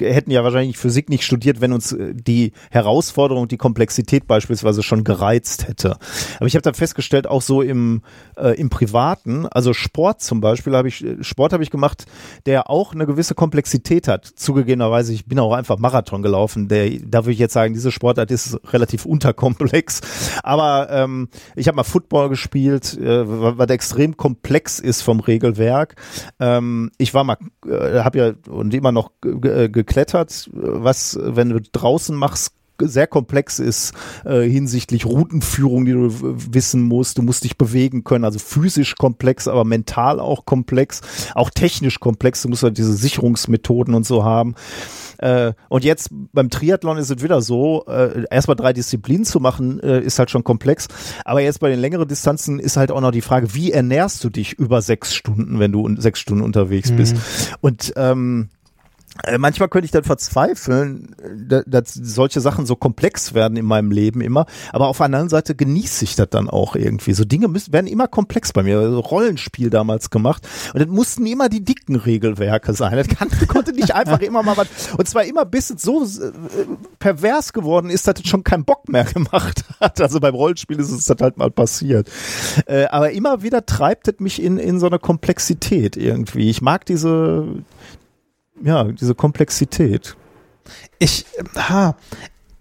hätten ja wahrscheinlich Physik nicht studiert, wenn uns äh, die Herausforderung, die Komplexität beispielsweise schon gereizt hätte. Aber ich habe dann festgestellt, auch so im, äh, im Privaten, also Sport zum Beispiel, habe ich, Sport habe ich ich gemacht, der auch eine gewisse Komplexität hat. Zugegebenerweise, ich bin auch einfach Marathon gelaufen. Der, da würde ich jetzt sagen, diese Sportart ist relativ unterkomplex. Aber ähm, ich habe mal Football gespielt, äh, was extrem komplex ist vom Regelwerk. Ähm, ich war mal, äh, habe ja und immer noch geklettert, was, wenn du draußen machst, sehr komplex ist äh, hinsichtlich Routenführung, die du wissen musst. Du musst dich bewegen können, also physisch komplex, aber mental auch komplex, auch technisch komplex. Du musst halt diese Sicherungsmethoden und so haben. Äh, und jetzt beim Triathlon ist es wieder so, äh, erstmal drei Disziplinen zu machen, äh, ist halt schon komplex. Aber jetzt bei den längeren Distanzen ist halt auch noch die Frage, wie ernährst du dich über sechs Stunden, wenn du sechs Stunden unterwegs bist? Mhm. Und ähm, äh, manchmal könnte ich dann verzweifeln, äh, dass solche Sachen so komplex werden in meinem Leben immer. Aber auf der anderen Seite genieße ich das dann auch irgendwie. So Dinge müssen, werden immer komplex bei mir. Also Rollenspiel damals gemacht. Und das mussten immer die dicken Regelwerke sein. Das kann, konnte nicht einfach immer mal was. Und zwar immer bis es so äh, pervers geworden ist, dass es schon keinen Bock mehr gemacht hat. Also beim Rollenspiel ist es das halt mal passiert. Äh, aber immer wieder treibt es mich in, in so eine Komplexität irgendwie. Ich mag diese, ja, diese Komplexität. Ich, ha,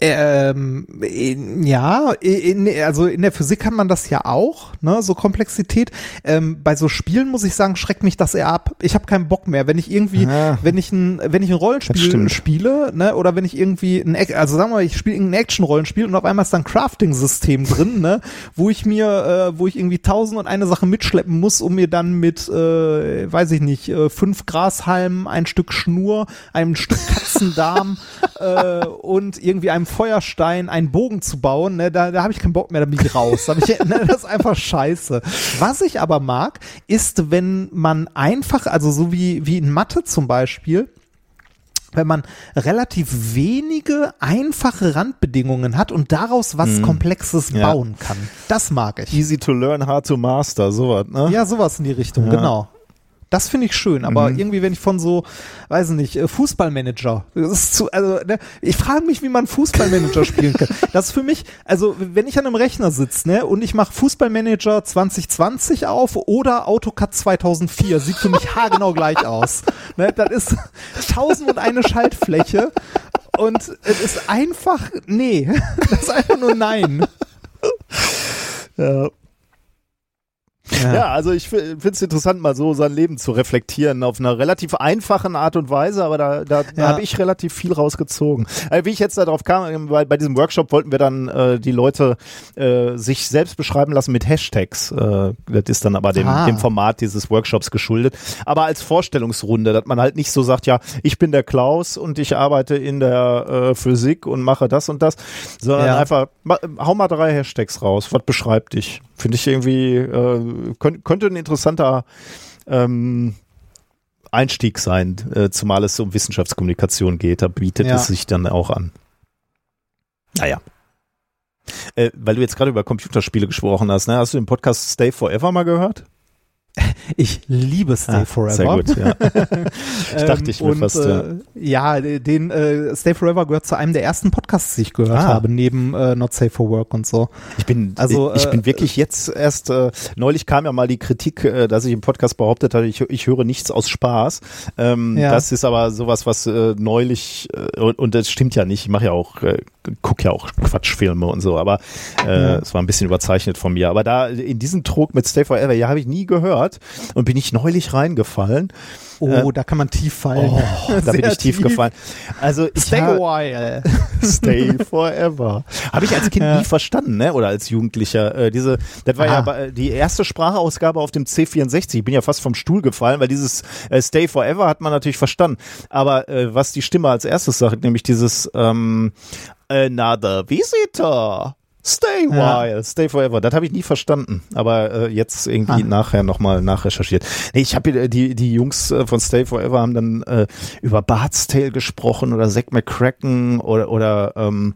ähm, in, ja, in, also in der Physik kann man das ja auch, ne, so Komplexität. Ähm, bei so Spielen muss ich sagen, schreckt mich das eher ab. Ich habe keinen Bock mehr, wenn ich irgendwie, ah, wenn ich ein, wenn ich ein Rollenspiel spiele, ne, oder wenn ich irgendwie ein, also sagen wir mal, ich spiele ein Action-Rollenspiel und auf einmal ist da ein Crafting-System drin, ne, wo ich mir, äh, wo ich irgendwie tausend und eine Sache mitschleppen muss, um mir dann mit, äh, weiß ich nicht, äh, fünf Grashalmen, ein Stück Schnur, einem Stück Katzendarm äh, und irgendwie einem Feuerstein einen Bogen zu bauen, ne, da, da habe ich keinen Bock mehr, da bin ich raus. Da ich, ne, das ist einfach scheiße. Was ich aber mag, ist, wenn man einfach, also so wie, wie in Mathe zum Beispiel, wenn man relativ wenige einfache Randbedingungen hat und daraus was hm. Komplexes ja. bauen kann. Das mag ich. Easy to learn, hard to master, sowas, ne? Ja, sowas in die Richtung, ja. genau. Das finde ich schön, aber mhm. irgendwie, wenn ich von so, weiß nicht, äh, Fußballmanager, das ist zu, also, ne, ich frage mich, wie man Fußballmanager spielen kann. Das ist für mich, also, wenn ich an einem Rechner sitze, ne, und ich mache Fußballmanager 2020 auf oder AutoCAD 2004, sieht für mich haargenau gleich aus. Ne, das ist tausend und eine Schaltfläche und es ist einfach, nee, das ist einfach nur nein. Ja. Ja. ja, also ich finde es interessant, mal so sein Leben zu reflektieren auf einer relativ einfachen Art und Weise, aber da, da ja. habe ich relativ viel rausgezogen. Also wie ich jetzt darauf kam, bei, bei diesem Workshop wollten wir dann äh, die Leute äh, sich selbst beschreiben lassen mit Hashtags. Äh, das ist dann aber dem, ah. dem Format dieses Workshops geschuldet. Aber als Vorstellungsrunde, dass man halt nicht so sagt, ja, ich bin der Klaus und ich arbeite in der äh, Physik und mache das und das, sondern ja. einfach, hau mal drei Hashtags raus. Was beschreibt dich? Finde ich irgendwie, äh, könnt, könnte ein interessanter ähm, Einstieg sein, äh, zumal es um Wissenschaftskommunikation geht. Da bietet ja. es sich dann auch an. Naja. Äh, weil du jetzt gerade über Computerspiele gesprochen hast, ne? hast du den Podcast Stay Forever mal gehört? Ich liebe Stay ah, Forever. Sehr gut, ja. ich dachte, ich mir und, fast, ja. Äh, ja, den äh, Stay Forever gehört zu einem der ersten Podcasts, die ich gehört ah. habe, neben äh, Not Safe for Work und so. Ich bin, also, ich, ich bin äh, wirklich jetzt erst, äh, neulich kam ja mal die Kritik, dass ich im Podcast behauptet hatte, ich, ich höre nichts aus Spaß. Ähm, ja. Das ist aber sowas, was neulich, und, und das stimmt ja nicht, ich mache ja auch, gucke ja auch Quatschfilme und so, aber es war ein bisschen überzeichnet von mir. Aber da in diesem Druck mit Stay Forever, ja, habe ich nie gehört gehört und bin ich neulich reingefallen. Oh, äh, da kann man tief fallen. Oh, da bin ich tief, tief, gefallen. Also ich Stay a while. Stay forever. Habe ich als Kind ja. nie verstanden, ne? Oder als Jugendlicher. Äh, diese, das war ah. ja die erste Sprachausgabe auf dem C64. Ich bin ja fast vom Stuhl gefallen, weil dieses äh, Stay forever hat man natürlich verstanden. Aber äh, was die Stimme als erstes sagt, nämlich dieses ähm, Another Visitor. Stay while, ja. stay forever. Das habe ich nie verstanden, aber äh, jetzt irgendwie ah. nachher nochmal nachrecherchiert. Nee, ich habe die die Jungs äh, von Stay Forever haben dann äh, über Bart's Tale gesprochen oder Zack McCracken oder oder ähm,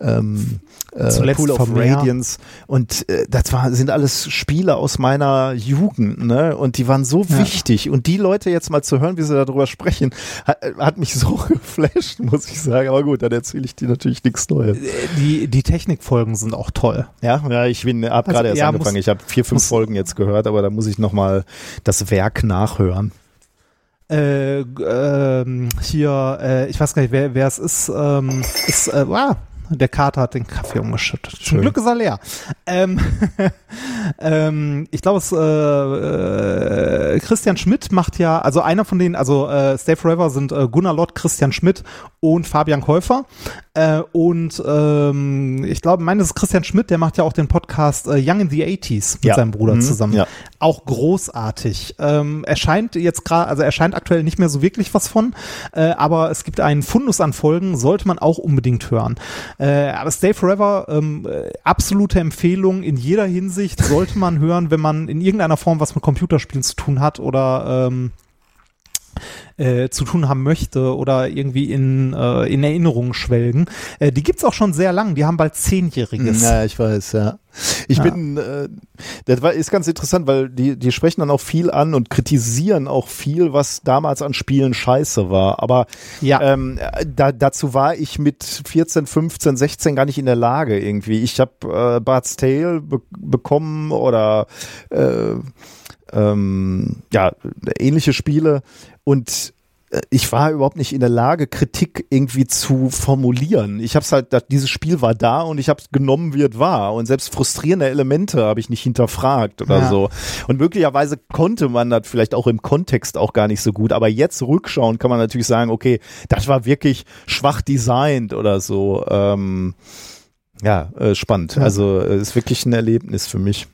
ähm, äh, Pool of Radiance und äh, das war, sind alles Spiele aus meiner Jugend, ne? Und die waren so ja. wichtig und die Leute jetzt mal zu hören, wie sie darüber sprechen, hat, hat mich so geflasht, muss ich sagen. Aber gut, dann erzähle ich dir natürlich nichts Neues. Die die Technikfolgen sind auch toll. Ja, ja, ich bin ab also, gerade erst ja, angefangen. Muss, ich habe vier fünf Folgen jetzt gehört, aber da muss ich noch mal das Werk nachhören. Äh, äh, hier, äh, ich weiß gar nicht, wer, wer es ist, ähm, ist, äh, wow, der Kater hat den Kaffee umgeschüttet. Schön. Zum Glück ist er leer. Ähm, ähm, ich glaube, es äh, äh, Christian Schmidt macht ja, also einer von denen, also äh, Stay Forever sind äh, Gunnar Lott, Christian Schmidt und Fabian Käufer. Äh, und ähm, ich glaube, meines ist Christian Schmidt, der macht ja auch den Podcast äh, Young in the 80s mit ja. seinem Bruder mhm. zusammen. Ja. Auch großartig. Ähm, erscheint jetzt gerade, also erscheint aktuell nicht mehr so wirklich was von, äh, aber es gibt einen Fundus an Folgen, sollte man auch unbedingt hören. Äh, aber Stay Forever, ähm, äh, absolute Empfehlung in jeder Hinsicht, sollte man hören, wenn man in irgendeiner Form was mit Computerspielen zu tun hat oder ähm, äh, zu tun haben möchte oder irgendwie in, äh, in Erinnerungen schwelgen. Äh, die gibt's auch schon sehr lang, die haben bald zehnjähriges. Ja, ich weiß, ja. Ich ja. bin, äh, das war, ist ganz interessant, weil die, die sprechen dann auch viel an und kritisieren auch viel, was damals an Spielen scheiße war. Aber ja. ähm, da, dazu war ich mit 14, 15, 16 gar nicht in der Lage irgendwie. Ich habe äh, Bart's Tale be bekommen oder äh, ähm, ja, ähnliche Spiele und äh, ich war überhaupt nicht in der Lage, Kritik irgendwie zu formulieren. Ich habe es halt, dieses Spiel war da und ich habe es genommen, wie es war. Und selbst frustrierende Elemente habe ich nicht hinterfragt oder ja. so. Und möglicherweise konnte man das vielleicht auch im Kontext auch gar nicht so gut. Aber jetzt rückschauen kann man natürlich sagen, okay, das war wirklich schwach designt oder so. Ähm, ja, äh, spannend. Ja. Also äh, ist wirklich ein Erlebnis für mich.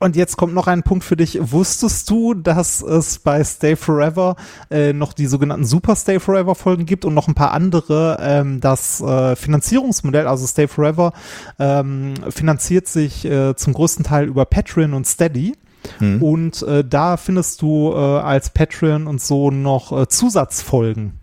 Und jetzt kommt noch ein Punkt für dich. Wusstest du, dass es bei Stay Forever äh, noch die sogenannten Super Stay Forever Folgen gibt und noch ein paar andere? Ähm, das äh, Finanzierungsmodell, also Stay Forever, ähm, finanziert sich äh, zum größten Teil über Patreon und Steady. Hm. Und äh, da findest du äh, als Patreon und so noch äh, Zusatzfolgen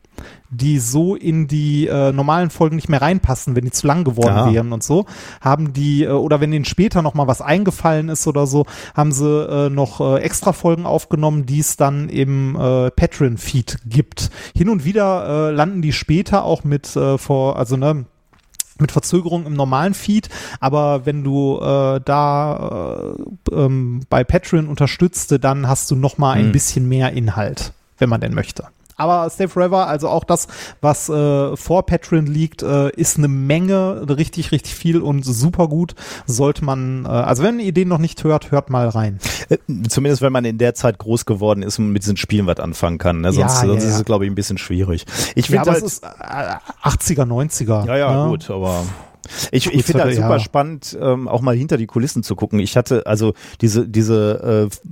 die so in die äh, normalen Folgen nicht mehr reinpassen, wenn die zu lang geworden ja. wären und so, haben die, äh, oder wenn denen später noch mal was eingefallen ist oder so, haben sie äh, noch äh, extra Folgen aufgenommen, die es dann im äh, Patreon-Feed gibt. Hin und wieder äh, landen die später auch mit äh, vor, also ne, mit Verzögerung im normalen Feed, aber wenn du äh, da äh, ähm, bei Patreon unterstützt, dann hast du noch mal ein mhm. bisschen mehr Inhalt, wenn man denn möchte. Aber Stay Forever, also auch das, was äh, vor Patreon liegt, äh, ist eine Menge, richtig, richtig viel und super gut. Sollte man, äh, also wenn ihr den noch nicht hört, hört mal rein. Äh, zumindest wenn man in der Zeit groß geworden ist und mit diesen Spielen was anfangen kann. Ne? Sonst, ja, sonst ja, ist es, glaube ich, ein bisschen schwierig. Ich finde ja, halt, ist 80er, 90er. Ja, ja, ne? gut, aber ich, ich finde das super ja. spannend, ähm, auch mal hinter die Kulissen zu gucken. Ich hatte also diese diese äh,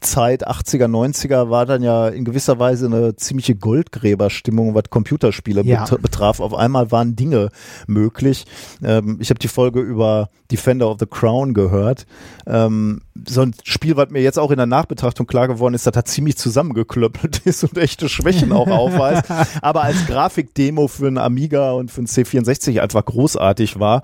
Zeit 80er, 90er war dann ja in gewisser Weise eine ziemliche Goldgräberstimmung, was Computerspiele ja. betraf. Auf einmal waren Dinge möglich. Ähm, ich habe die Folge über Defender of the Crown gehört. Ähm, so ein Spiel, was mir jetzt auch in der Nachbetrachtung klar geworden ist, dass er ziemlich zusammengeklöppelt ist und echte Schwächen auch aufweist. Aber als Grafikdemo für einen Amiga und für einen C64 einfach großartig war.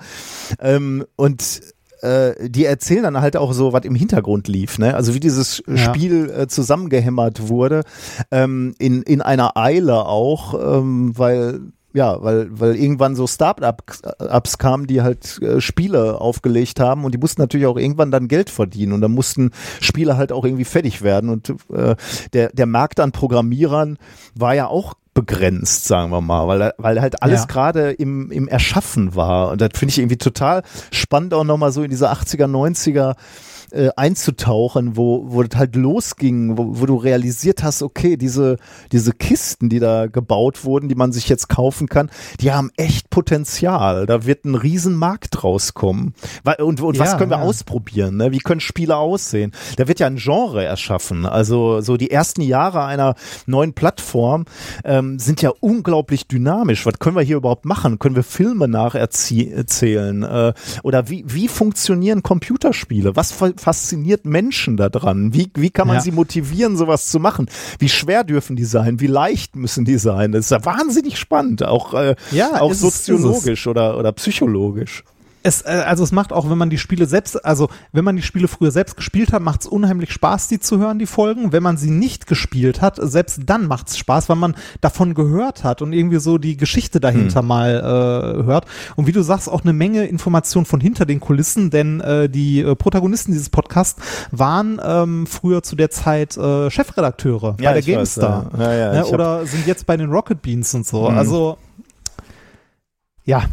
Ähm, und äh, die erzählen dann halt auch so, was im Hintergrund lief, ne? Also wie dieses ja. Spiel äh, zusammengehämmert wurde, ähm, in, in einer Eile auch, ähm, weil ja, weil, weil irgendwann so Start-ups kamen, die halt äh, Spiele aufgelegt haben und die mussten natürlich auch irgendwann dann Geld verdienen und dann mussten Spiele halt auch irgendwie fertig werden und äh, der, der Markt an Programmierern war ja auch begrenzt, sagen wir mal, weil, weil halt alles Ja. gerade im, im Erschaffen war. Und das finde ich irgendwie total spannend, auch nochmal so in diese 80er, 90er äh, einzutauchen, wo, wo das halt losging, wo, wo du realisiert hast, okay, diese, diese Kisten, die da gebaut wurden, die man sich jetzt kaufen kann, die haben echt Potenzial. Da wird ein riesen Markt draus kommen. Wa- Und, und was Ja, können wir ja. ausprobieren? Ne? Wie können Spiele aussehen? Da wird ja ein Genre erschaffen. Also so die ersten Jahre einer neuen Plattform ähm, sind ja unglaublich dynamisch. Was können wir hier überhaupt machen? Können wir Filme nacherzählen? Äh, oder wie, wie funktionieren Computerspiele? Was fasziniert Menschen daran? Wie, wie kann man Ja. sie motivieren, sowas zu machen? Wie schwer dürfen die sein? Wie leicht müssen die sein? Das ist ja wahnsinnig spannend, auch, äh, Ja, auch soziologisch oder, oder psychologisch. Es, äh, also es macht auch, wenn man die Spiele selbst, also wenn man die Spiele früher selbst gespielt hat, macht es unheimlich Spaß, die zu hören, die Folgen. Wenn man sie nicht gespielt hat, selbst dann macht es Spaß, weil man davon gehört hat und irgendwie so die Geschichte dahinter mal äh, hört. Und wie du sagst, auch eine Menge Information von hinter den Kulissen, denn äh, die äh, Protagonisten dieses Podcasts waren ähm, früher zu der Zeit äh, Chefredakteure bei der ich weiß, GameStar. ja. Ja, ja, ne, oder sind jetzt bei den Rocket Beans und so. Mhm. Also ja.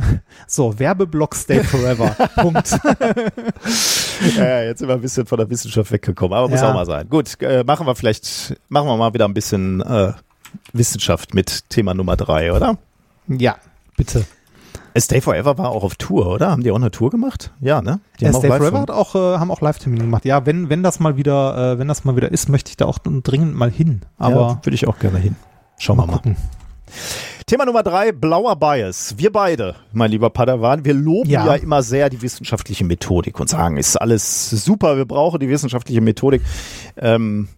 So, Werbeblock Stay Forever. Punkt. Ja, jetzt sind wir ein bisschen von der Wissenschaft weggekommen, aber muss Ja. auch mal sein. Gut, äh, machen wir vielleicht, machen wir mal wieder ein bisschen äh, Wissenschaft mit Thema Nummer drei, oder? Ja, bitte. Äh, Stay Forever war auch auf Tour, oder? Haben die auch eine Tour gemacht? Ja, ne? Die Ja, haben auch Stay live- Forever hat auch, äh, haben auch Live-Termine gemacht. Ja, wenn, wenn das mal wieder, äh, wenn das mal wieder ist, möchte ich da auch dringend mal hin. Aber ja, würde ich auch gerne hin. Schauen wir mal mal. Thema Nummer drei, blauer Bias. Wir beide, mein lieber Padawan, wir loben ja. Ja. immer sehr die wissenschaftliche Methodik und sagen, ist alles super, wir brauchen die wissenschaftliche Methodik. Ähm,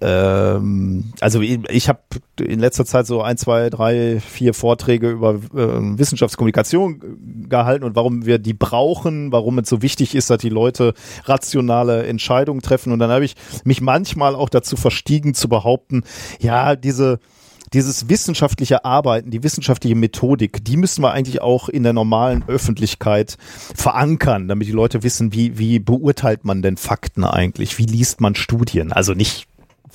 ähm, also ich, ich habe in letzter Zeit so ein, zwei, drei, vier Vorträge über äh, Wissenschaftskommunikation gehalten und warum wir die brauchen, warum es so wichtig ist, dass die Leute rationale Entscheidungen treffen. Und dann habe ich mich manchmal auch dazu verstiegen zu behaupten, ja, diese dieses wissenschaftliche Arbeiten, die wissenschaftliche Methodik, die müssen wir eigentlich auch in der normalen Öffentlichkeit verankern, damit die Leute wissen, wie, wie beurteilt man denn Fakten eigentlich? Wie liest man Studien? Also nicht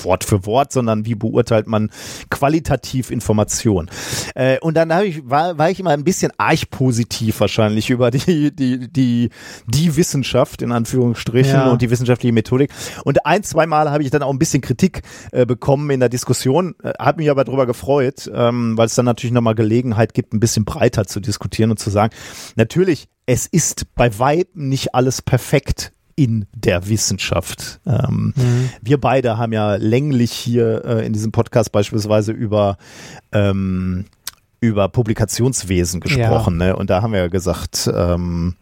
Wort für Wort, sondern wie beurteilt man qualitativ Information. Äh, und dann hab ich, war, war ich immer ein bisschen arg positiv wahrscheinlich über die, die, die, die Wissenschaft in Anführungsstrichen Ja. und die wissenschaftliche Methodik. Und ein, zwei Mal habe ich dann auch ein bisschen Kritik äh, bekommen in der Diskussion, äh, hat mich aber darüber gefreut, ähm, weil es dann natürlich nochmal Gelegenheit gibt, ein bisschen breiter zu diskutieren und zu sagen, natürlich, es ist bei Weitem nicht alles perfekt in der Wissenschaft. Ähm, Wir beide haben ja länglich hier äh, in diesem Podcast beispielsweise über ähm, über Publikationswesen gesprochen, ne? Und da haben wir ja gesagt, ähm,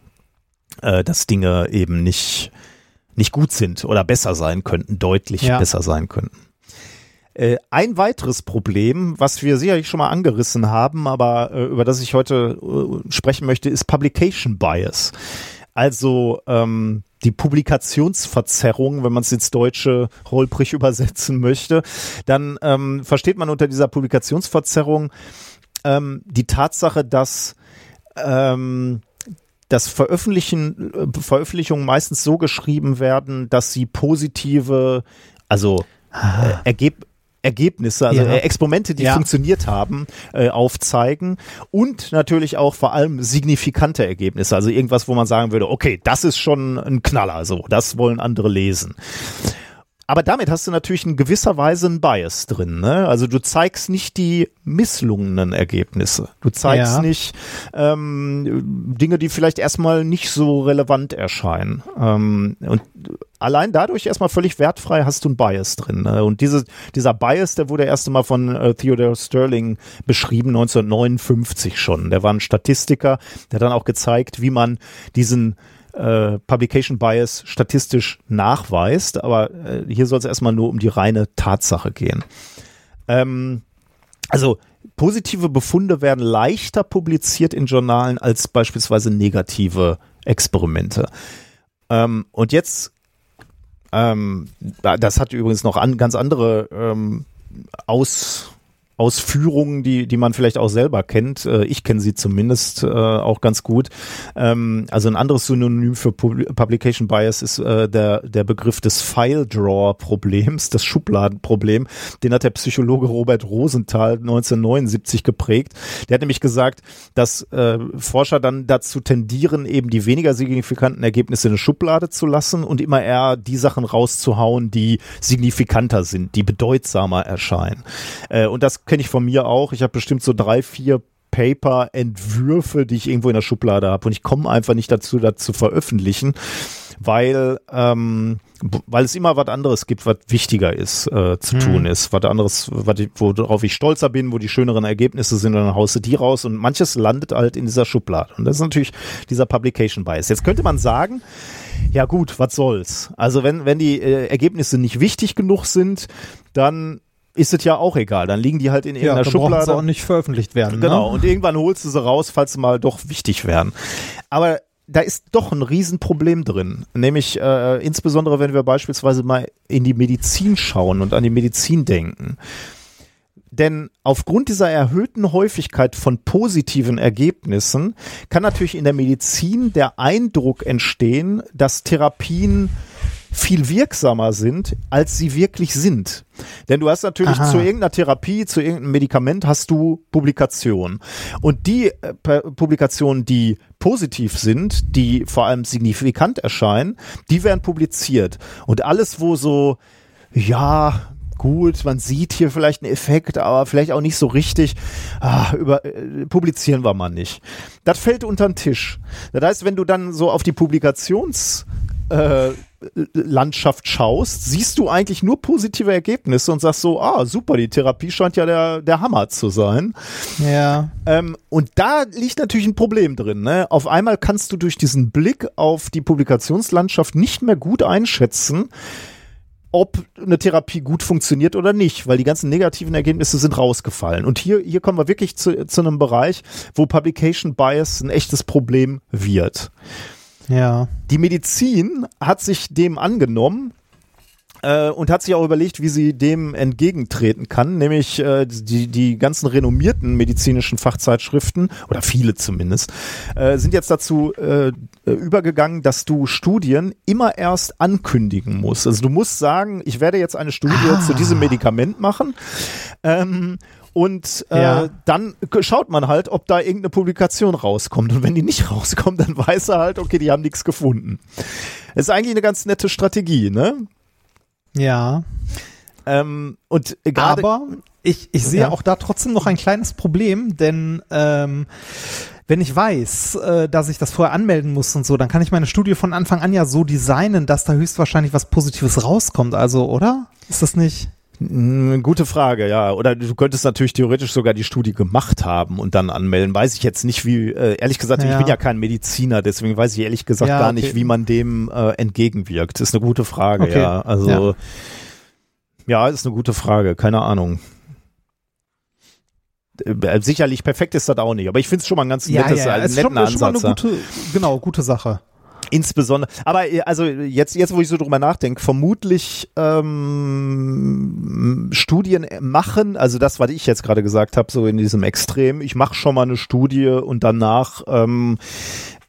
äh, dass Dinge eben nicht nicht gut sind oder besser sein könnten, deutlich Ja. besser sein könnten. Äh, ein weiteres Problem, was wir sicherlich schon mal angerissen haben, aber äh, über das ich heute äh, sprechen möchte, ist Publication Bias. Also ähm, die Publikationsverzerrung, wenn man es ins Deutsche holprig übersetzen möchte, dann ähm, versteht man unter dieser Publikationsverzerrung ähm, die Tatsache, dass ähm, dass Veröffentlichen, äh, Veröffentlichungen meistens so geschrieben werden, dass sie positive, also äh, Ergeb Ergebnisse, also Ja. äh, Experimente, die Ja. funktioniert haben, äh, aufzeigen und natürlich auch vor allem signifikante Ergebnisse, also irgendwas, wo man sagen würde, okay, das ist schon ein Knaller, so, das wollen andere lesen. Aber damit hast du natürlich in gewisser Weise einen Bias drin. Ne? Also du zeigst nicht die misslungenen Ergebnisse. Du zeigst Ja. nicht ähm, Dinge, die vielleicht erstmal nicht so relevant erscheinen. Ähm, und allein dadurch erstmal völlig wertfrei hast du einen Bias drin. Ne? Und diese, dieser Bias, der wurde erst einmal von äh, Theodore Sterling beschrieben, 1959 schon. Der war ein Statistiker, der hat dann auch gezeigt, wie man diesen äh, Publication Bias statistisch nachweist, aber äh, hier soll es erstmal nur um die reine Tatsache gehen. Ähm, also positive Befunde werden leichter publiziert in Journalen als beispielsweise negative Experimente. Ähm, und jetzt, ähm, das hat übrigens noch an, ganz andere ähm, Aus, Ausführungen, die, die man vielleicht auch selber kennt. Äh, ich kenne sie zumindest äh, auch ganz gut. Ähm, also ein anderes Synonym für Publication Bias ist äh, der, der Begriff des File Drawer Problems, das Schubladenproblem. Den hat der Psychologe Robert Rosenthal 1979 geprägt. Der hat nämlich gesagt, dass Forscher dann dazu tendieren, eben die weniger signifikanten Ergebnisse in eine Schublade zu lassen und immer eher die Sachen rauszuhauen, die signifikanter sind, die bedeutsamer erscheinen. Und das kenne ich von mir auch. Ich habe bestimmt so drei, vier Paper-Entwürfe, die ich irgendwo in der Schublade habe und ich komme einfach nicht dazu, das zu veröffentlichen, weil ähm, weil es immer was anderes gibt, was wichtiger ist äh, zu hm. tun ist, was anderes, ich, worauf ich stolzer bin, wo die schöneren Ergebnisse sind, dann haust du die raus und manches landet halt in dieser Schublade und das ist natürlich dieser Publication Bias. Jetzt könnte man sagen, ja gut, was soll's? Also wenn wenn die äh, Ergebnisse nicht wichtig genug sind, dann ist es ja auch egal. Dann liegen die halt in irgendeiner ja, Schublade. Ja, auch nicht veröffentlicht werden. Genau. Ne? Und irgendwann holst du sie raus, falls sie mal doch wichtig werden. Aber da ist doch ein Riesenproblem drin. Nämlich äh, insbesondere, wenn wir beispielsweise mal in die Medizin schauen und an die Medizin denken. Denn aufgrund dieser erhöhten Häufigkeit von positiven Ergebnissen kann natürlich in der Medizin der Eindruck entstehen, dass Therapien viel wirksamer sind, als sie wirklich sind. Denn du hast natürlich Aha. zu irgendeiner Therapie, zu irgendeinem Medikament hast du Publikationen. Und die äh, Publikationen, die positiv sind, die vor allem signifikant erscheinen, die werden publiziert. Und alles, wo so, ja, gut, man sieht hier vielleicht einen Effekt, aber vielleicht auch nicht so richtig, ah, über, äh, publizieren wir mal nicht. Das fällt unter den Tisch. Das heißt, wenn du dann so auf die Publikations äh, Landschaft schaust, siehst du eigentlich nur positive Ergebnisse und sagst so, ah, super, die Therapie scheint ja der, der Hammer zu sein. Ja. Ähm, und da liegt natürlich ein Problem drin. Ne? Auf einmal kannst du durch diesen Blick auf die Publikationslandschaft nicht mehr gut einschätzen, ob eine Therapie gut funktioniert oder nicht, weil die ganzen negativen Ergebnisse sind rausgefallen. Und hier, hier kommen wir wirklich zu, zu einem Bereich, wo Publication Bias ein echtes Problem wird. Ja. Die Medizin hat sich dem angenommen äh, und hat sich auch überlegt, wie sie dem entgegentreten kann, nämlich äh, die, die ganzen renommierten medizinischen Fachzeitschriften, oder viele zumindest, äh, sind jetzt dazu äh, übergegangen, dass du Studien immer erst ankündigen musst. Also du musst sagen, ich werde jetzt eine Studie ah. zu diesem Medikament machen. Ähm, und äh, ja. dann schaut man halt, ob da irgendeine Publikation rauskommt. Und wenn die nicht rauskommt, dann weiß er halt, okay, die haben nichts gefunden. Das ist eigentlich eine ganz nette Strategie, ne? Ja. Ähm, und Aber ich, ich sehe ja. auch da trotzdem noch ein kleines Problem, denn ähm, wenn ich weiß, äh, dass ich das vorher anmelden muss und so, dann kann ich meine Studie von Anfang an ja so designen, dass da höchstwahrscheinlich was Positives rauskommt. Also, oder? Ist das nicht? Gute Frage, ja. Oder du könntest natürlich theoretisch sogar die Studie gemacht haben und dann anmelden. Weiß ich jetzt nicht, wie, äh, ehrlich gesagt, ja. ich bin ja kein Mediziner, deswegen weiß ich ehrlich gesagt ja, gar okay. nicht, wie man dem äh, entgegenwirkt. Ist eine gute Frage, okay. ja. Also, ja. ja, ist eine gute Frage, keine Ahnung. Äh, sicherlich perfekt ist das auch nicht, aber ich finde es schon mal ein ganz nettes, ja, ja. netten schon, Ansatz. Schon eine gute, genau, gute Sache. Insbesondere, aber äh, also jetzt, jetzt wo ich so drüber nachdenke, vermutlich ähm, Studien machen, also das, was ich jetzt gerade gesagt habe, so in diesem Extrem, ich mache schon mal eine Studie und danach ähm,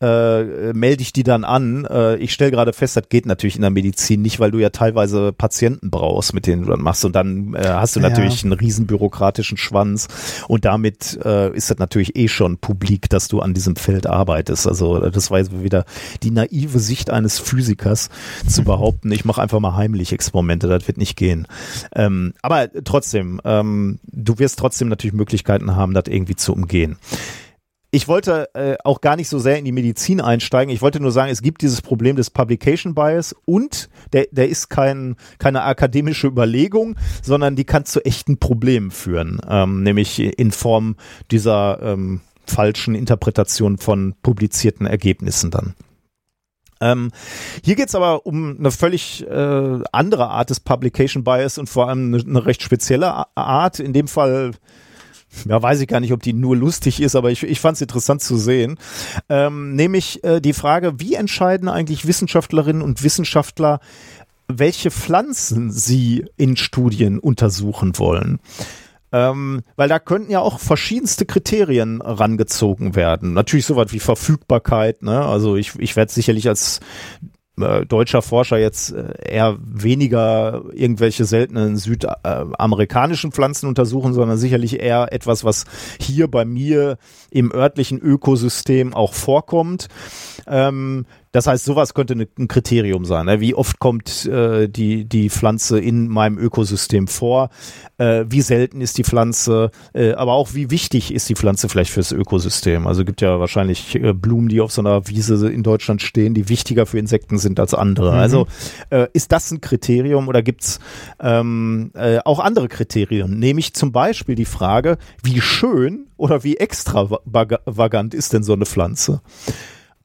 äh, melde ich die dann an. Äh, ich stelle gerade fest, das geht natürlich in der Medizin nicht, weil du ja teilweise Patienten brauchst, mit denen du dann machst. Und dann äh, hast du natürlich ja. einen riesen bürokratischen Schwanz. Und damit äh, ist das natürlich eh schon publik, dass du an diesem Feld arbeitest. Also das war jetzt wieder die naive Sicht eines Physikers zu behaupten, ich mache einfach mal heimlich Experimente, das wird nicht gehen. Ähm, aber trotzdem, ähm, du wirst trotzdem natürlich Möglichkeiten haben, das irgendwie zu umgehen ich wollte äh, auch gar nicht so sehr in die Medizin einsteigen. Ich wollte nur sagen, es gibt dieses Problem des Publication Bias und der, der ist kein, keine akademische Überlegung, sondern die kann zu echten Problemen führen, ähm, nämlich in Form dieser ähm, falschen Interpretation von publizierten Ergebnissen dann. Ähm, hier geht es aber um eine völlig äh, andere Art des Publication Bias und vor allem eine, eine recht spezielle Art. In dem Fall ja, weiß ich gar nicht, ob die nur lustig ist, aber ich, ich fand es interessant zu sehen. Ähm, nämlich äh, die Frage, wie entscheiden eigentlich Wissenschaftlerinnen und Wissenschaftler, welche Pflanzen sie in Studien untersuchen wollen? Ähm, weil da könnten ja auch verschiedenste Kriterien rangezogen werden. Natürlich sowas wie Verfügbarkeit, ne? Also ich, ich werde sicherlich als äh, deutscher Forscher jetzt äh, eher weniger irgendwelche seltenen südamerikanischen Pflanzen untersuchen, sondern sicherlich eher etwas, was hier bei mir im örtlichen Ökosystem auch vorkommt. Ähm, das heißt, sowas könnte ne, ein Kriterium sein. Ne? Wie oft kommt äh, die, die Pflanze in meinem Ökosystem vor? Äh, wie selten ist die Pflanze? Äh, aber auch wie wichtig ist die Pflanze vielleicht fürs Ökosystem? Also gibt ja wahrscheinlich äh, Blumen, die auf so einer Wiese in Deutschland stehen, die wichtiger für Insekten sind als andere. Mhm. Also äh, ist das ein Kriterium oder gibt's ähm, äh, auch andere Kriterien? Nämlich zum Beispiel die Frage, wie schön oder wie extravagant ist denn so eine Pflanze?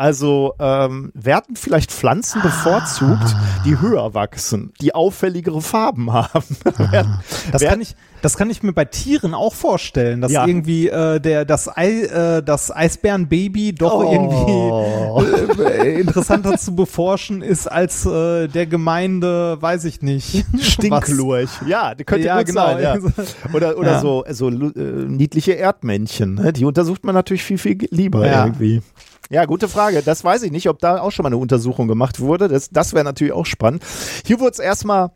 Also ähm, werden vielleicht Pflanzen bevorzugt, die höher wachsen, die auffälligere Farben haben. werden, das kann ich, das kann ich mir bei Tieren auch vorstellen, dass ja. irgendwie äh, der das Ei, äh, das Eisbärenbaby doch oh. irgendwie äh, interessanter zu beforschen ist als äh, der Gemeinde, weiß ich nicht. Stinklurch. Ja, die könnte ja, genau. Sein, ja. Oder oder ja. so so äh, niedliche Erdmännchen, ne? die untersucht man natürlich viel viel lieber irgendwie. Ja, gute Frage. Das weiß ich nicht, ob da auch schon mal eine Untersuchung gemacht wurde. Das, das wäre natürlich auch spannend. Hier wurde es erstmal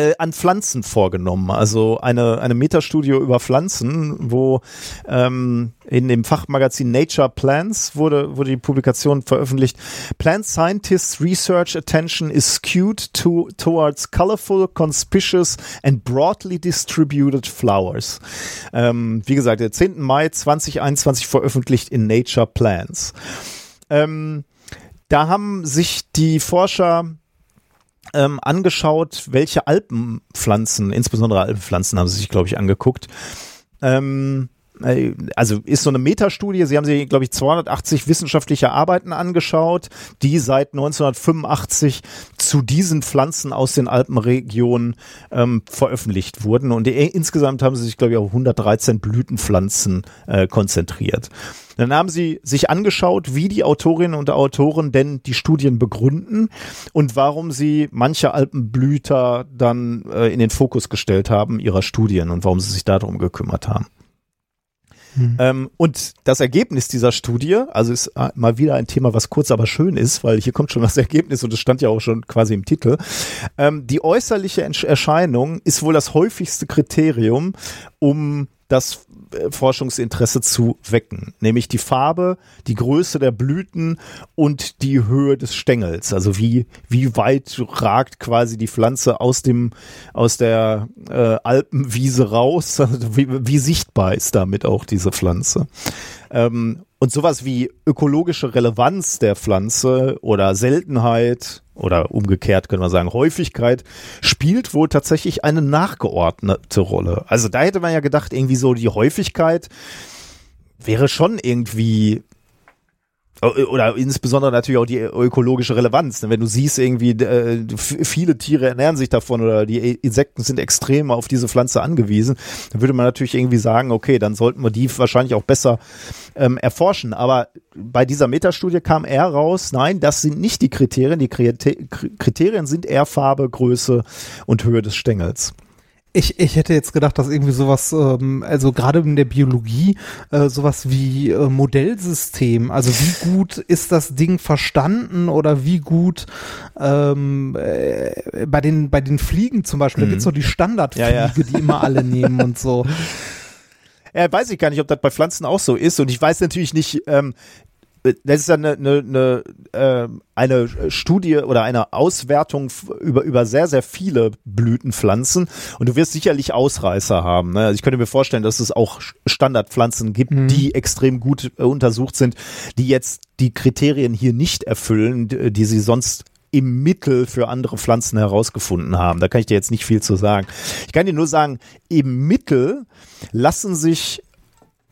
äh, an Pflanzen vorgenommen. Also eine, eine Metastudio über Pflanzen, wo ähm, in dem Fachmagazin Nature Plants wurde, wurde die Publikation veröffentlicht. Plant Scientists Research Attention is skewed to, towards colorful, conspicuous and broadly distributed flowers. Ähm, wie gesagt, der 10. Mai 2021 veröffentlicht in Nature Plants. Ähm, da haben sich die Forscher ähm, angeschaut, welche Alpenpflanzen, insbesondere Alpenpflanzen haben sie sich, glaube ich, angeguckt. Ähm, äh, also ist so eine Metastudie. Sie haben sich, glaube ich, 280 wissenschaftliche Arbeiten angeschaut, die seit 1985 zu diesen Pflanzen aus den Alpenregionen ähm, veröffentlicht wurden. Und die, insgesamt haben sie sich, glaube ich, auf 113 Blütenpflanzen äh, konzentriert. Dann haben sie sich angeschaut, wie die Autorinnen und Autoren denn die Studien begründen und warum sie manche Alpenblüter dann äh, in den Fokus gestellt haben ihrer Studien und warum sie sich darum gekümmert haben. Mhm. Ähm, und das Ergebnis dieser Studie, also ist äh, mal wieder ein Thema, was kurz aber schön ist, weil hier kommt schon das Ergebnis und es stand ja auch schon quasi im Titel. Ähm, die äußerliche Erscheinung ist wohl das häufigste Kriterium, um das Forschungsinteresse zu wecken, nämlich die Farbe, die Größe der Blüten und die Höhe des Stängels, also wie wie weit ragt quasi die Pflanze aus dem aus der äh, Alpenwiese raus, also wie, wie sichtbar ist damit auch diese Pflanze. Ähm, und sowas wie ökologische Relevanz der Pflanze oder Seltenheit oder umgekehrt können wir sagen Häufigkeit spielt wohl tatsächlich eine nachgeordnete Rolle. Also da hätte man ja gedacht, irgendwie so die Häufigkeit wäre schon irgendwie oder insbesondere natürlich auch die ökologische Relevanz. Wenn du siehst, irgendwie äh, viele Tiere ernähren sich davon oder die Insekten sind extrem auf diese Pflanze angewiesen, dann würde man natürlich irgendwie sagen, okay, dann sollten wir die wahrscheinlich auch besser ähm, erforschen. Aber bei dieser Metastudie kam eher raus, nein, das sind nicht die Kriterien. Die Kriterien sind eher Farbe, Größe und Höhe des Stängels. Ich, ich hätte jetzt gedacht, dass irgendwie sowas, ähm, also gerade in der Biologie, äh, sowas wie äh, Modellsystem, also wie gut ist das Ding verstanden oder wie gut ähm, äh, bei den bei den Fliegen zum Beispiel, mhm. da gibt's so die Standardfliege, ja, ja. die immer alle nehmen und so. Ja, weiß ich gar nicht, ob das bei Pflanzen auch so ist. Und ich weiß natürlich nicht, ähm, das ist dann eine, eine, eine, äh, eine Studie oder eine Auswertung über, über sehr, sehr viele Blütenpflanzen und du wirst sicherlich Ausreißer haben. Ne? Also ich könnte mir vorstellen, dass es auch Standardpflanzen gibt, mhm. die extrem gut äh, untersucht sind, die jetzt die Kriterien hier nicht erfüllen, die sie sonst im Mittel für andere Pflanzen herausgefunden haben. Da kann ich dir jetzt nicht viel zu sagen. Ich kann dir nur sagen, im Mittel lassen sich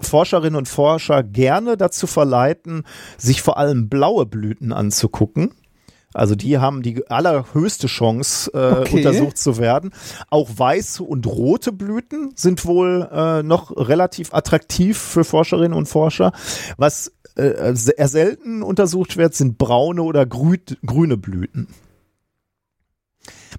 Forscherinnen und Forscher gerne dazu verleiten, sich vor allem blaue Blüten anzugucken. Also die haben die allerhöchste Chance, äh, okay. untersucht zu werden. Auch weiße und rote Blüten sind wohl äh, noch relativ attraktiv für Forscherinnen und Forscher. Was äh, sehr selten untersucht wird, sind braune oder grü grüne Blüten.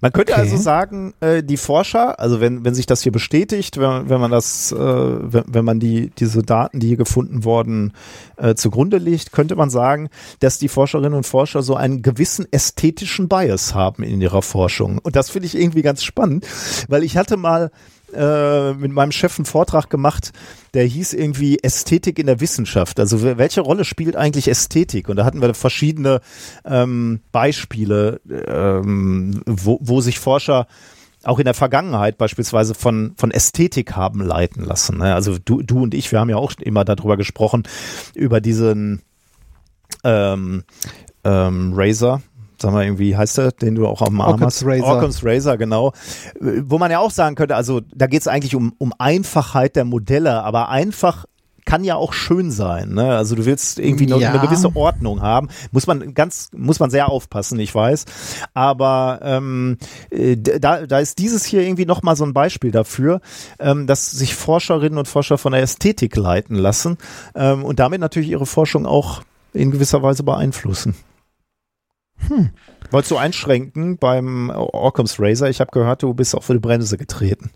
Man könnte Okay. also sagen, äh, die Forscher, also wenn, wenn sich das hier bestätigt, wenn, wenn man das, äh, wenn, wenn man die, diese Daten, die hier gefunden wurden, äh, zugrunde legt, könnte man sagen, dass die Forscherinnen und Forscher so einen gewissen ästhetischen Bias haben in ihrer Forschung. Und das finde ich irgendwie ganz spannend, weil ich hatte mal äh, mit meinem Chef einen Vortrag gemacht, der hieß irgendwie Ästhetik in der Wissenschaft. Also wel- welche Rolle spielt eigentlich Ästhetik? Und da hatten wir verschiedene ähm, Beispiele, ähm, wo, wo sich Forscher auch in der Vergangenheit beispielsweise von, von Ästhetik haben leiten lassen. Ne? Also du, du und ich, wir haben ja auch immer darüber gesprochen, über diesen ähm, ähm, Razer, sag mal irgendwie, heißt der, den du auch am Arm hast? Razor. Occam's Razor, genau. Wo man ja auch sagen könnte, also da geht es eigentlich um, um Einfachheit der Modelle, aber einfach kann ja auch schön sein. Ne? Also du willst irgendwie noch Ja. eine gewisse Ordnung haben. Muss man ganz, muss man sehr aufpassen, ich weiß. Aber ähm, äh, da, da ist dieses hier irgendwie nochmal so ein Beispiel dafür, ähm, dass sich Forscherinnen und Forscher von der Ästhetik leiten lassen ähm, und damit natürlich ihre Forschung auch in gewisser Weise beeinflussen. Hm. Wolltest du einschränken beim Occam's Razor? Ich habe gehört, du bist auf die Bremse getreten.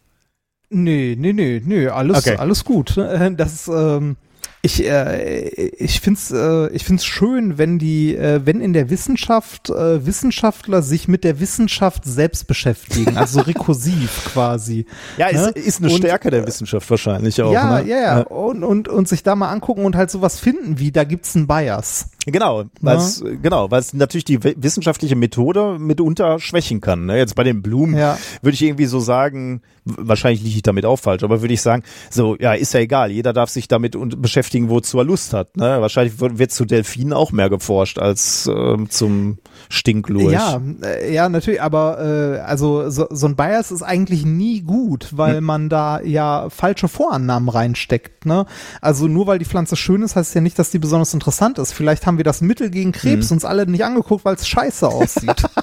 Nee, nee, nee, nee, alles, Okay. alles gut. Das, ähm, ich, äh, ich find's, äh, ich find's schön, wenn die, äh, wenn in der Wissenschaft äh, Wissenschaftler sich mit der Wissenschaft selbst beschäftigen, also rekursiv quasi. Ja, ist, Ne? ist eine Und- Stärke der Wissenschaft wahrscheinlich auch. ja, ne? ja, ja, Und, und, und sich da mal angucken und halt sowas finden wie, da gibt's einen Bias. Genau, weil es genau, weil es natürlich die wi- wissenschaftliche Methode mitunter schwächen kann. Ne? Jetzt bei den Blumen Ja. würde ich irgendwie so sagen, wahrscheinlich liege ich damit auch falsch, aber würde ich sagen, so ja, ist ja egal, jeder darf sich damit und beschäftigen, wozu er Lust hat. Ne? Wahrscheinlich wird, wird zu Delfinen auch mehr geforscht als ähm, zum Stinklurch. Ja, äh, ja, natürlich, aber äh, also so, so ein Bias ist eigentlich nie gut, weil Hm. man da ja falsche Vorannahmen reinsteckt. Ne? Also nur weil die Pflanze schön ist, heißt ja nicht, dass die besonders interessant ist. Vielleicht haben wir das Mittel gegen Krebs uns alle nicht angeguckt, weil es scheiße aussieht.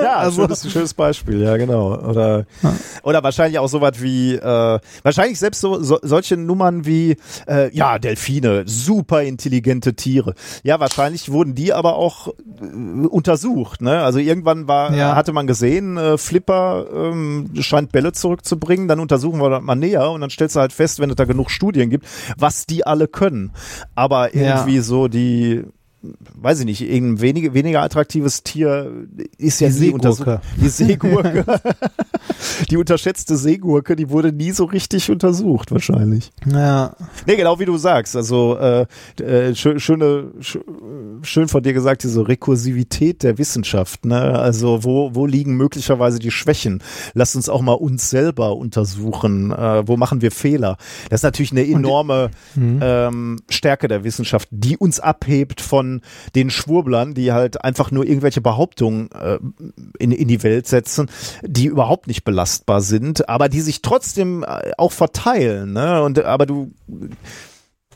Ja, also, schönes, schönes Beispiel, ja, genau. Oder, oder wahrscheinlich auch sowas wie, äh, wahrscheinlich selbst so, so solche Nummern wie, äh, ja, Delfine, super intelligente Tiere. Ja, wahrscheinlich wurden die aber auch äh, untersucht, ne? Also irgendwann war, Ja. hatte man gesehen, äh, Flipper ähm, scheint Bälle zurückzubringen, dann untersuchen wir das mal näher und dann stellst du halt fest, wenn es da genug Studien gibt, was die alle können. Aber Ja. irgendwie so die weiß ich nicht, irgendein wenige, weniger attraktives Tier ist ja Die. Seegurke. Die Seegurke. die unterschätzte Seegurke, die wurde nie so richtig untersucht, wahrscheinlich. ja. Nee, genau wie du sagst. Also äh, äh, schö schöne, sch schön von dir gesagt, diese Rekursivität der Wissenschaft. Ne? Also wo, wo liegen möglicherweise die Schwächen? Lass uns auch mal uns selber untersuchen. Äh, wo machen wir Fehler? Das ist natürlich eine enorme ähm, Stärke der Wissenschaft, die uns abhebt von den Schwurblern, die halt einfach nur irgendwelche Behauptungen äh, in, in die Welt setzen, die überhaupt nicht belastbar sind, aber die sich trotzdem äh, auch verteilen. Ne? Und aber du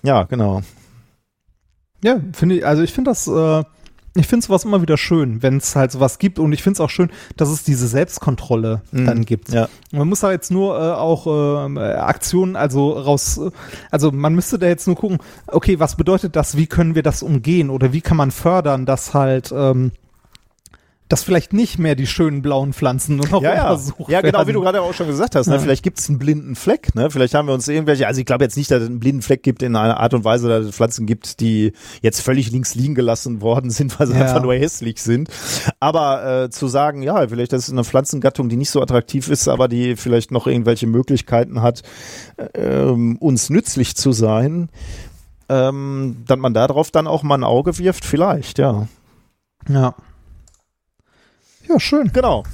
ja, genau. Ja, finde ich, also ich finde das, äh, ich finde sowas immer wieder schön, wenn es halt sowas gibt und ich finde es auch schön, dass es diese Selbstkontrolle Mhm. dann gibt. Ja. Man muss da jetzt nur äh, auch äh, Aktionen, also raus, also man müsste da jetzt nur gucken, okay, was bedeutet das, wie können wir das umgehen oder wie kann man fördern, dass halt, ähm, dass vielleicht nicht mehr die schönen blauen Pflanzen nur noch Ja, ja. untersucht ja, genau, werden. wie du gerade auch schon gesagt hast. Ne? Ja. Vielleicht gibt es einen blinden Fleck. Ne? Vielleicht haben wir uns irgendwelche, also ich glaube jetzt nicht, dass es einen blinden Fleck gibt in einer Art und Weise, dass es Pflanzen gibt, die jetzt völlig links liegen gelassen worden sind, weil sie Ja. einfach nur hässlich sind. Aber äh, zu sagen, ja, vielleicht das ist eine Pflanzengattung, die nicht so attraktiv ist, aber die vielleicht noch irgendwelche Möglichkeiten hat, ähm, uns nützlich zu sein, ähm, dass man darauf dann auch mal ein Auge wirft, vielleicht, ja. Ja. Ja, schön. Genau.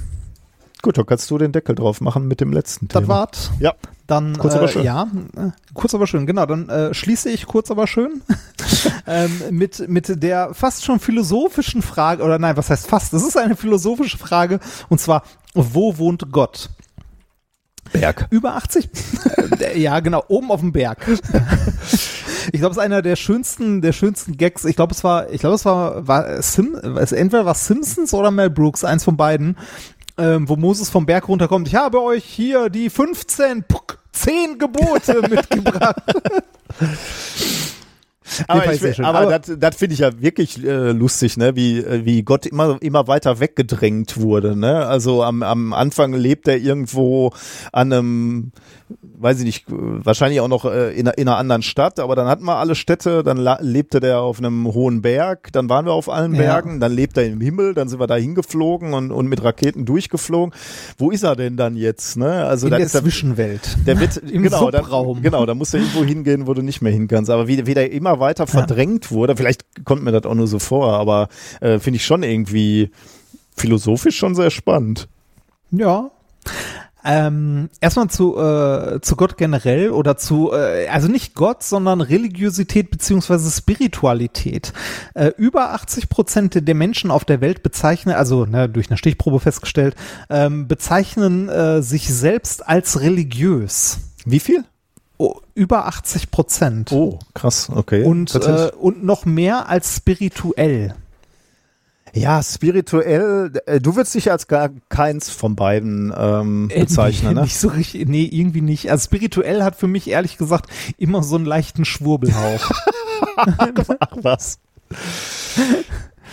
Gut, dann kannst du den Deckel drauf machen mit dem letzten Das Thema. war's. Ja. Dann, Kurz äh, aber schön. Ja, äh, kurz aber schön, genau. Dann äh, schließe ich kurz aber schön ähm, mit, mit der fast schon philosophischen Frage, oder nein, was heißt fast? Das ist eine philosophische Frage, und zwar, wo wohnt Gott? Berg. Über 80? Äh, ja, genau, oben auf dem Berg. Ich glaube, es ist einer der schönsten, der schönsten Gags. Ich glaube, es war, ich glaube, es war, war Sim, es entweder war Simpsons oder Mel Brooks, eins von beiden, ähm, wo Moses vom Berg runterkommt. Ich habe euch hier die 15, puck, 10 Gebote mitgebracht. Aber ich, aber, aber das, das finde ich ja wirklich äh, lustig, ne? Wie, äh, wie Gott immer, immer weiter weggedrängt wurde. Ne? Also am, am Anfang lebt er irgendwo an einem weiß ich nicht, wahrscheinlich auch noch äh, in, in einer anderen Stadt, aber dann hatten wir alle Städte, dann lebte der auf einem hohen Berg, dann waren wir auf allen Bergen, ja. dann lebt er im Himmel, dann sind wir da hingeflogen und, und mit Raketen durchgeflogen. Wo ist er denn dann jetzt? Ne? Also in der Zwischenwelt. Der wird Im genau, Subraum. Dann, genau, da musst du irgendwo hingehen, wo du nicht mehr hin kannst. Aber wie, wie der immer weiter verdrängt ja. wurde, vielleicht kommt mir das auch nur so vor, aber äh, finde ich schon irgendwie philosophisch schon sehr spannend. Ja. Ähm, erstmal zu, äh, zu Gott generell oder zu, äh, also nicht Gott, sondern Religiosität beziehungsweise Spiritualität. Äh, über 80 Prozent der Menschen auf der Welt bezeichnen, also ne, durch eine Stichprobe festgestellt, ähm, bezeichnen äh, sich selbst als religiös. Wie viel? Über 80 Prozent. Oh, krass, okay. Und, äh, und noch mehr als spirituell. Ja, spirituell, äh, du würdest dich als gar keins von beiden ähm, äh, bezeichnen, äh, nee, ne? Nicht so richtig, nee, irgendwie nicht. Also spirituell hat für mich ehrlich gesagt immer so einen leichten Schwurbelhauch. Ach was.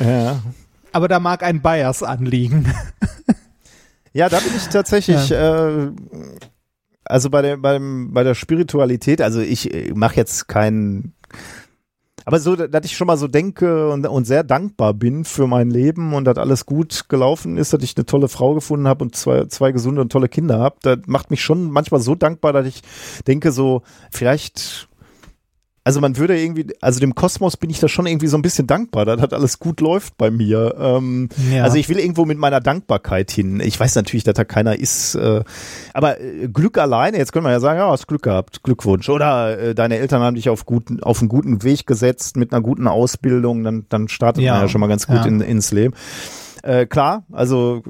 ja. Aber da mag ein Bias anliegen. ja, da bin ich tatsächlich, ja. äh, also bei der, beim, bei der Spiritualität, also ich äh, mache jetzt keinen aber so, dass ich schon mal so denke und, und sehr dankbar bin für mein Leben und dass alles gut gelaufen ist, dass ich eine tolle Frau gefunden habe und zwei, zwei gesunde und tolle Kinder habe, das macht mich schon manchmal so dankbar, dass ich denke so, vielleicht also man würde irgendwie, also dem Kosmos bin ich da schon irgendwie so ein bisschen dankbar, dass das alles gut läuft bei mir. Ähm, ja. Also ich will irgendwo mit meiner Dankbarkeit hin. Ich weiß natürlich, dass da keiner ist, äh, aber äh, Glück alleine, jetzt können wir ja sagen, ja, hast Glück gehabt, Glückwunsch. Oder äh, deine Eltern haben dich auf, guten, auf einen guten Weg gesetzt mit einer guten Ausbildung, dann, dann startet ja. man ja schon mal ganz gut ja. in, ins Leben. Äh, klar, also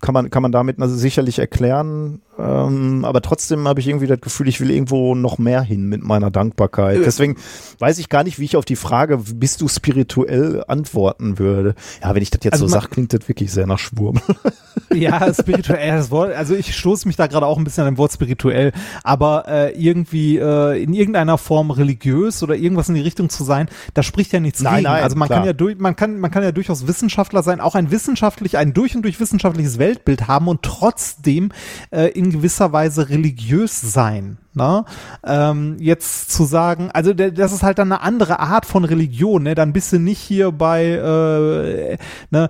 kann man, kann man damit also sicherlich erklären, ähm, aber trotzdem habe ich irgendwie das Gefühl, ich will irgendwo noch mehr hin mit meiner Dankbarkeit. Deswegen weiß ich gar nicht, wie ich auf die Frage, bist du spirituell, antworten würde. Ja, wenn ich das jetzt also so sage, klingt das wirklich sehr nach Schwurm. Ja, spirituell, das Wort, also ich stoße mich da gerade auch ein bisschen an dem Wort spirituell, aber äh, irgendwie äh, in irgendeiner Form religiös oder irgendwas in die Richtung zu sein, da spricht ja nichts nein, gegen. Nein, also man klar. kann ja durch, man kann, man kann ja durchaus Wissenschaftler sein, auch ein wissenschaftlich, ein durch und durch wissenschaftliches Weltbild haben und trotzdem äh, in gewisser Weise religiös sein. Ne? Ähm, jetzt zu sagen, also das ist halt dann eine andere Art von Religion, ne? Dann bist du nicht hier bei, äh, ne?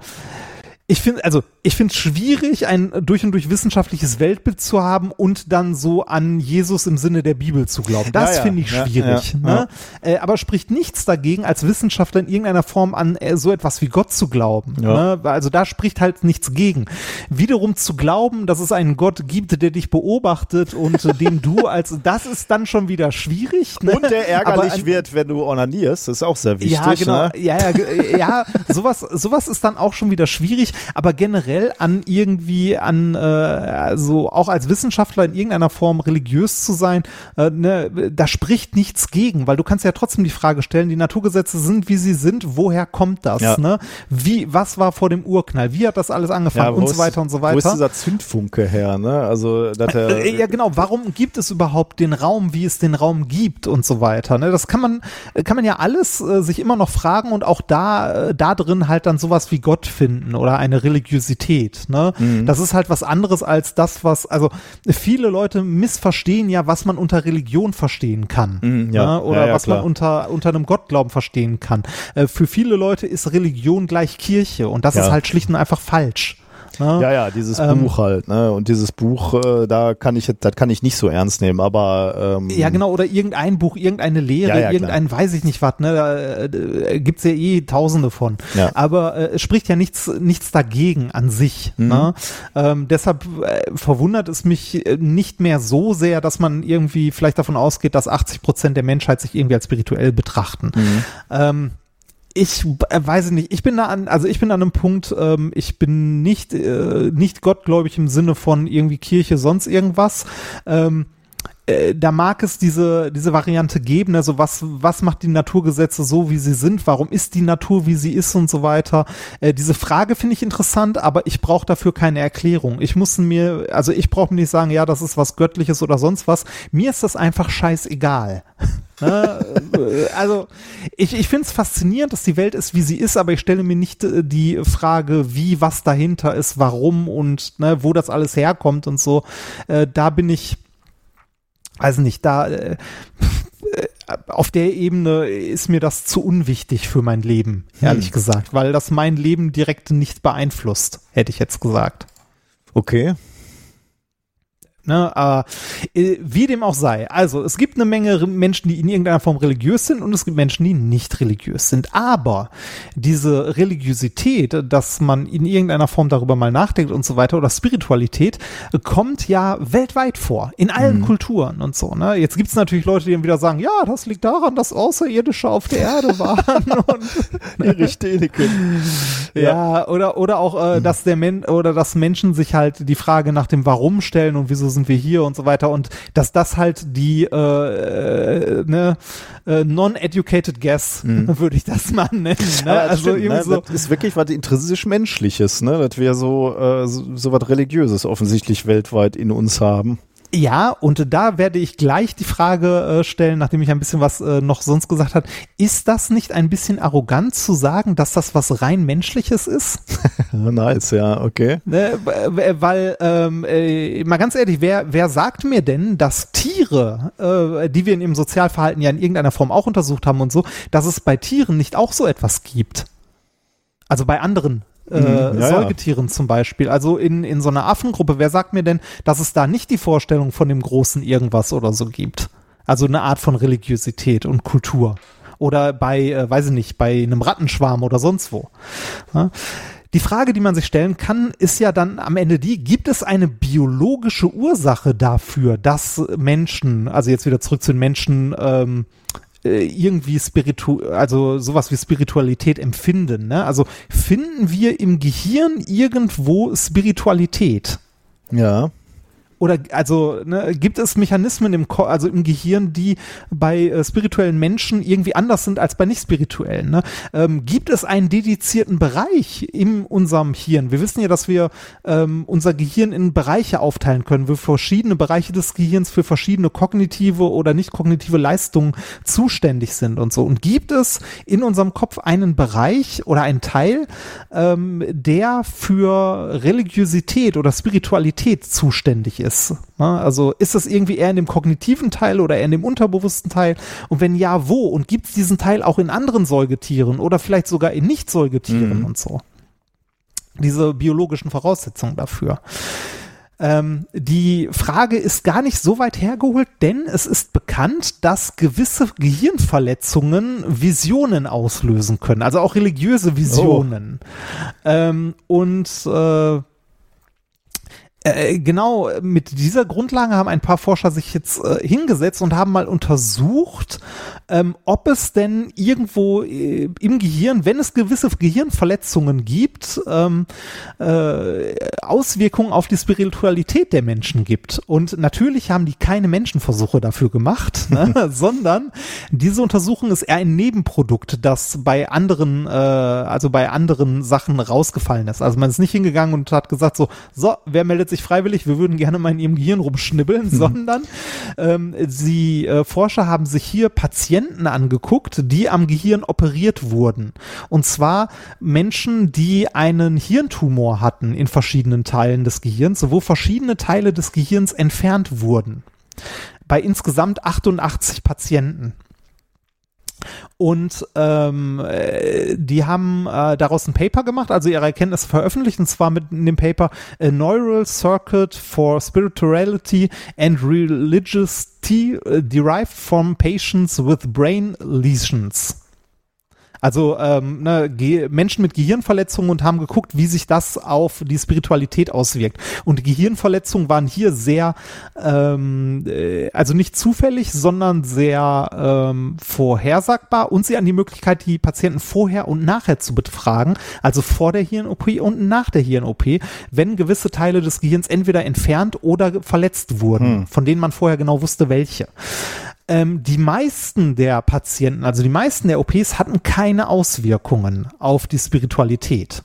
Ich finde, also ich finde es schwierig, ein durch und durch wissenschaftliches Weltbild zu haben und dann so an Jesus im Sinne der Bibel zu glauben. Das ja, ja, finde ich schwierig. Ja, ne? Äh, aber spricht nichts dagegen, als Wissenschaftler in irgendeiner Form an äh, so etwas wie Gott zu glauben. Ne? Also da spricht halt nichts gegen. Wiederum zu glauben, dass es einen Gott gibt, der dich beobachtet und äh, dem du als, das ist dann schon wieder schwierig. Ne? Und der ärgerlich an, wird, wenn du onanierst, das ist auch sehr wichtig. Ja, genau. Ne? Ja, ja, ja, sowas, sowas ist dann auch schon wieder schwierig, aber generell an irgendwie an äh, also auch als Wissenschaftler in irgendeiner Form religiös zu sein, äh, ne, da spricht nichts gegen, weil du kannst ja trotzdem die Frage stellen, die Naturgesetze sind, wie sie sind, woher kommt das? Ja. Ne? Wie, was war vor dem Urknall? Wie hat das alles angefangen ja, und so weiter und so weiter? Wo ist dieser Zündfunke her? Ne? Also, dass er, äh, ja, genau. Warum gibt es überhaupt den Raum, wie es den Raum gibt und so weiter? Ne? Das kann man, kann man ja alles äh, sich immer noch fragen und auch da, äh, da drin halt dann sowas wie Gott finden oder eine Religiosität. Ne? Mhm. Das ist halt was anderes als das, was, also viele Leute missverstehen ja, was man unter Religion verstehen kann. Mhm, ja. ne? Oder ja, ja, was klar. man unter, unter einem Gottglauben verstehen kann. Äh, für viele Leute ist Religion gleich Kirche und das ist halt schlicht und einfach falsch. Ne? Ja, ja, dieses ähm, Buch halt, ne? Und dieses Buch, äh, da kann ich, das kann ich nicht so ernst nehmen, aber ähm, ja, genau, oder irgendein Buch, irgendeine Lehre, ja, ja, irgendein, klar. weiß ich nicht was, ne? Da äh, gibt's ja eh Tausende von. Ja. Aber äh, es spricht ja nichts, nichts dagegen an sich. Mhm. Ne? Ähm, deshalb äh, verwundert es mich äh, nicht mehr so sehr, dass man irgendwie vielleicht davon ausgeht, dass 80 Prozent der Menschheit sich irgendwie als spirituell betrachten. Mhm. Ähm, ich äh, weiß nicht, ich bin da an, also ich bin an einem Punkt, ähm, ich bin nicht, äh, nicht gottgläubig im Sinne von irgendwie Kirche, sonst irgendwas. Ähm, äh, da mag es diese, diese Variante geben, also was, was macht die Naturgesetze so, wie sie sind, warum ist die Natur, wie sie ist und so weiter. Äh, diese Frage finde ich interessant, aber ich brauche dafür keine Erklärung. Ich muss mir, also ich brauche mir nicht sagen, ja, das ist was Göttliches oder sonst was. Mir ist das einfach scheißegal. Ne? Äh, also ich, ich finde es faszinierend, dass die Welt ist, wie sie ist, aber ich stelle mir nicht äh, die Frage, wie, was dahinter ist, warum und ne, wo das alles herkommt und so. Äh, da bin ich, weiß nicht, da äh, auf der Ebene ist mir das zu unwichtig für mein Leben, ehrlich hm. gesagt, weil das mein Leben direkt nicht beeinflusst, hätte ich jetzt gesagt. Okay. Ne, aber äh, wie dem auch sei. Also es gibt eine Menge Menschen, die in irgendeiner Form religiös sind und es gibt Menschen, die nicht religiös sind. Aber diese Religiosität, dass man in irgendeiner Form darüber mal nachdenkt und so weiter oder Spiritualität, kommt ja weltweit vor, in allen mhm. Kulturen und so. Ne? Jetzt gibt es natürlich Leute, die dann wieder sagen, ja, das liegt daran, dass Außerirdische auf der Ere waren und ihre. Ja. ja, oder, oder auch, äh, mhm. dass der Men oder dass Menschen sich halt die Frage nach dem Warum stellen und wieso sind wir hier und so weiter und dass das halt die äh, äh, ne, äh, non-educated guess, mhm. würde ich das mal nennen. Ne? also stimmt, ne? so. Das ist wirklich was intrinsisch Menschliches, ne? dass wir so, äh, so, so was Religiöses offensichtlich weltweit in uns haben. Ja, und da werde ich gleich die Frage äh, stellen, nachdem ich ein bisschen was äh, noch sonst gesagt habe. Ist das nicht ein bisschen arrogant zu sagen, dass das was rein menschliches ist? nice, ja, okay. Ne, weil, ähm, äh, mal ganz ehrlich, wer, wer sagt mir denn, dass Tiere, die wir in ihrem Sozialverhalten ja in irgendeiner Form auch untersucht haben und so, dass es bei Tieren nicht auch so etwas gibt? Also bei anderen äh, mhm, ja, Säugetieren ja. zum Beispiel. Also in, in so einer Affengruppe, wer sagt mir denn, dass es da nicht die Vorstellung von dem großen Irgendwas oder so gibt? Also eine Art von Religiosität und Kultur. Oder bei, äh, weiß ich nicht, bei einem Rattenschwarm oder sonst wo. Ja? Die Frage, die man sich stellen kann, ist ja dann am Ende die, gibt es eine biologische Ursache dafür, dass Menschen, also jetzt wieder zurück zu den Menschen, ähm, äh, irgendwie spiritu also sowas wie Spiritualität empfinden. Ne? Also finden wir im Gehirn irgendwo Spiritualität? Ja oder also ne, gibt es Mechanismen im Ko also im Gehirn, die bei äh, spirituellen Menschen irgendwie anders sind als bei nicht spirituellen? Ne? Ähm, gibt es einen dedizierten Bereich in unserem Hirn? Wir wissen ja, dass wir ähm, unser Gehirn in Bereiche aufteilen können, wir verschiedene Bereiche des Gehirns für verschiedene kognitive oder nicht kognitive Leistungen zuständig sind und so. Und gibt es in unserem Kopf einen Bereich oder einen Teil, ähm, der für Religiosität oder Spiritualität zuständig ist? Ist. Ne? Also ist das irgendwie eher in dem kognitiven Teil oder eher in dem unterbewussten Teil? Und wenn ja, wo? Und gibt es diesen Teil auch in anderen Säugetieren oder vielleicht sogar in Nicht-Säugetieren mhm. und so? Diese biologischen Voraussetzungen dafür. Ähm, die Frage ist gar nicht so weit hergeholt, denn es ist bekannt, dass gewisse Gehirnverletzungen Visionen auslösen können, also auch religiöse Visionen. Oh. Ähm, und äh, äh, genau, mit dieser Grundlage haben ein paar Forscher sich jetzt äh, hingesetzt und haben mal untersucht, ähm, ob es denn irgendwo äh, im Gehirn, wenn es gewisse Gehirnverletzungen gibt, ähm, äh, Auswirkungen auf die Spiritualität der Menschen gibt. Und natürlich haben die keine Menschenversuche dafür gemacht, ne? sondern diese Untersuchung ist eher ein Nebenprodukt, das bei anderen, äh, also bei anderen Sachen rausgefallen ist. Also man ist nicht hingegangen und hat gesagt so, so, wer meldet sich freiwillig, wir würden gerne mal in ihrem Gehirn rumschnibbeln, mhm. sondern ähm, sie äh, Forscher haben sich hier Patienten angeguckt, die am Gehirn operiert wurden. Und zwar Menschen, die einen Hirntumor hatten in verschiedenen Teilen des Gehirns, wo verschiedene Teile des Gehirns entfernt wurden. Bei insgesamt 88 Patienten. Und ähm, äh, die haben äh, daraus ein Paper gemacht, also ihre Erkenntnisse veröffentlicht, und zwar mit dem Paper A Neural Circuit for Spirituality and Religiosity äh, Derived from Patients with Brain Lesions. Also ähm, ne, Menschen mit Gehirnverletzungen und haben geguckt, wie sich das auf die Spiritualität auswirkt. Und die Gehirnverletzungen waren hier sehr, ähm, äh, also nicht zufällig, sondern sehr ähm, vorhersagbar und sie an die Möglichkeit, die Patienten vorher und nachher zu befragen, also vor der Hirn-OP und nach der Hirn-OP, wenn gewisse Teile des Gehirns entweder entfernt oder verletzt wurden, hm. von denen man vorher genau wusste, welche ähm, die meisten der Patienten, also die meisten der OPs hatten keine Auswirkungen auf die Spiritualität.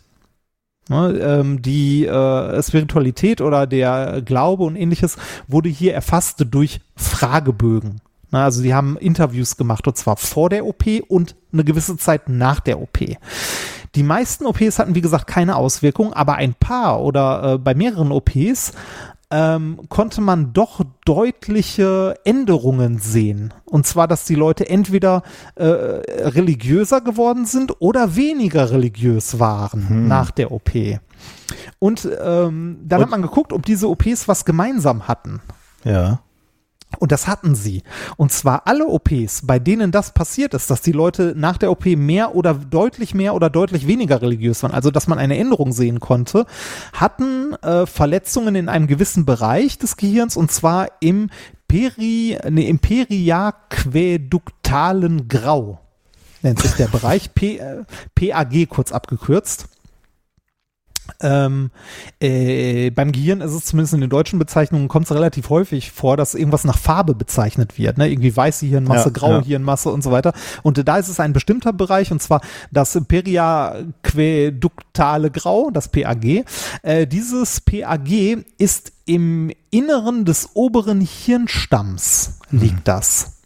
Ne, ähm, die äh, Spiritualität oder der Glaube und ähnliches wurde hier erfasst durch Fragebögen. Na, Also die haben Interviews gemacht und zwar vor der OP und eine gewisse Zeit nach der OP. Die meisten OPs hatten, wie gesagt, keine Auswirkung, aber ein paar oder äh, bei mehreren OPs ähm, konnte man doch deutliche Änderungen sehen. Und zwar, dass die Leute entweder äh, religiöser geworden sind oder weniger religiös waren nach der OP. Und ähm, dann Und- hat man geguckt, ob diese OPs was gemeinsam hatten. Ja. Und das hatten sie. Und zwar alle OPs, bei denen das passiert ist, dass die Leute nach der OP mehr oder deutlich mehr oder deutlich weniger religiös waren, also dass man eine Änderung sehen konnte, hatten äh, Verletzungen in einem gewissen Bereich des Gehirns und zwar im Peri, nee, im periaquäduktalen Grau nennt sich der Bereich, P, äh, PAG kurz abgekürzt. Ähm, äh, beim Gehirn ist es zumindest in den deutschen Bezeichnungen kommt es relativ häufig vor, dass irgendwas nach Farbe bezeichnet wird, ne? Irgendwie weiße Hirnmasse, Ja, graue ja. Hirnmasse und so weiter. Und da ist es ein bestimmter Bereich und zwar das periaquäduktale Grau, das PAG. Äh, dieses PAG ist im Inneren des oberen Hirnstamms liegt das.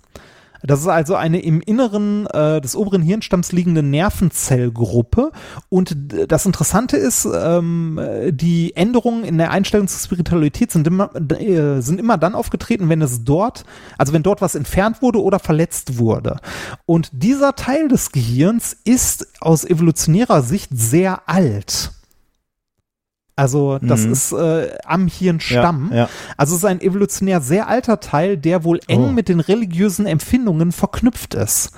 Das ist also eine im Inneren äh, des oberen Hirnstamms liegende Nervenzellgruppe. Und das Interessante ist, ähm, äh, die Änderungen in der Einstellung zur Spiritualität sind immer, äh, sind immer dann aufgetreten, wenn es dort, also wenn dort was entfernt wurde oder verletzt wurde. Und dieser Teil des Gehirns ist aus evolutionärer Sicht sehr alt. Also das Mhm. ist äh, am Hirnstamm. Ja, ja. Also es ist ein evolutionär sehr alter Teil, der wohl eng Oh. mit den religiösen Empfindungen verknüpft ist.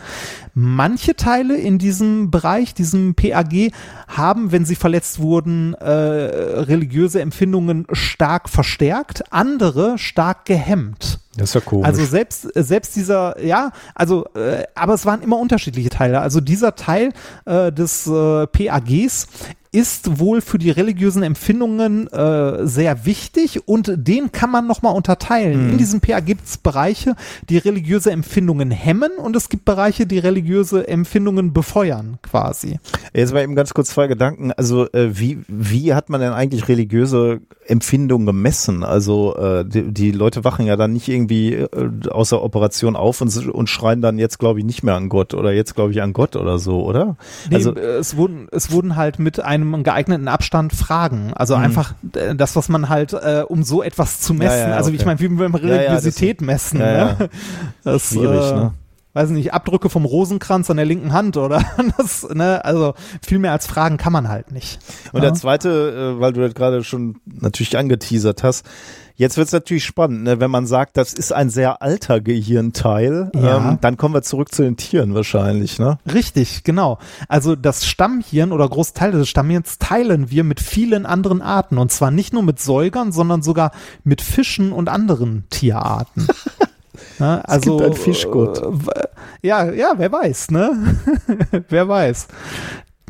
Manche Teile in diesem Bereich, diesem PAG, haben, wenn sie verletzt wurden, äh, religiöse Empfindungen stark verstärkt, andere stark gehemmt. Das ist ja komisch. Also selbst, selbst dieser, ja, also, äh, aber es waren immer unterschiedliche Teile. Also dieser Teil äh, des äh, PAGs ist wohl für die religiösen Empfindungen äh, sehr wichtig und den kann man nochmal unterteilen. In diesem PAG gibt es Bereiche, die religiöse Empfindungen hemmen und es gibt Bereiche, die religiöse Empfindungen befeuern, quasi. Jetzt mal eben ganz kurz zwei Gedanken. Also äh, wie, wie hat man denn eigentlich religiöse Empfindungen gemessen? Also äh, die, die Leute wachen ja dann nicht irgendwie äh, aus der Operation auf und, und schreien dann jetzt, glaube ich, nicht mehr an Gott oder jetzt, glaube ich, an Gott oder so, oder? Nee, also äh, es wurden, es wurden halt mit einem geeigneten Abstand Fragen. Also einfach äh, das, was man halt, äh, um so etwas zu messen. Mhm. ja, also okay. ich meine, wie ja, Religiosität messen. ja, ja. Ne? Das, Schwierig, äh, ne? Weiß nicht, Abdrücke vom Rosenkranz an der linken Hand oder das, ne? Also viel mehr als Fragen kann man halt nicht. Und der zweite, äh, weil du das gerade schon natürlich angeteasert hast, jetzt wird es natürlich spannend, ne? wenn man sagt, das ist ein sehr alter Gehirnteil, Ja. ähm, dann kommen wir zurück zu den Tieren wahrscheinlich, ne? Richtig, genau. Also das Stammhirn oder Großteile des Stammhirns teilen wir mit vielen anderen Arten. Und zwar nicht nur mit Säugern, sondern sogar mit Fischen und anderen Tierarten. Ne, also, gibt einen Fischgott. äh, Ja, ja, wer weiß, ne? wer weiß.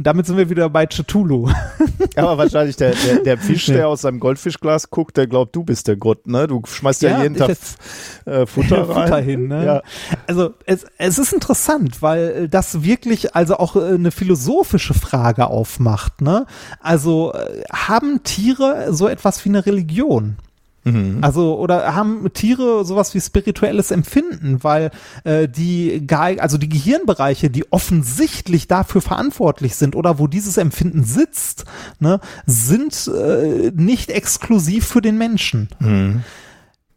Damit sind wir wieder bei Cthulhu. Aber wahrscheinlich der, der, der Fisch, der aus seinem Goldfischglas guckt, der glaubt, du bist der Gott, ne? Du schmeißt ja, Ja, jeden Tag jetzt- äh, Futter rein. Futter hin, ne? Ja. Also es, es ist interessant, weil das wirklich also auch äh, eine philosophische Frage aufmacht, ne? Also äh, haben Tiere so etwas wie eine Religion? Mhm. Also, oder haben Tiere sowas wie spirituelles Empfinden, weil äh, die, Ge- also die Gehirnbereiche, die offensichtlich dafür verantwortlich sind oder wo dieses Empfinden sitzt, ne, sind äh, nicht exklusiv für den Menschen. Mhm.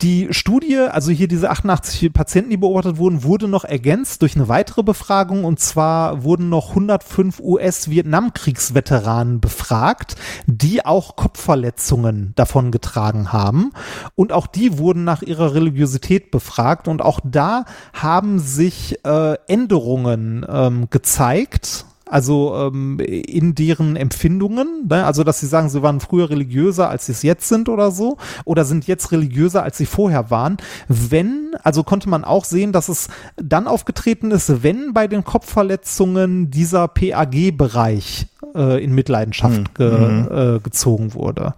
Die Studie, also hier diese 88 Patienten, die beobachtet wurden, wurde noch ergänzt durch eine weitere Befragung. Und zwar wurden noch 105 US-Vietnamkriegsveteranen befragt, die auch Kopfverletzungen davon getragen haben. Und auch die wurden nach ihrer Religiosität befragt. Und auch da haben sich äh, Änderungen ähm, gezeigt also ähm, in deren Empfindungen, ne? also dass sie sagen, sie waren früher religiöser, als sie es jetzt sind oder so, oder sind jetzt religiöser, als sie vorher waren. Wenn, also konnte man auch sehen, dass es dann aufgetreten ist, wenn bei den Kopfverletzungen dieser PAG-Bereich äh, in Mitleidenschaft ge, äh, gezogen wurde.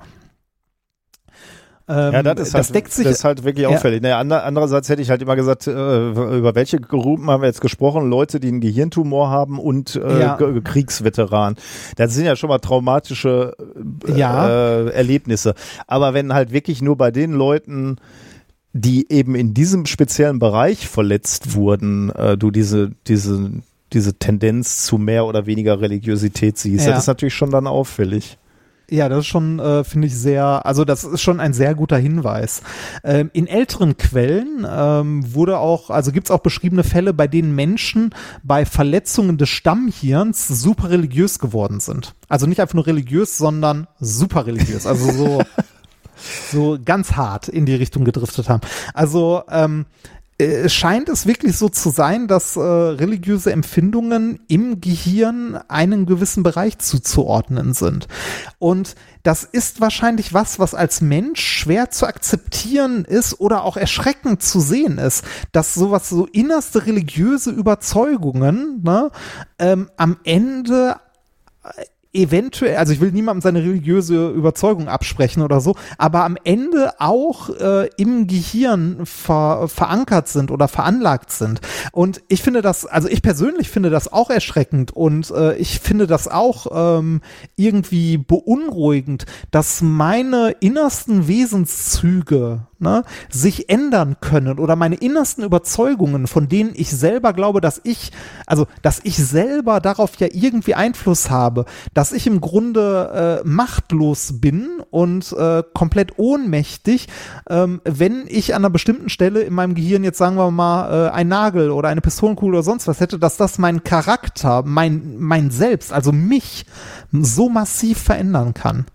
Ähm, Ja, das ist halt, deckt sich, das ist halt wirklich Ja. auffällig. Naja, ander, andererseits hätte ich halt immer gesagt, äh, über welche Gruppen haben wir jetzt gesprochen? Leute, die einen Gehirntumor haben und äh, Ja. Kriegsveteranen. Das sind ja schon mal traumatische äh, Ja. äh, Erlebnisse. Aber wenn halt wirklich nur bei den Leuten die eben in diesem speziellen Bereich verletzt wurden, äh, du diese, diese, diese Tendenz zu mehr oder weniger Religiosität siehst. Ja. Das ist natürlich schon dann auffällig. Ja, das ist schon, äh, finde ich, sehr, also das ist schon ein sehr guter Hinweis. Ähm, in älteren Quellen ähm, wurde auch, also gibt's auch beschriebene Fälle, bei denen Menschen bei Verletzungen des Stammhirns super religiös geworden sind. Also nicht einfach nur religiös, sondern super religiös. Also so, so ganz hart in die Richtung gedriftet haben. Also ähm, äh, scheint es wirklich so zu sein, dass äh, religiöse Empfindungen im Gehirn einen gewissen Bereich zuzuordnen sind. Und das ist wahrscheinlich was, was als Mensch schwer zu akzeptieren ist oder auch erschreckend zu sehen ist, dass sowas so innerste religiöse Überzeugungen ne, ähm, am Ende eventuell, also ich will niemandem seine religiöse Überzeugung absprechen oder so, aber am Ende auch äh, im Gehirn ver verankert sind oder veranlagt sind. Und ich finde das, also ich persönlich finde das auch erschreckend und äh, ich finde das auch ähm, irgendwie beunruhigend, dass meine innersten Wesenszüge ne, sich ändern können oder meine innersten Überzeugungen, von denen ich selber glaube, dass ich, also dass ich selber darauf ja irgendwie Einfluss habe, dass ich im Grunde äh, machtlos bin und äh, komplett ohnmächtig, ähm, wenn ich an einer bestimmten Stelle in meinem Gehirn jetzt sagen wir mal äh, ein Nagel oder eine Pistolenkugel oder sonst was hätte, dass das meinen Charakter, mein mein Selbst, also mich so massiv verändern kann.